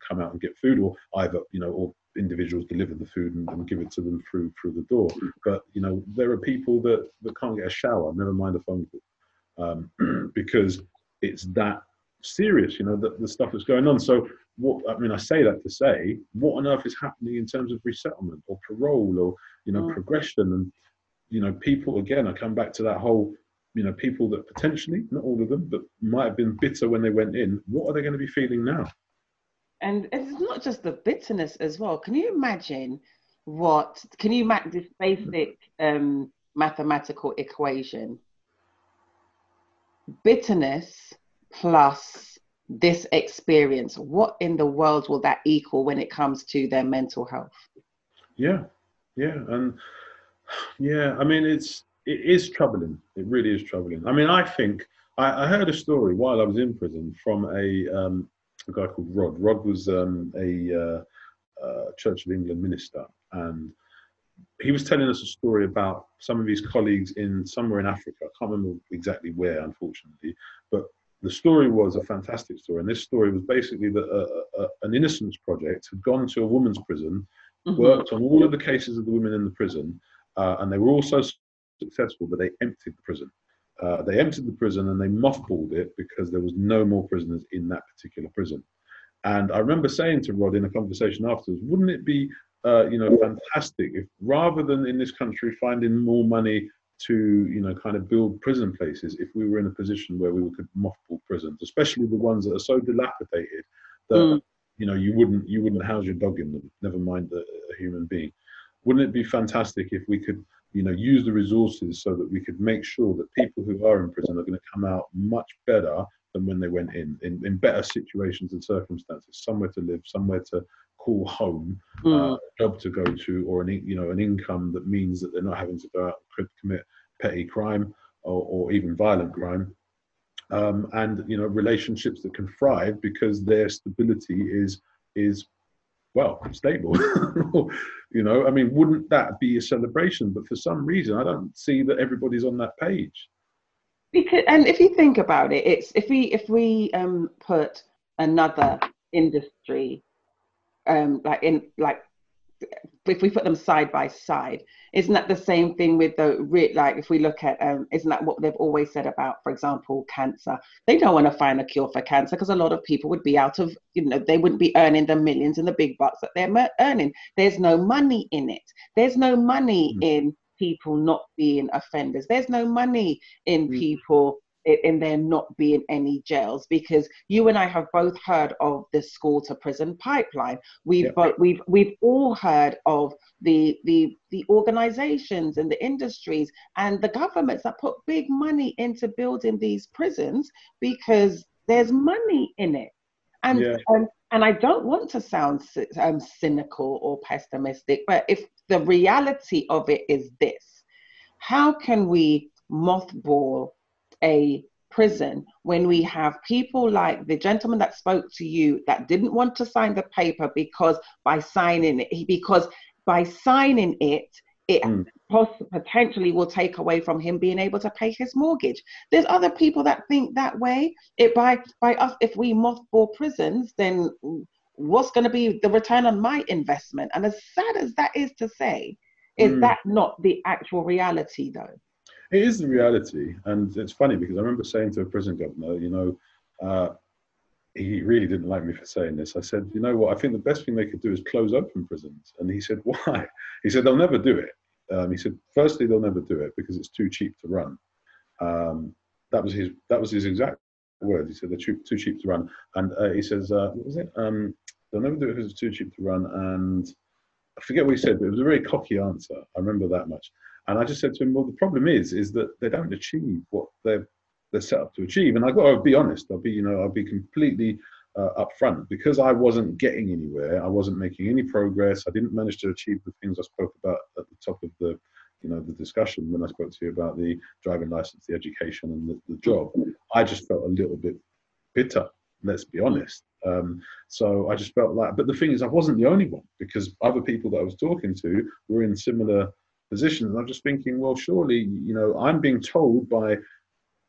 come out and get food, or either you know, or individuals deliver the food and, and give it to them through through the door. But you know, there are people that that can't get a shower, never mind a phone call, um, because it's that serious. You know, the, the stuff that's going on. So what I mean, I say that to say, what on earth is happening in terms of resettlement or parole or you know mm. progression and you know people again. I come back to that whole you know, people that potentially, not all of them, but might have been bitter when they went in, what are they going to be feeling now? And it's not just the bitterness as well. Can you imagine what, can you make this basic um, mathematical equation? Bitterness plus this experience, what in the world will that equal when it comes to their mental health? Yeah, yeah. And yeah, I mean, it's, it is troubling. It really is troubling. I mean, I think I, heard a story while I was in prison from a, um, a guy called Rod. Rod was um, a uh, uh, Church of England minister, and he was telling us a story about some of his colleagues in somewhere in Africa. I can't remember exactly where, unfortunately, but the story was a fantastic story. And this story was basically that uh, an innocence project had gone to a woman's prison, mm-hmm. worked on all of the cases of the women in the prison, uh, and they were all so successful, but they emptied the prison. Uh, they emptied the prison and they mothballed it because there was no more prisoners in that particular prison. And I remember saying to Rod in a conversation afterwards, wouldn't it be, uh, you know, fantastic if rather than in this country finding more money to, you know, kind of build prison places, if we were in a position where we could mothball prisons, especially the ones that are so dilapidated that, mm. you know, you wouldn't you wouldn't house your dog in them, never mind a, a human being. wouldn't it be fantastic if we could, you know, use the resources so that we could make sure that people who are in prison are going to come out much better than when they went in, in, in better situations and circumstances, somewhere to live, somewhere to call home, Mm. uh, a job to go to, or an you know an income that means that they're not having to go out and commit petty crime or, or even violent crime, um, and you know relationships that can thrive because their stability is is well stable. you know, I mean, wouldn't that be a celebration? But for some reason, I don't see that everybody's on that page. Because, and if you think about it, it's if we if we um, put another industry, um, like in like if we put them side by side, isn't that the same thing with the like if we look at um, isn't that what they've always said about, for example, cancer? They don't want to find a cure for cancer because a lot of people would be out of you know they wouldn't be earning the millions and the big bucks that they're earning. There's no money in it. There's no money Mm. in people not being offenders. There's no money in Mm. people in there not being any jails because you and I have both heard of the school to prison pipeline. We've Yeah. both, we've we've all heard of the the the organizations and the industries and the governments that put big money into building these prisons because there's money in it. And Yeah. and, and I don't want to sound um, cynical or pessimistic, but if the reality of it is this, how can we mothball a prison when we have people like the gentleman that spoke to you that didn't want to sign the paper because by signing it, because by signing it, it Mm. potentially will take away from him being able to pay his mortgage. There's other people that think that way. It by by us, if we mothball prisons, then what's going to be the return on my investment? And as sad as that is to say, is Mm. that not the actual reality though? It is the reality, and it's funny because I remember saying to a prison governor, you know, uh, he really didn't like me for saying this. I said, you know what? I think the best thing they could do is close open prisons. And he said, why? He said they'll never do it. Um, he said, firstly, they'll never do it because it's too cheap to run. Um, that was his. That was his exact words. He said they're too, too cheap to run. And uh, he says, uh, what was it? Um, they'll never do it because it's too cheap to run. And I forget what he said, but it was a very cocky answer. I remember that much. And I just said to him, well, the problem is, is that they don't achieve what they're they're set up to achieve. And I got to be honest. I'll be, you know, I'll be completely uh, upfront because I wasn't getting anywhere. I wasn't making any progress. I didn't manage to achieve the things I spoke about at the top of the, you know, the discussion when I spoke to you about the driving license, the education, and the, the job. I just felt a little bit bitter. Let's be honest. Um, so I just felt like, but the thing is, I wasn't the only one because other people that I was talking to were in similar positions. And I'm just thinking, well, surely, you know, I'm being told by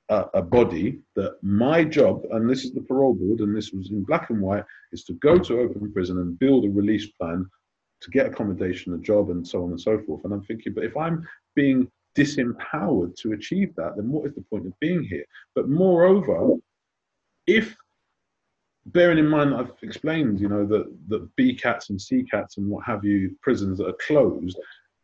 a, a body that my job, and this is the parole board, and this was in black and white, is to go to open prison and build a release plan to get accommodation, a job, and so on and so forth. And I'm thinking, but if I'm being disempowered to achieve that, then what is the point of being here? But moreover, if bearing in mind I've explained, you know, that that B cats and C cats and what have you, prisons that are closed,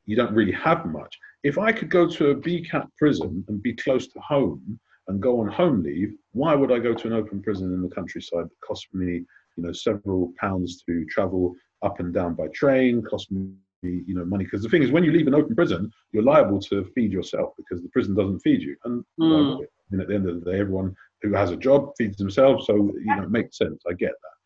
you don't really have much. If I could go to a B cat prison and be close to home and go on home leave, why would I go to an open prison in the countryside that cost me, you know, several pounds to travel up and down by train, cost me you know money because the thing is when you leave an open prison you're liable to feed yourself because the prison doesn't feed you and Mm. I mean, at the end of the day everyone who has a job feeds themselves so you know it makes sense i get that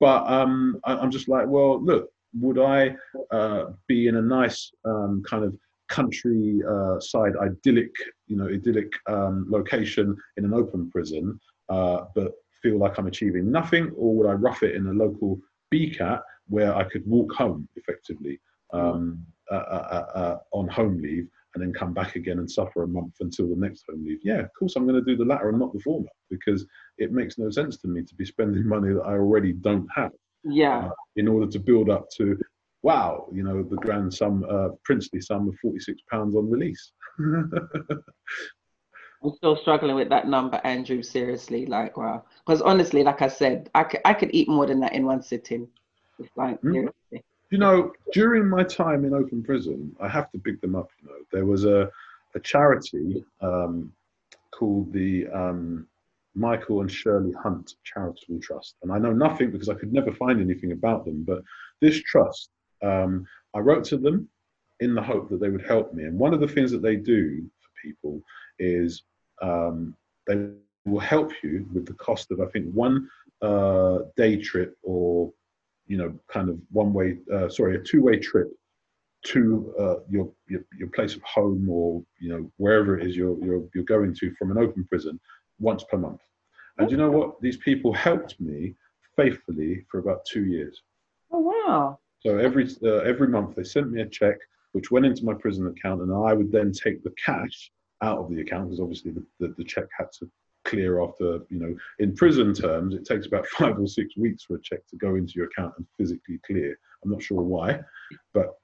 but um I, i'm just like well look would i uh, be in a nice um, kind of country uh, side idyllic you know idyllic um, location in an open prison uh, but feel like i'm achieving nothing or would i rough it in a local bcat where i could walk home effectively um, uh, uh, uh, on home leave and then come back again and suffer a month until the next home leave. Yeah, of course I'm going to do the latter and not the former because it makes no sense to me to be spending money that I already don't have Yeah. uh, in order to build up to, wow, you know, the grand sum, uh, princely sum of 46 pounds on release. I'm still struggling with that number, Andrew. Seriously, like wow. Because honestly, like I said, I could I could eat more than that in one sitting. It's like Hmm? seriously. You know, during my time in open prison, I have to big them up. You know, there was a a charity um, called the um, Michael and Shirley Hunt Charitable Trust, and I know nothing because I could never find anything about them. But this trust, um, I wrote to them in the hope that they would help me. And one of the things that they do for people is um, they will help you with the cost of, I think, one uh, day trip or, you know, kind of one way, uh, sorry, a two way trip to uh, your, your, your place of home or you know wherever it is you're, you're you're going to from an open prison once per month. And you know what? These people helped me faithfully for about two years. Oh wow! So every uh, every month they sent me a check which went into my prison account, and I would then take the cash out of the account because obviously the, the, the check had to clear after you know in prison terms it takes about five or six weeks for a check to go into your account and physically clear i'm not sure why but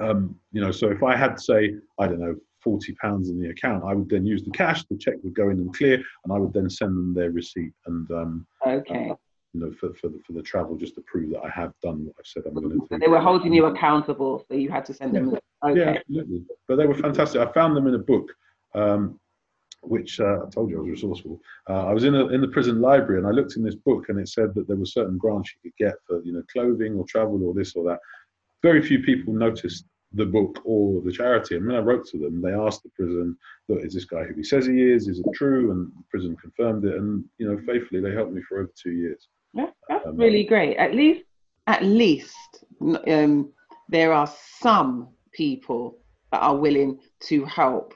um, you know so if i had say i don't know 40 pounds in the account i would then use the cash the check would go in and clear and i would then send them their receipt and um, Okay. uh, you know for, for, the, for the travel just to prove that i have done what i've said i'm going to do they were holding you accountable, so you had to send them. Okay. yeah, absolutely. But they were fantastic. I found them in a book, um, which uh, I told you I was resourceful. Uh, I was in a, in the prison library and I looked in this book and it said that there were certain grants you could get for you know clothing or travel or this or that. Very few people noticed the book or the charity. And when I wrote to them, they asked the prison, "Look, is this guy who he says he is? Is it true?" And the prison confirmed it. And you know, faithfully, they helped me for over two years. Yeah, that's Um, really great. At least, at least, um, there are some people that are willing to help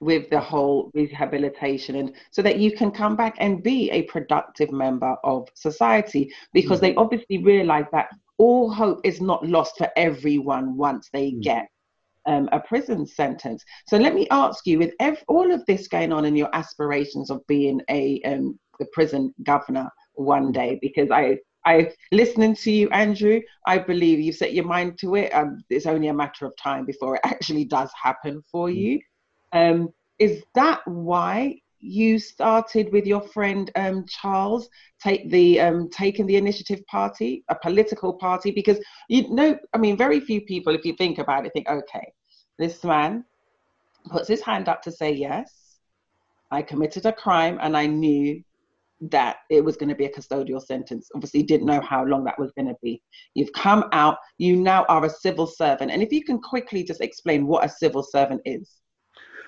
with the whole rehabilitation, and so that you can come back and be a productive member of society. Because they obviously realize that all hope is not lost for everyone once they Mm. get um, a prison sentence. So let me ask you, with ev- all of this going on and your aspirations of being a um, the prison governor one day, because I I listening to you, Andrew, I believe you've set your mind to it. Um, it's only a matter of time before it actually does happen for you. Um, is that why you started with your friend um, Charles take the um, taking the initiative party, a political party? Because you know, I mean, very few people, if you think about it, think, okay, this man puts his hand up to say yes, I committed a crime, and I knew that it was going to be a custodial sentence. Obviously, didn't know how long that was going to be. You've come out, you now are a civil servant. And if you can quickly just explain what a civil servant is.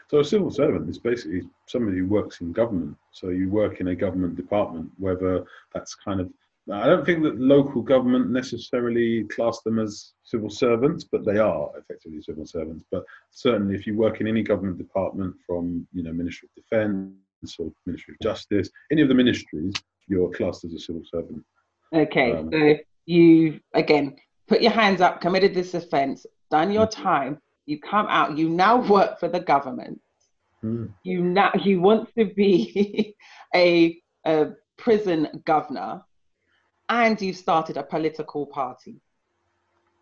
So a civil servant is basically somebody who works in government. So you work in a government department, whether that's kind of I don't think that local government necessarily class them as civil servants, but they are effectively civil servants. But certainly, if you work in any government department, from you know Ministry of Defence or Ministry of Justice, any of the ministries, you're classed as a civil servant. Okay, Um, so you again put your hands up, committed this offence, done your Mhm. time. You come out. You now work for the government. Mm. You now you want to be a, a prison governor, and you've started a political party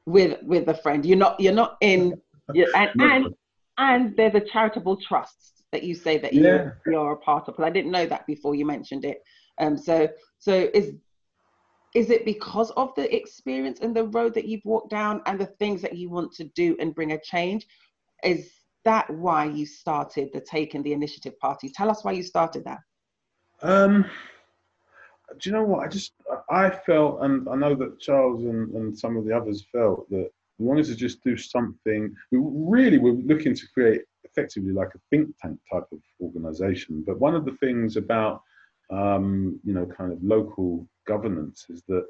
with with a friend. You're not you're not in. you and, No. and and there's a charitable trust that you say that Yeah. you're, you're a part of. But I didn't know that before you mentioned it. Um, so so is is it because of the experience and the road that you've walked down and the things that you want to do and bring a change? Is that why you started the Taking the Initiative Party? Tell us why you started that. Um, do you know what? I just I felt, and I know that Charles and, and some of the others felt that we wanted to just do something. We really were looking to create effectively like a think tank type of organization. But one of the things about um, you know kind of local governance is that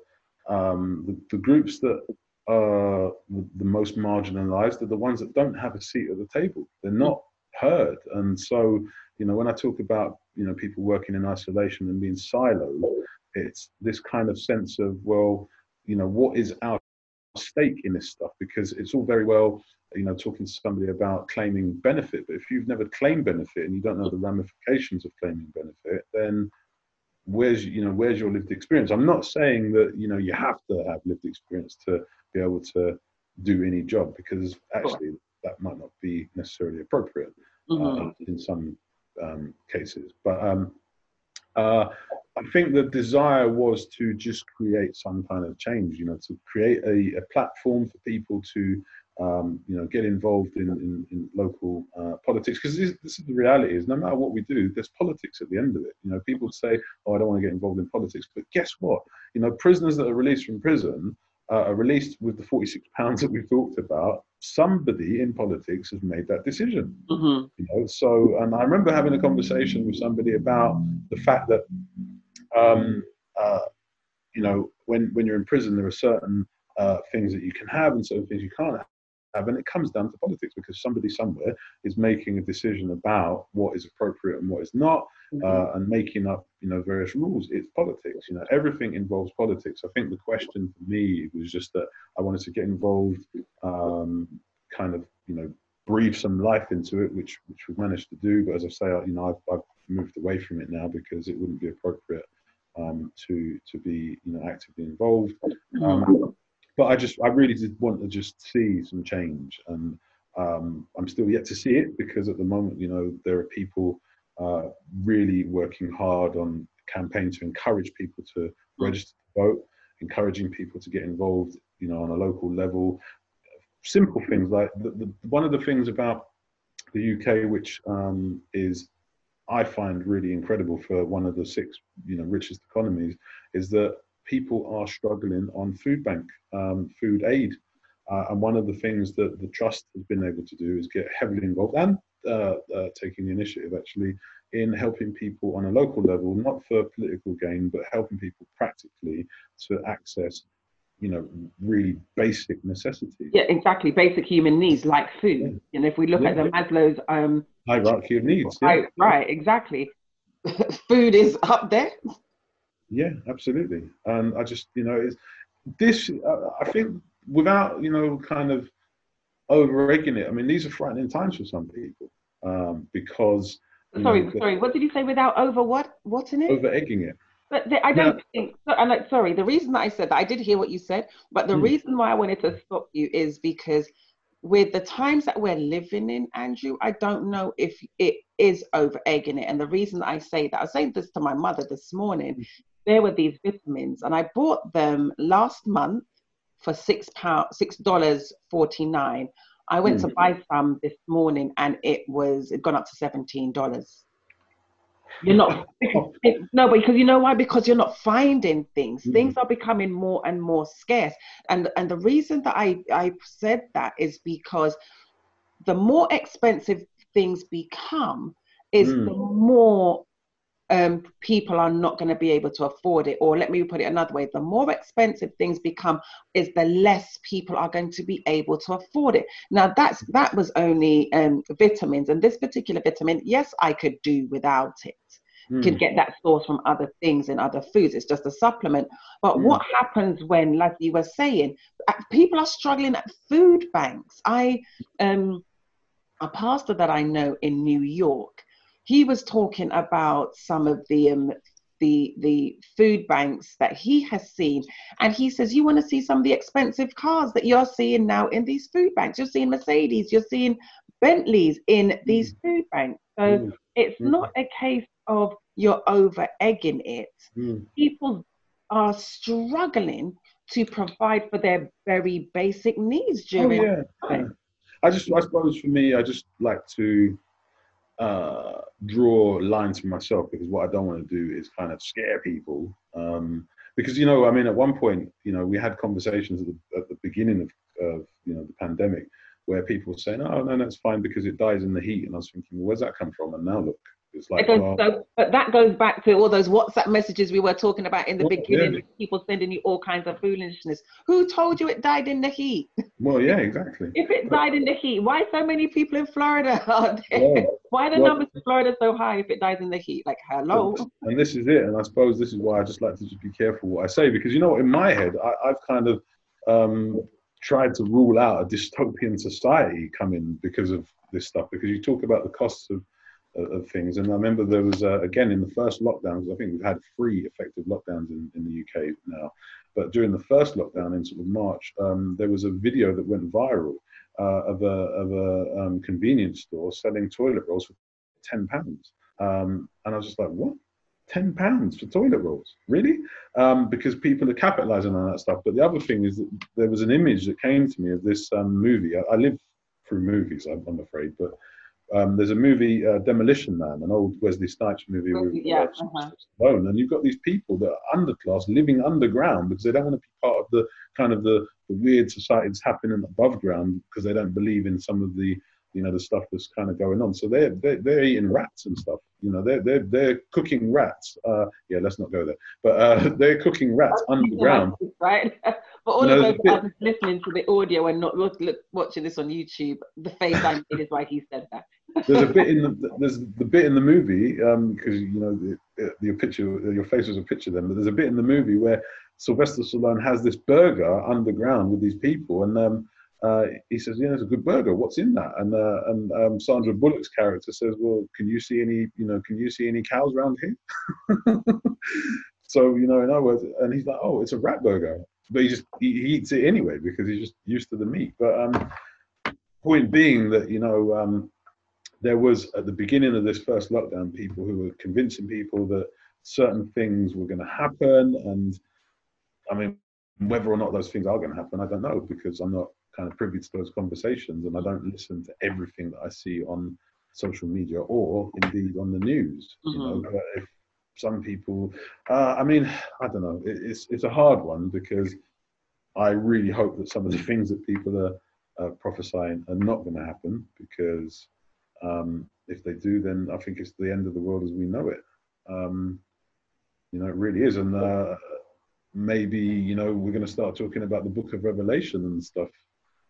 um, the, the groups that are the, the most marginalized are the ones that don't have a seat at the table. They're not heard, and so you know when I talk about you know people working in isolation and being siloed, it's this kind of sense of well, you know, what is our stake in this stuff? Because it's all very well, you know, talking to somebody about claiming benefit, but if you've never claimed benefit and you don't know the ramifications of claiming benefit, then where's you know where's your lived experience? I'm not saying that you know you have to have lived experience to be able to do any job because actually that might not be necessarily appropriate Mhm. uh, in some um, cases. But um, uh, I think the desire was to just create some kind of change, you know, to create a, a platform for people to, um, you know, get involved in, in, in local uh, politics. Because this, this is the reality is no matter what we do, there's politics at the end of it. You know, people say, oh, I don't want to get involved in politics. But guess what? You know, prisoners that are released from prison uh, are released with the 46 pounds that we've talked about, somebody in politics has made that decision. Mhm. You know, so and I remember having a conversation with somebody about the fact that, um, uh, you know, when when you're in prison, there are certain uh, things that you can have and certain things you can't have, and it comes down to politics because somebody somewhere is making a decision about what is appropriate and what is not, uh, and making up you know various rules. It's politics. You know, everything involves politics. I think the question for me was just that I wanted to get involved, um, kind of you know breathe some life into it, which which we've managed to do. But as I say, I- you know, I've, I've moved away from it now because it wouldn't be appropriate um, to to be you know actively involved. Um, but I just I really did want to just see some change, and um, I'm still yet to see it because at the moment, you know, there are people uh, really working hard on campaign to encourage people to register to vote, encouraging people to get involved, you know, on a local level. Simple things like the, the, one of the things about the UK, which um, is I find really incredible for one of the six, you know, richest economies, is that people are struggling on food bank, um, food aid, uh, and one of the things that the trust has been able to do is get heavily involved and uh, uh, taking the initiative actually in helping people on a local level, not for political gain, but helping people practically to access, you know, really basic necessities. Yeah, exactly. Basic human needs like food. And if we look at the Maslow's um, Hierarchy of needs. Yeah. right, right, exactly. food is up there. Yeah, absolutely. And I just, you know, it's this. Uh, I think without, you know, kind of over egging it. I mean, these are frightening times for some people um, because Sorry, know, sorry. What did you say without over what? What in it? over egging it. But the, I don't think. So, I'm like, sorry. The reason that I said that I did hear what you said, but the Mm. reason why I wanted to stop you is because with the times that we're living in, Andrew, I don't know if it is over egging it. And the reason I say that, I was saying this to my mother this morning. There were these vitamins, and I bought them last month for six pound, six dollars forty nine. I went to buy some this morning, and it was it gone up to seventeen dollars. You're not no, because you know why? Because you're not finding things. Mhm. Things are becoming more and more scarce. And and the reason that I I said that is because the more expensive things become, is Mm. the more um, people are not going to be able to afford it. Or let me put it another way: the more expensive things become, is the less people are going to be able to afford it. Now that's that was only um, vitamins, and this particular vitamin, yes, I could do without it Mm. can get that source from other things and other foods. It's just a supplement. But Mm. what happens when, like you were saying, uh, people are struggling at food banks? I, um, a pastor that I know in New York, he was talking about some of the um, the the food banks that he has seen, and he says you want to see some of the expensive cars that you're seeing now in these food banks. You're seeing Mercedes, you're seeing Bentleys in these food banks. So Mm. it's Mm. not a case of you're over egging it. Mm. People are struggling to provide for their very basic needs Oh, yeah. time. yeah. I just, I suppose for me, I just like to uh, draw lines for myself because what I don't want to do is kind of scare people. Um, because you know, I mean, at one point, you know, we had conversations at the, at the beginning of, of you know the pandemic where people were saying, "Oh, no, that's fine because it dies in the heat," and I was thinking, well, "Where's that come from?" And now look, it's like, It goes- well, so, but that goes back to all those WhatsApp messages we were talking about in the Well, beginning. yeah. People sending you all kinds of foolishness. Who told you it died in the heat? well, yeah, exactly. If it died in the heat, why so many people in Florida? Yeah. Why are the Well- numbers in Florida so high if it dies in the heat? Like, hello. And this is it. And I suppose this is why I just like to just be careful what I say because you know, in my head, I, I've kind of um, tried to rule out a dystopian society coming because of this stuff. Because you talk about the costs of of things, and I remember there was uh, again in the first lockdowns. I think we've had three effective lockdowns in, in the UK now, but during the first lockdown in sort of March, um, there was a video that went viral uh, of a of a um, convenience store selling toilet rolls for ten pounds, um, and I was just like, what? Ten pounds for toilet rolls, really? Um, because people are capitalizing on that stuff. But the other thing is that there was an image that came to me of this um, movie. I, I live through movies, I'm, I'm afraid, but um, there's a movie, uh, Demolition Man, an old Wesley Snipes movie with Yeah, uh, uh-huh. Stallone, and you've got these people that are underclass living underground because they don't want to be part of the kind of the, the weird society that's happening above ground because they don't believe in some of the you know the stuff that's kind of going on. So they're they're, they're eating rats and stuff. You know they're they're they're cooking rats. Uh, yeah, let's not go there. But uh, they're cooking rats underground. right? But all You know, of those bit- are listening to the audio and not look, look, watching this on YouTube. The face I made is why he said that. There's a bit in the there's the bit in the movie um, because you know the, the, your picture your face was a picture then, but there's a bit in the movie where Sylvester Stallone has this burger underground with these people, and um, uh, he says, "Yeah, it's a good burger. What's in that?" And uh, and um, Sandra Bullock's character says, "Well, can you see any you know can you see any cows around here?" so you know, in other words, and he's like, "Oh, it's a rat burger," but he just he, he eats it anyway because he's just used to the meat. But um, point being that you know. Um, there was at the beginning of this first lockdown people who were convincing people that certain things were going to happen and i mean whether or not those things are going to happen i don't know because i'm not kind of privy to those conversations and i don't listen to everything that i see on social media or indeed on the news you know but if some people uh, i mean i don't know it, it's it's a hard one because i really hope that some of the things that people are uh, prophesying are not going to happen because um, if they do, then I think it's the end of the world as we know it. Um, you know, it really is. And uh, maybe, you know, we're going to start talking about the book of Revelation and stuff.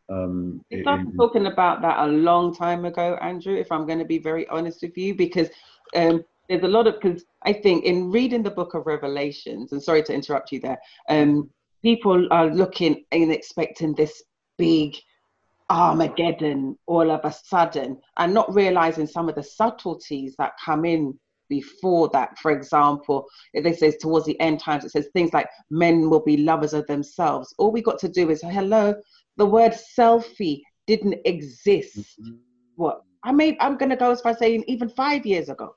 Um, We in- started talking about that a long time ago, Andrew, if I'm going to be very honest with you, because um, there's a lot of, because I think in reading the book of Revelations, and sorry to interrupt you there, um, people are looking and expecting this big Armageddon all of a sudden and not realizing some of the subtleties that come in before that. For example, if it says towards the end times, it says things like men will be lovers of themselves. All we got to do is, hello, the word selfie didn't exist. What I made, I'm going to go as far as saying even five years ago.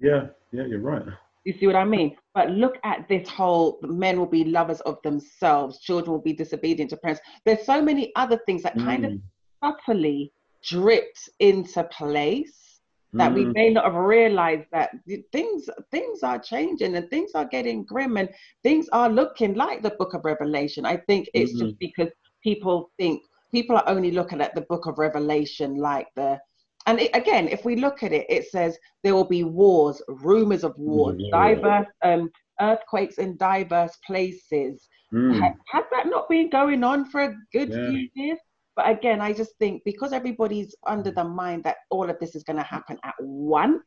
yeah, yeah, you're right. You see what I mean? But look at this whole men will be lovers of themselves, children will be disobedient to parents. There's so many other things that kind of Mm. subtly dripped into place that we Mm. may not have realized that things things are changing and things are getting grim and things are looking like the book of revelation i think it's just because people think people are only looking at the book of revelation like the and it, again if we look at it it says there will be wars rumors of wars yeah. diverse um, earthquakes in diverse places Mm. Ha- has that not been going on for a good Yeah. few years? But again, I just think because everybody's under the mind that all of this is going to happen at once,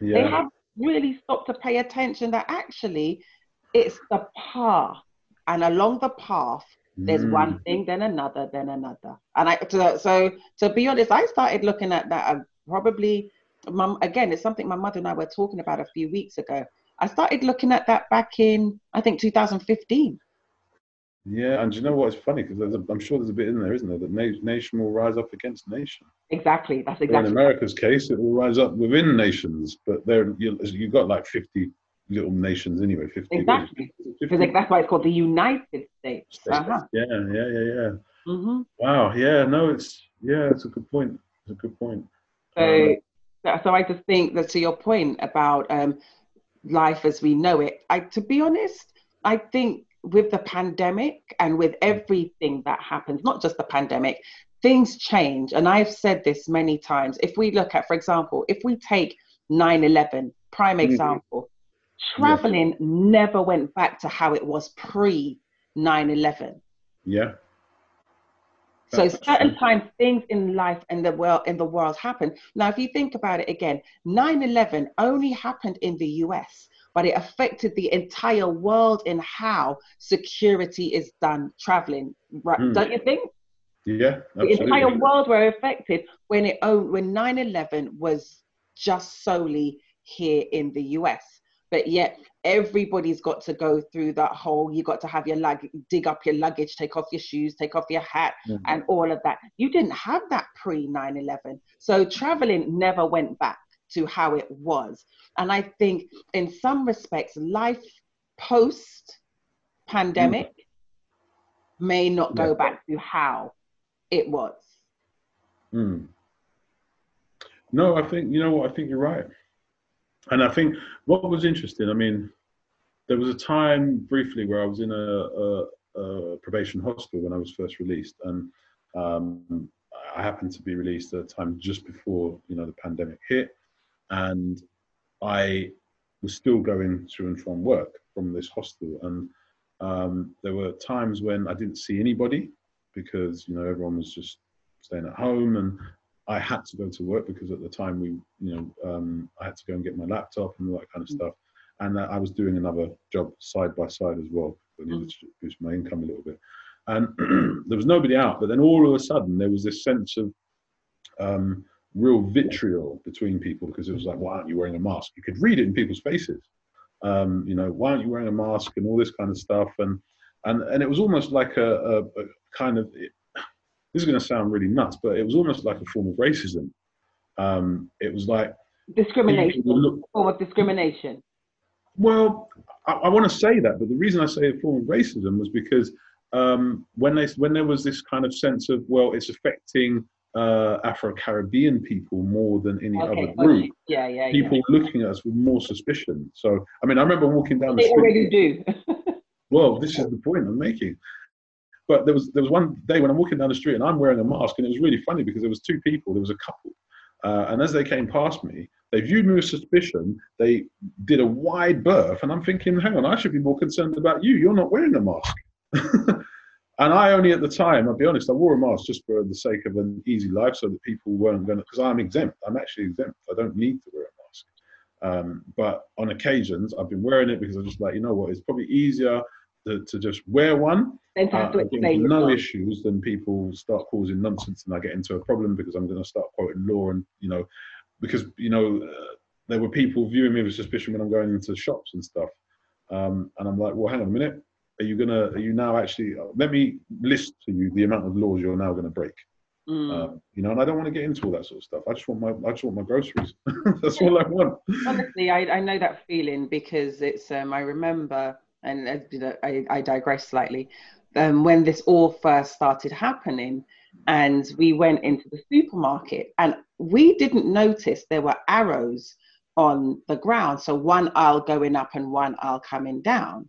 they have really stopped to pay attention that actually it's the path. And along the path, there's Mm. one thing, then another, then another. And I, to, so to be honest, I started looking at that uh, probably, mum, again, it's something my mother and I were talking about a few weeks ago. I started looking at that back in, I think, 2015. yeah. And you know what's funny? Because I'm sure there's a bit in there, isn't there? That na- nation will rise up against nation. Exactly. That's But in. America's case, it will rise up within nations, but there you you've got like 50 little nations anyway. 50 Exactly. Because like, that's why it's called the United States. states. Uh-huh. Yeah, yeah, yeah, yeah. hmm Wow. Yeah. No, it's yeah. It's a good point. It's a good point. So, so I just think that to your point about um, life as we know it, I to be honest, I think with the pandemic and with everything that happens, not just the pandemic, things change. And I've said this many times. If we look at, for example, if we take 9-11, prime Mhm. example, traveling never went back to how it was pre 9-11. Yeah. So That's certain true. times things in life and the world in the world happen. Now, if you think about it again, 9/11 only happened in the US, but it affected the entire world in how security is done traveling. Right? Mm. Don't you think? Yeah. The entire world were affected when it when 9/11 was just solely here in the US. But yet everybody's got to go through that whole you got to have your lug dig up your luggage, take off your shoes, take off your hat, Mhm. and all of that. You didn't have that pre 9 11. So traveling never went back to how it was. And I think in some respects, life post pandemic may not go Yeah. back to how it was. Mm. No, I think you know what. I think you're right, and I think what was interesting. I mean, there was a time briefly where I was in a, a, a probation hostel when I was first released, and um, I happened to be released at a time just before you know the pandemic hit, and I was still going to and from work from this hostel, and um, there were times when I didn't see anybody because you know everyone was just staying at home, and I had to go to work because at the time we, you know, um, I had to go and get my laptop and all that kind of stuff, and I was doing another job side by side as well. I needed to boost my income a little bit, and there was nobody out. But then all of a sudden there was this sense of um, real vitriol between people because it was like, why aren't you wearing a mask? You could read it in people's faces. Um, you know, why aren't you wearing a mask and all this kind of stuff, and and and it was almost like a, a, a kind of this is going to sound really nuts, but it was almost like a form of racism. Um, it was like discrimination, look, form of discrimination. Well, I, I want to say that, but the reason I say a form of racism was because um, when they when there was this kind of sense of well, it's affecting uh, Afro Caribbean people more than any okay. other group. Yeah, yeah. People yeah. looking at us with more suspicion. So, I mean, I remember walking down the they street. They already do. well, this is the point I'm making. But there was there was one day when I'm walking down the street and I'm wearing a mask, and it was really funny because there was two people. There was a couple, uh, and as they came past me, they viewed me with suspicion. They did a wide berth, and I'm thinking, hang on, I should be more concerned about you. You're not wearing a mask. and I only at the time, I'll be honest, I wore a mask just for the sake of an easy life, so that people weren't going to. Because I'm exempt. I'm actually exempt. I don't need to wear a mask. Um, but on occasions, I've been wearing it because I'm just like, you know what, it's probably easier to, to just wear one. Uh, to explain no issues, then people start causing nonsense and I get into a problem because I'm going to start quoting law and, you know, because, you know, uh, there were people viewing me with suspicion when I'm going into shops and stuff. Um, and I'm like, well, hang on a minute. Are you gonna? Are you now actually? Uh, let me list to you the amount of laws you're now going to break. Mm. Um, you know, and I don't want to get into all that sort of stuff. I just want my, I just want my groceries. That's all I want. Honestly, I, I know that feeling because it's. Um, I remember and uh, I, I digress slightly. Um, when this all first started happening, and we went into the supermarket, and we didn't notice there were arrows on the ground, so one aisle going up and one aisle coming down.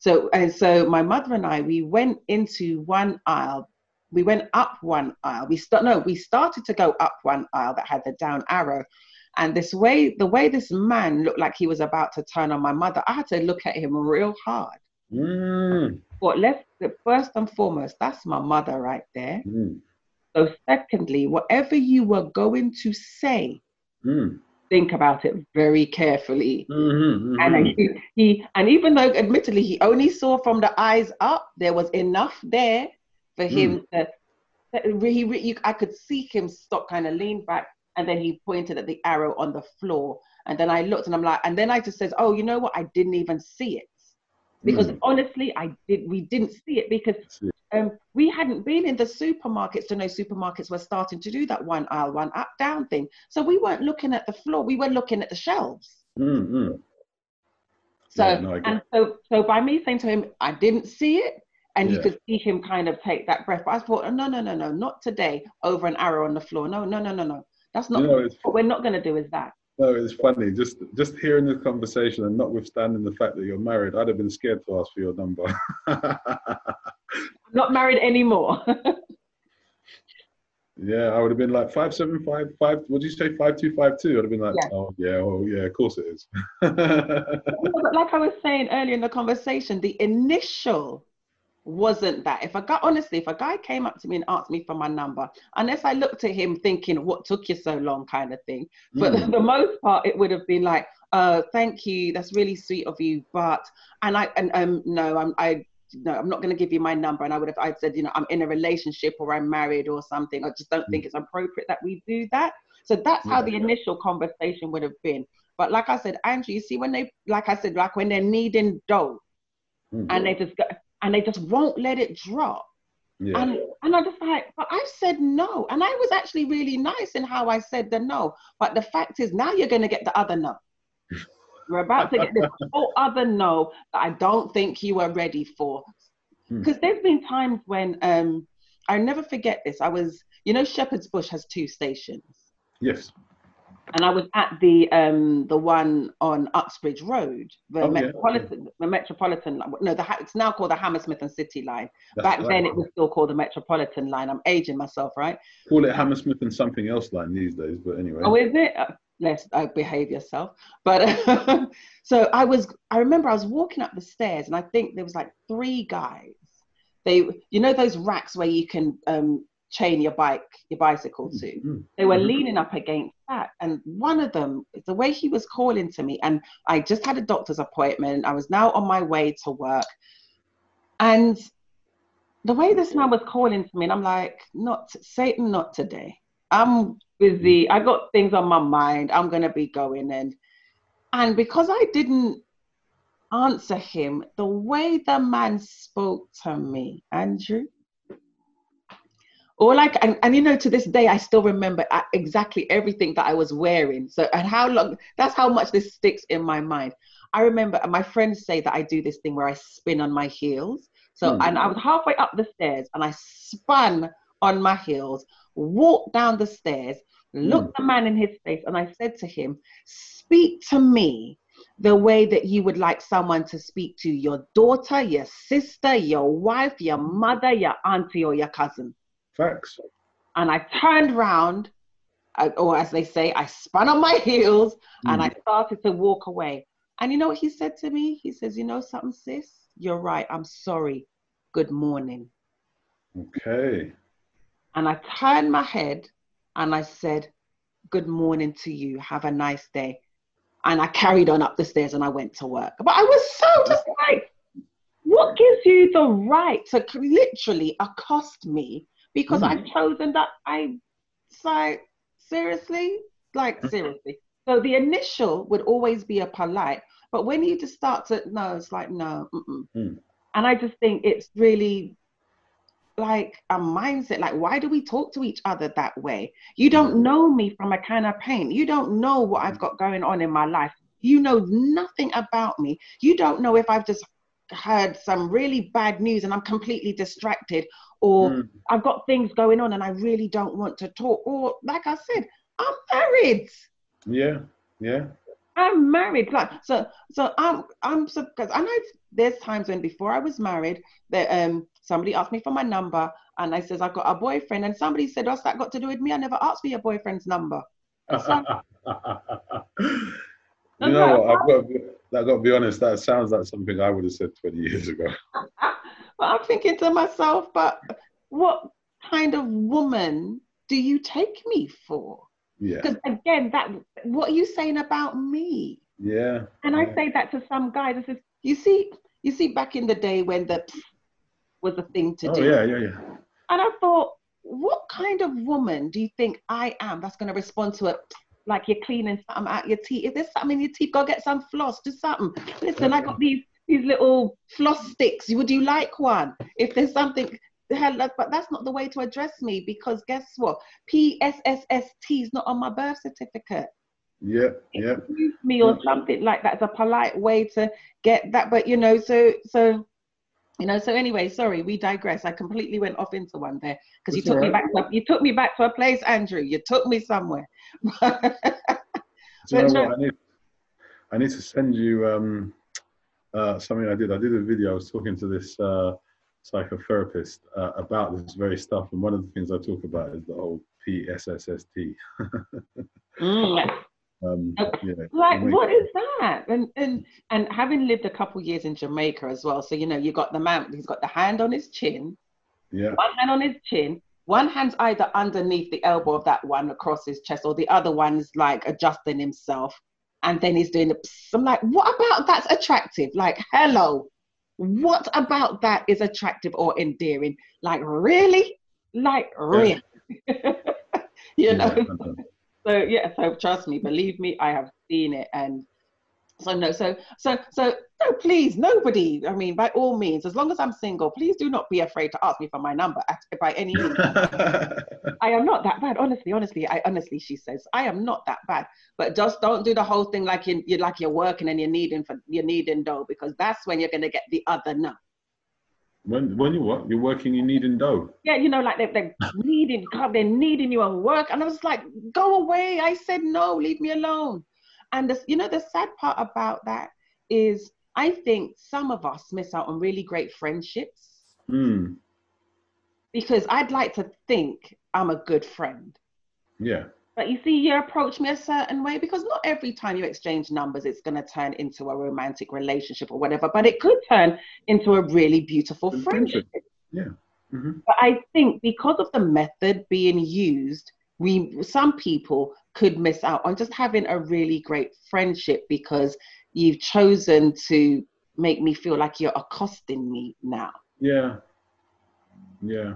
So and so, my mother and I, we went into one aisle. We went up one aisle. We start no, we started to go up one aisle that had the down arrow, and this way, the way this man looked like he was about to turn on my mother, I had to look at him real hard. Mm. But let's first and foremost, that's my mother right there. Mm. So, secondly, whatever you were going to say, mm. think about it very carefully. Mm-hmm, mm-hmm. And he, he, and even though, admittedly, he only saw from the eyes up, there was enough there for him mm. to. He, he, I could see him stop, kind of lean back, and then he pointed at the arrow on the floor. And then I looked and I'm like, and then I just says, oh, you know what? I didn't even see it. Because mm. honestly, I did. We didn't see it because um, we hadn't been in the supermarkets to know supermarkets were starting to do that one aisle, one up, down thing. So we weren't looking at the floor. We were looking at the shelves. Mm-hmm. So yeah, no, and so so by me saying to him, I didn't see it, and yeah. you could see him kind of take that breath. But I thought, oh, no, no, no, no, not today. Over an arrow on the floor. No, no, no, no, no. That's not you know, what we're not going to do. Is that? No, it's funny. Just just hearing this conversation and notwithstanding the fact that you're married, I'd have been scared to ask for your number. I'm not married anymore. yeah, I would have been like five seven five five. Did you say? Five two five two. I'd have been like, yeah. oh yeah, oh yeah, of course it is. like I was saying earlier in the conversation, the initial wasn't that. If a guy, honestly, if a guy came up to me and asked me for my number, unless I looked at him thinking, what took you so long, kind of thing. But mm. the most part, it would have been like, uh, thank you, that's really sweet of you. But, and I, and um, no, I'm, I, no, I'm not going to give you my number. And I would have, I'd said, you know, I'm in a relationship or I'm married or something. I just don't mm. think it's appropriate that we do that. So that's yeah. how the initial conversation would have been. But like I said, Andrew, you see, when they, like I said, like when they're needing dough, mm-hmm. and they just go, and they just won't let it drop. Yeah. And and I just like, but I said no. And I was actually really nice in how I said the no. But the fact is now you're gonna get the other no. We're about to get this whole other no that I don't think you are ready for. Because hmm. there's been times when um I never forget this. I was, you know, Shepherd's Bush has two stations. Yes. And I was at the um the one on Uxbridge Road, the Oh, yeah. Metropolitan, the Metropolitan. line. No, the it's now called the Hammersmith and City line. That's Back right. then, it was still called the Metropolitan line. I'm aging myself, right? Call it Hammersmith and something else line these days, but anyway. Oh, is it? Uh, Let's uh, behave yourself. But so I was. I remember I was walking up the stairs, and I think there was like three guys. They, you know, those racks where you can um, chain your bike, your bicycle to. Mm. They were Mhm. leaning up against that, and one of them, the way he was calling to me, and I just had a doctor's appointment. I was now on my way to work, and the way this man was calling to me, and I'm like, not Satan, not today. I'm busy. I got things on my mind. I'm gonna be going and and because I didn't answer him, the way the man spoke to me, Andrew. All like and, and you know to this day I still remember uh, exactly everything that I was wearing. So and how long that's how much this sticks in my mind. I remember my friends say that I do this thing where I spin on my heels. So Hmm. and I was halfway up the stairs and I spun on my heels, walked down the stairs, looked the man in his face, and I said to him, Speak to me the way that you would like someone to speak to your daughter, your sister, your wife, your mother, your auntie, or your cousin. Facts. And I turned round, or as they say, I spun on my heels and I mm. started to walk away. And you know what he said to me? He says, You know something, sis? You're right. I'm sorry. Good morning. Okay. And I turned my head and I said, Good morning to you. Have a nice day. And I carried on up the stairs and I went to work. But I was so mm. just like, what gives you the right to literally accost me because mm-hmm. I've chosen that I like seriously? Like mm-hmm. seriously. So the initial would always be a polite, but when you just start to no, it's like no. Mm-mm. Mm. And I just think it's really like a mindset like why do we talk to each other that way you mm-hmm. don't know me from a can of paint you don't know what i've mm. got going on in my life you know nothing about me you don't know if i've just heard some really bad news and i'm completely distracted or Mm. i've got things going on and i really don't want to talk or like i said i'm married Yeah. Yeah. I'm married. Like so, so I'm I'm because I know there's times when before I was married that um somebody asked me for my number and I says I've got a boyfriend and somebody said what's that got to do with me? I never asked for your boyfriend's number. So- you know what? I've got to got to be honest. That sounds like something I would have said 20 years ago. But I'm thinking to myself, but what kind of woman do you take me for? Yeah. Because again, that what are you saying about me? Yeah. And I yeah. say that to some guys. I says, you see, you see, back in the day when the was a thing to do. Oh do. yeah, yeah, yeah. And I thought, what kind of woman do you think I am that's going to respond to it like you're cleaning something out your teeth? If there's something in your teeth, go get some floss, do something. Listen, I got these these little floss sticks. Would you like one? If there's something, but that's not the way to address me because guess what? PSSST is not on my birth certificate Yeah, yeah. me or something like that. It's a polite way to get that. But you know, so so you know, so anyway, sorry, we digress. I completely went off into one there because you took me back to you took me back to a place, Andrew. You took me somewhere. Do you know no- what? I need, I need to send you um, uh, something I did. I did a video. I was talking to this uh, psychotherapist uh, about this very stuff, and one of the things I talk about is the whole PSSST. Mm, Um, Uh, yeah, like what is that? And and and having lived a couple years in Jamaica as well, so you know, you got the man. He's got the hand on his chin, yeah, one hand on his chin, one hand's either underneath the elbow of that one across his chest, or the other one's like adjusting himself, and then he's doing the. pss. I'm like, what about that's attractive? Like, hello, what about that is attractive or endearing? Like, really? Like, really? you know. So yeah, so trust me, believe me, I have seen it, and so no, so so so no, please, nobody. I mean, by all means, as long as I'm single, please do not be afraid to ask me for my number at, by any means. I am not that bad, honestly. Honestly, I honestly, she says, I am not that bad. But just don't do the whole thing like you, you're like you're working and you're needing for you're needing dough because that's when you're gonna get the other no. When when you what? You're working, you're needing dough. Yeah, you know, like they're, they're needing, God, they're needing you at work. And I was like, go away. I said, no, leave me alone. And the, you know, the sad part about that is I think some of us miss out on really great friendships Mm. because I'd like to think I'm a good friend. Yeah. But you see, you approach me a certain way because not every time you exchange numbers, it's going to turn into a romantic relationship or whatever, but it could turn into a really beautiful friendship. Yeah. hmm But I think because of the method being used, we some people could miss out on just having a really great friendship because you've chosen to make me feel like you're accosting me now. Yeah. Yeah.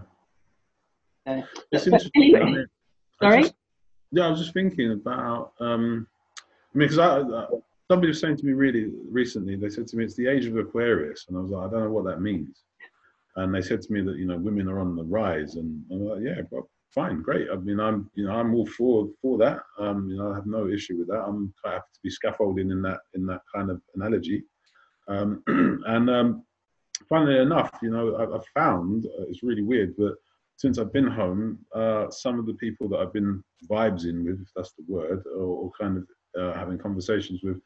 Uh, It's interesting. anyway, I mean, I sorry? just- yeah, I was just thinking about. Um, I mean, because somebody was saying to me really recently. They said to me, "It's the age of Aquarius," and I was like, "I don't know what that means." And they said to me that you know women are on the rise, and I'm like, "Yeah, well, fine, great. I mean, I'm you know I'm all for for that. Um, you know, I have no issue with that. I'm quite happy to be scaffolding in that in that kind of analogy." Um, and um, funnily enough, you know, I, found uh, it's really weird, but since I've been home, uh, some of the people that I've been vibes in with, if that's the word, or, or kind of uh, having conversations with,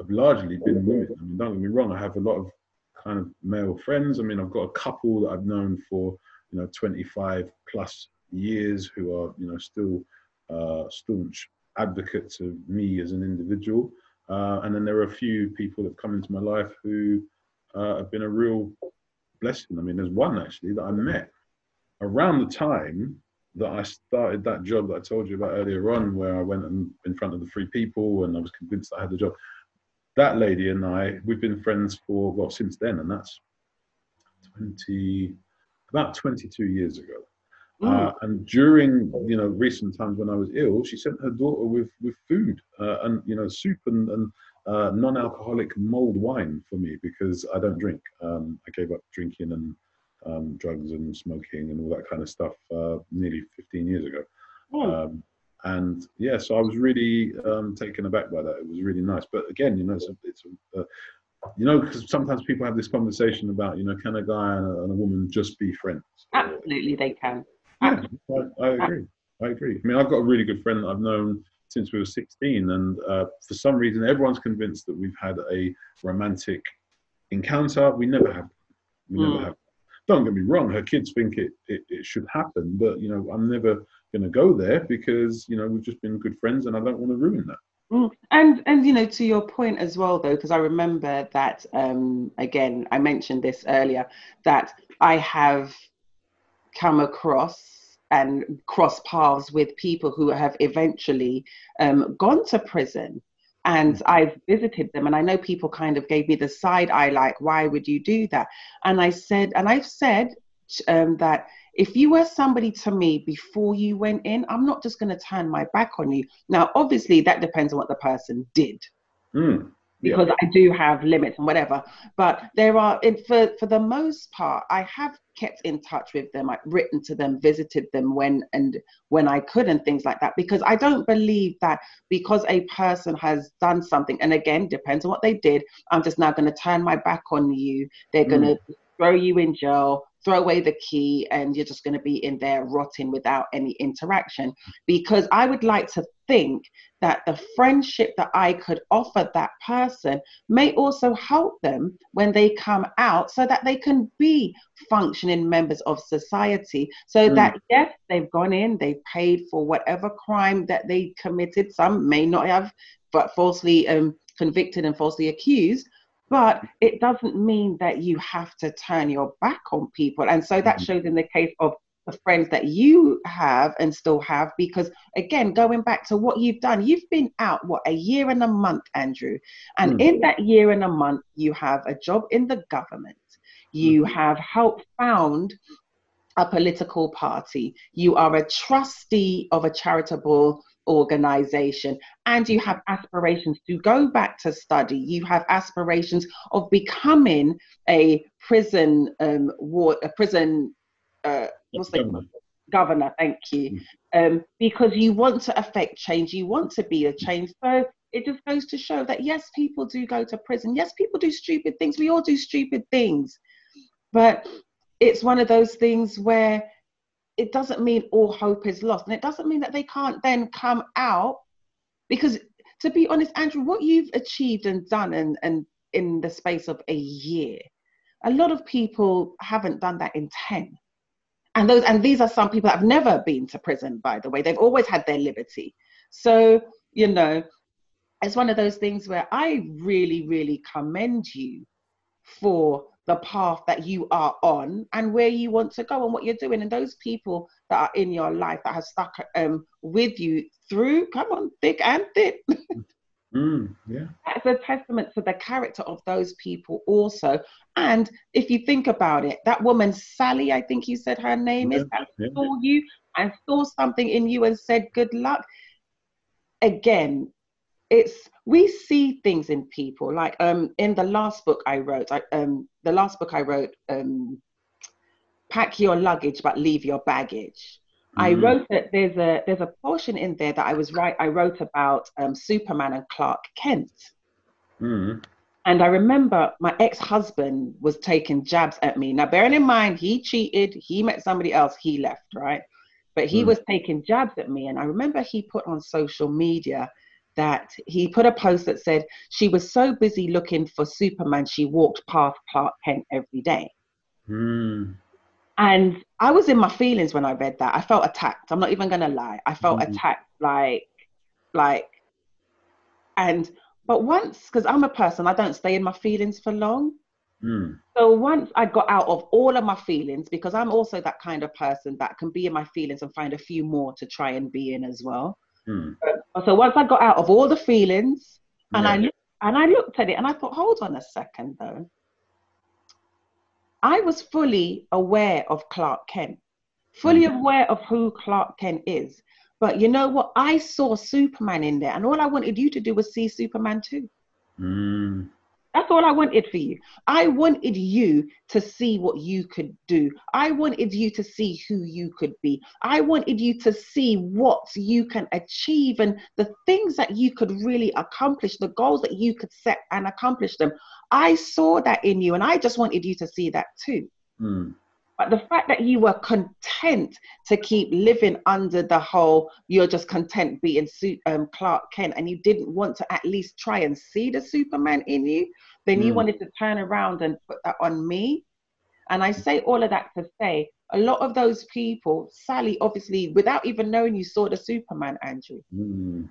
have largely been women. I mean, don't get me wrong, I have a lot of kind of male friends. I mean, I've got a couple that I've known for, you know, 25 plus years who are, you know, still uh, staunch advocates of me as an individual. Uh, and then there are a few people that have come into my life who uh, have been a real blessing. I mean, there's one actually that I met around the time that I started that job that I told you about earlier on, where I went and in front of the three people and I was convinced I had the job. That lady and I, we've been friends for well since then, and that's twenty about twenty-two years ago. Uh, and during you know recent times when I was ill, she sent her daughter with with food uh, and you know soup and, and uh, non-alcoholic mulled wine for me because I don't drink. Um, I gave up drinking and um, drugs and smoking and all that kind of stuff uh, nearly 15 years ago. Um, and yeah, so I was really um, taken aback by that. It was really nice. But again, you know, it's a, it's a, uh, you know, because sometimes people have this conversation about, you know, can a guy and a, and a woman just be friends? Absolutely, they can. Yeah, I, I agree. I agree. I mean, I've got a really good friend that I've known since we were 16, and uh, for some reason, everyone's convinced that we've had a romantic encounter. We never have. We never Mm. have. Don't get me wrong. Her kids think it, it, it should happen, but you know, I'm never going to go there because you know we've just been good friends, and I don't want to ruin that. Mm. And and you know to your point as well though because I remember that um again I mentioned this earlier that I have come across and cross paths with people who have eventually um, gone to prison and I've visited them and I know people kind of gave me the side eye like why would you do that and I said and I've said um, that if you were somebody to me before you went in, I'm not just going to turn my back on you. Now, obviously, that depends on what the person did, Mm. Yeah. because I do have limits and whatever. But there are, for for the most part, I have kept in touch with them. I've written to them, visited them when and when I could, and things like that. Because I don't believe that because a person has done something, and again, depends on what they did. I'm just now going to turn my back on you. They're mm. going to throw you in jail, throw away the key, and you're just going to be in there rotting without any interaction. Because I would like to think that the friendship that I could offer that person may also help them when they come out so that they can be functioning members of society. So Mm. that, yes, they've gone in, they've paid for whatever crime that they committed. Some may not have, but falsely um, convicted and falsely accused. But it doesn't mean that you have to turn your back on people. And so that Mhm. shows in the case of the friends that you have and still have, because again, going back to what you've done, you've been out, what, a year and a month, Andrew. And Mm. in that year and a month, you have a job in the government, you have helped found a political party, you are a trustee of a charitable organization, and you have aspirations to go back to study. You have aspirations of becoming a prison um, ward, a prison. Uh, what's the Governor. governor? Thank you. Um, because you want to affect change, you want to be a change. So it just goes to show that yes, people do go to prison. Yes, people do stupid things. We all do stupid things, but it's one of those things where it doesn't mean all hope is lost. And it doesn't mean that they can't then come out because to be honest, Andrew, what you've achieved and done and, and in the space of a year, a lot of people haven't done that in 10. And those and these are some people that have never been to prison, by the way. They've always had their liberty. So, you know, it's one of those things where I really, really commend you for the path that you are on and where you want to go and what you're doing. And those people that are in your life that have stuck um, with you through, come on, thick and thin. Mm, yeah. That's a testament to the character of those people, also. And if you think about it, that woman, Sally, I think you said her name yeah, is, that yeah. saw you and saw something in you and said, Good luck. Again, it's we see things in people like um in the last book i wrote I, um the last book i wrote um pack your luggage but leave your baggage i Mhm. wrote that there's a there's a portion in there that i was right i wrote about um superman and clark kent Mm, and i remember my ex-husband was taking jabs at me now bearing in mind he cheated he met somebody else he left right but he Mm. was taking jabs at me and i remember he put on social media that he put a post that said she was so busy looking for Superman, she walked past Clark Kent every day. mm, And I was in my feelings when I read that. I felt attacked. I'm not even gonna lie. I felt Mhm. attacked, like, like, and but once, because I'm a person, I don't stay in my feelings for long. mm, So once I got out of all of my feelings, because I'm also that kind of person that can be in my feelings and find a few more to try and be in as well. mm. So once I got out of all the feelings, and I Yeah. looked, and I looked at it, and I thought, hold on a second, though. I was fully aware of Clark Kent, fully aware of who Clark Kent is. But you know what? I saw Superman in there, and all I wanted you to do was see Superman too. Mm, That's all I wanted for you. I wanted you to see what you could do. I wanted you to see who you could be. I wanted you to see what you can achieve and the things that you could really accomplish, the goals that you could set and accomplish them. I saw that in you and I just wanted you to see that too. mm, But the fact that you were content to keep living under the whole, you're just content being um, Clark Kent, and you didn't want to at least try and see the Superman in you, then you Mm. wanted to turn around and put that on me. And I say all of that to say, a lot of those people, Sally, obviously, without even knowing you saw the Superman, Andrew, mm,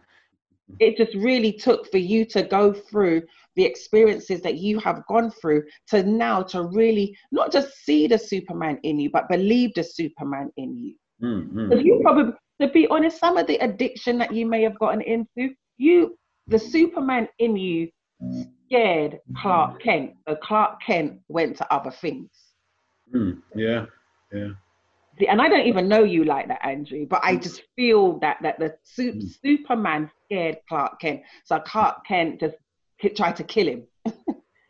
it just really took for you to go through the experiences that you have gone through to now to really not just see the superman in you but believe the superman in you mm, mm. because you probably to be honest some of the addiction that you may have gotten into you the superman in you scared clark kent so clark kent went to other things Mm, yeah, yeah. And I don't even know you like that, Andrew, but I just feel that that the su- Superman scared Clark Kent, so Clark Kent just tried to kill him.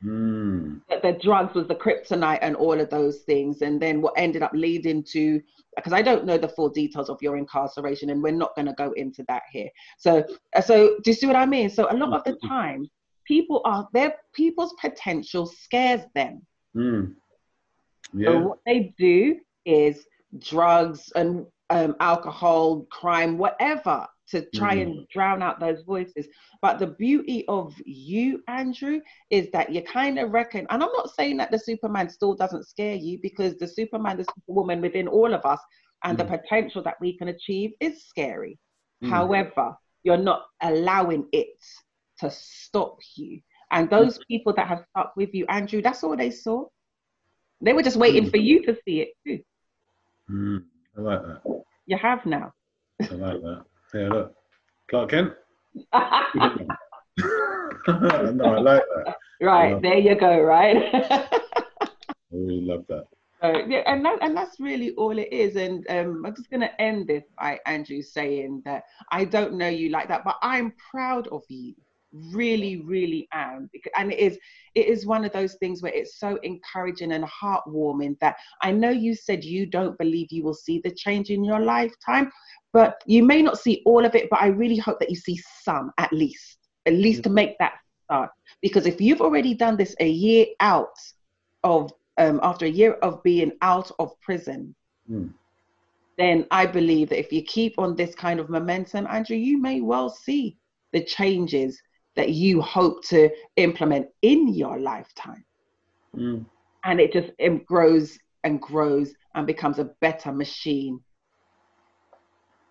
Mm, That the drugs was the kryptonite and all of those things, and then what ended up leading to because I don't know the full details of your incarceration, and we're not going to go into that here. So, uh, so do you see what I mean? So a lot of the time, people are their people's potential scares them. mm. So Yeah. what they do is drugs and um, alcohol, crime, whatever, to try Mhm. and drown out those voices. But the beauty of you, Andrew, is that you kind of reckon, and I'm not saying that the Superman still doesn't scare you because the Superman, the Superwoman within all of us, and the potential that we can achieve is scary. Mm. However, you're not allowing it to stop you. And those people that have stuck with you, Andrew, that's all they saw. They were just waiting Mm. for you to see it too. Mm, I like that. You have now. I like that. Yeah, look. Clark Kent? no, I like that. right, there you go, right? I really love that. So, yeah, and that, and that's really all it is. And um, I'm just gonna end this by Andrew saying that I don't know you like that, but I'm proud of you. Really, really am. And it is it is one of those things where it's so encouraging and heartwarming that I know you said you don't believe you will see the change in your lifetime, but you may not see all of it. But I really hope that you see some at least, at least to make that start. Because if you've already done this a year out of um, after a year of being out of prison, Mm. then I believe that if you keep on this kind of momentum, Andrew, you may well see the changes that you hope to implement in your lifetime. Mm. And it just it grows and grows and becomes a better machine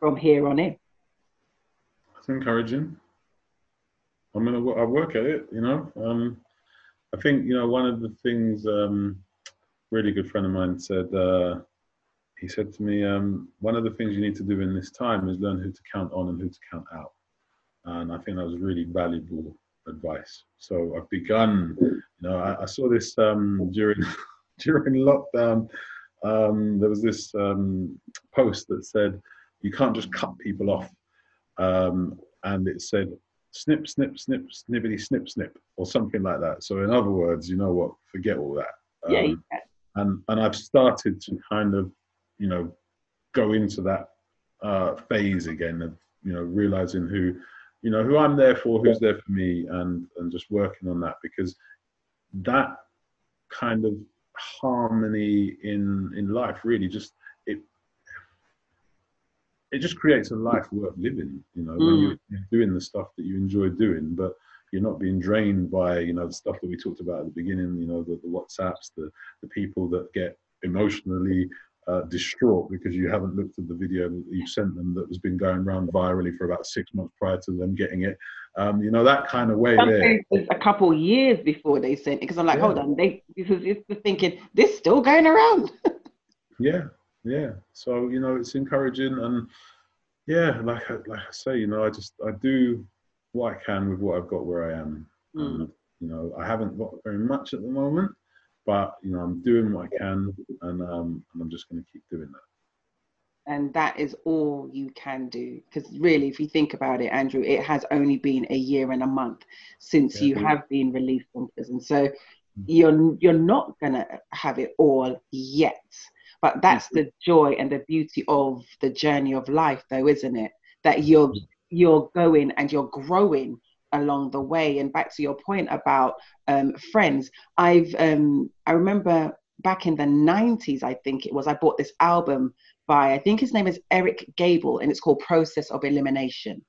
from here on in. That's encouraging. I'm gonna I work at it, you know. Um, I think you know one of the things. Um, really good friend of mine said. Uh, he said to me, um, one of the things you need to do in this time is learn who to count on and who to count out. And I think that was really valuable advice. So I've begun. You know, I, I saw this um, during during lockdown. Um, there was this um, post that said you can't just cut people off um, and it said snip, snip, snip, snippity, snip, snip, or something like that. So in other words, you know what? Forget all that. Yeah, Um, yeah. and and I've started to kind of, you know, go into that uh, phase again of you know realizing who, you know, who I'm there for, who's there for me, and and just working on that because that kind of harmony in in life really just it it just creates a life worth living you know when you're mm. doing the stuff that you enjoy doing but you're not being drained by you know the stuff that we talked about at the beginning you know the, the whatsapps the the people that get emotionally uh, distraught because you haven't looked at the video that you sent them that has been going around virally for about six months prior to them getting it um, you know that kind of way there it's a couple years before they sent it because I'm like, Yeah. hold on, they because it's the thinking this still going around. Yeah, yeah. So you know, it's encouraging, and yeah, like I, like I say, you know, I just I do what I can with what I've got where I am. Mm. And, you know, I haven't got very much at the moment, but you know, I'm doing what I can, and um, and I'm just going to keep doing that. and that is all you can do because really if you think about it andrew it has only been a year and a month since Yeah. you have been released from prison. So you're you're not going to have it all yet. But that's the joy and the beauty of the journey of life though isn't it? That you're you're going and you're growing along the way and back to your point about um, friends i've um, i remember back in the 90s i think it was i bought this album by I think his name is Eric Gable, and it's called Process of Elimination.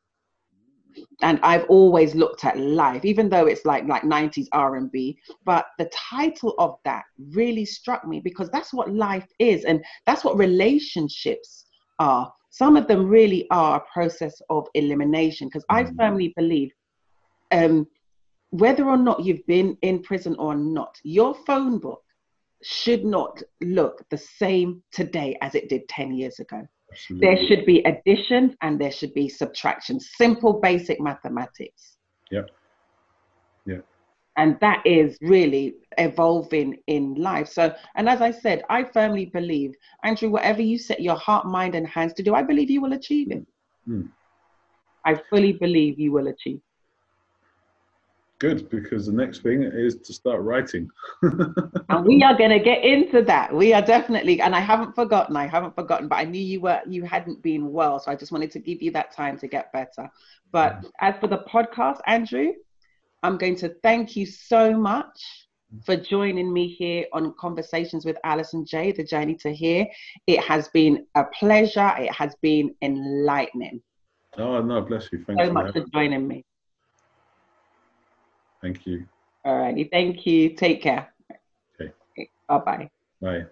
And I've always looked at life, even though it's like like 90s R&B, but the title of that really struck me because that's what life is, and that's what relationships are. Some of them really are a process of elimination because I firmly believe um, whether or not you've been in prison or not, your phone book should not look the same today as it did 10 years ago. Absolutely. There should be additions and there should be subtraction. simple, basic mathematics. Yep. Yeah. And that is really evolving in life. So, and as I said, I firmly believe, Andrew, whatever you set your heart, mind, and hands to do, I believe you will achieve it. Mm. I fully believe you will achieve. Good, because the next thing is to start writing. and we are going to get into that. We are definitely and i haven't forgotten i haven't forgotten but i knew you were you hadn't been well so i just wanted to give you that time to get better. But mm-hmm. as for the podcast andrew i'm going to thank you so much mm-hmm. for joining me here on conversations with alison j the journey to here. It has been a pleasure. It has been enlightening. Oh no, bless you. Thank you. so much for joining me Thank you. all righty thank you take care Okay. bye bye Bye.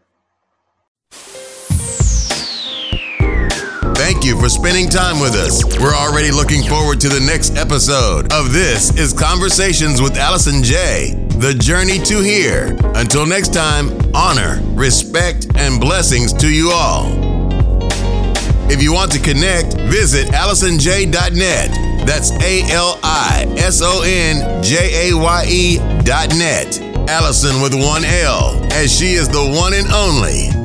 Thank you for spending time with us. We're already looking forward to the next episode of This is Conversations with Allison J. The Journey to Here. Until next time, honor, respect, and blessings to you all. If you want to connect, visit AllisonJ.net. That's A L I S O N J A Y E dot net. Allison with one L, as she is the one and only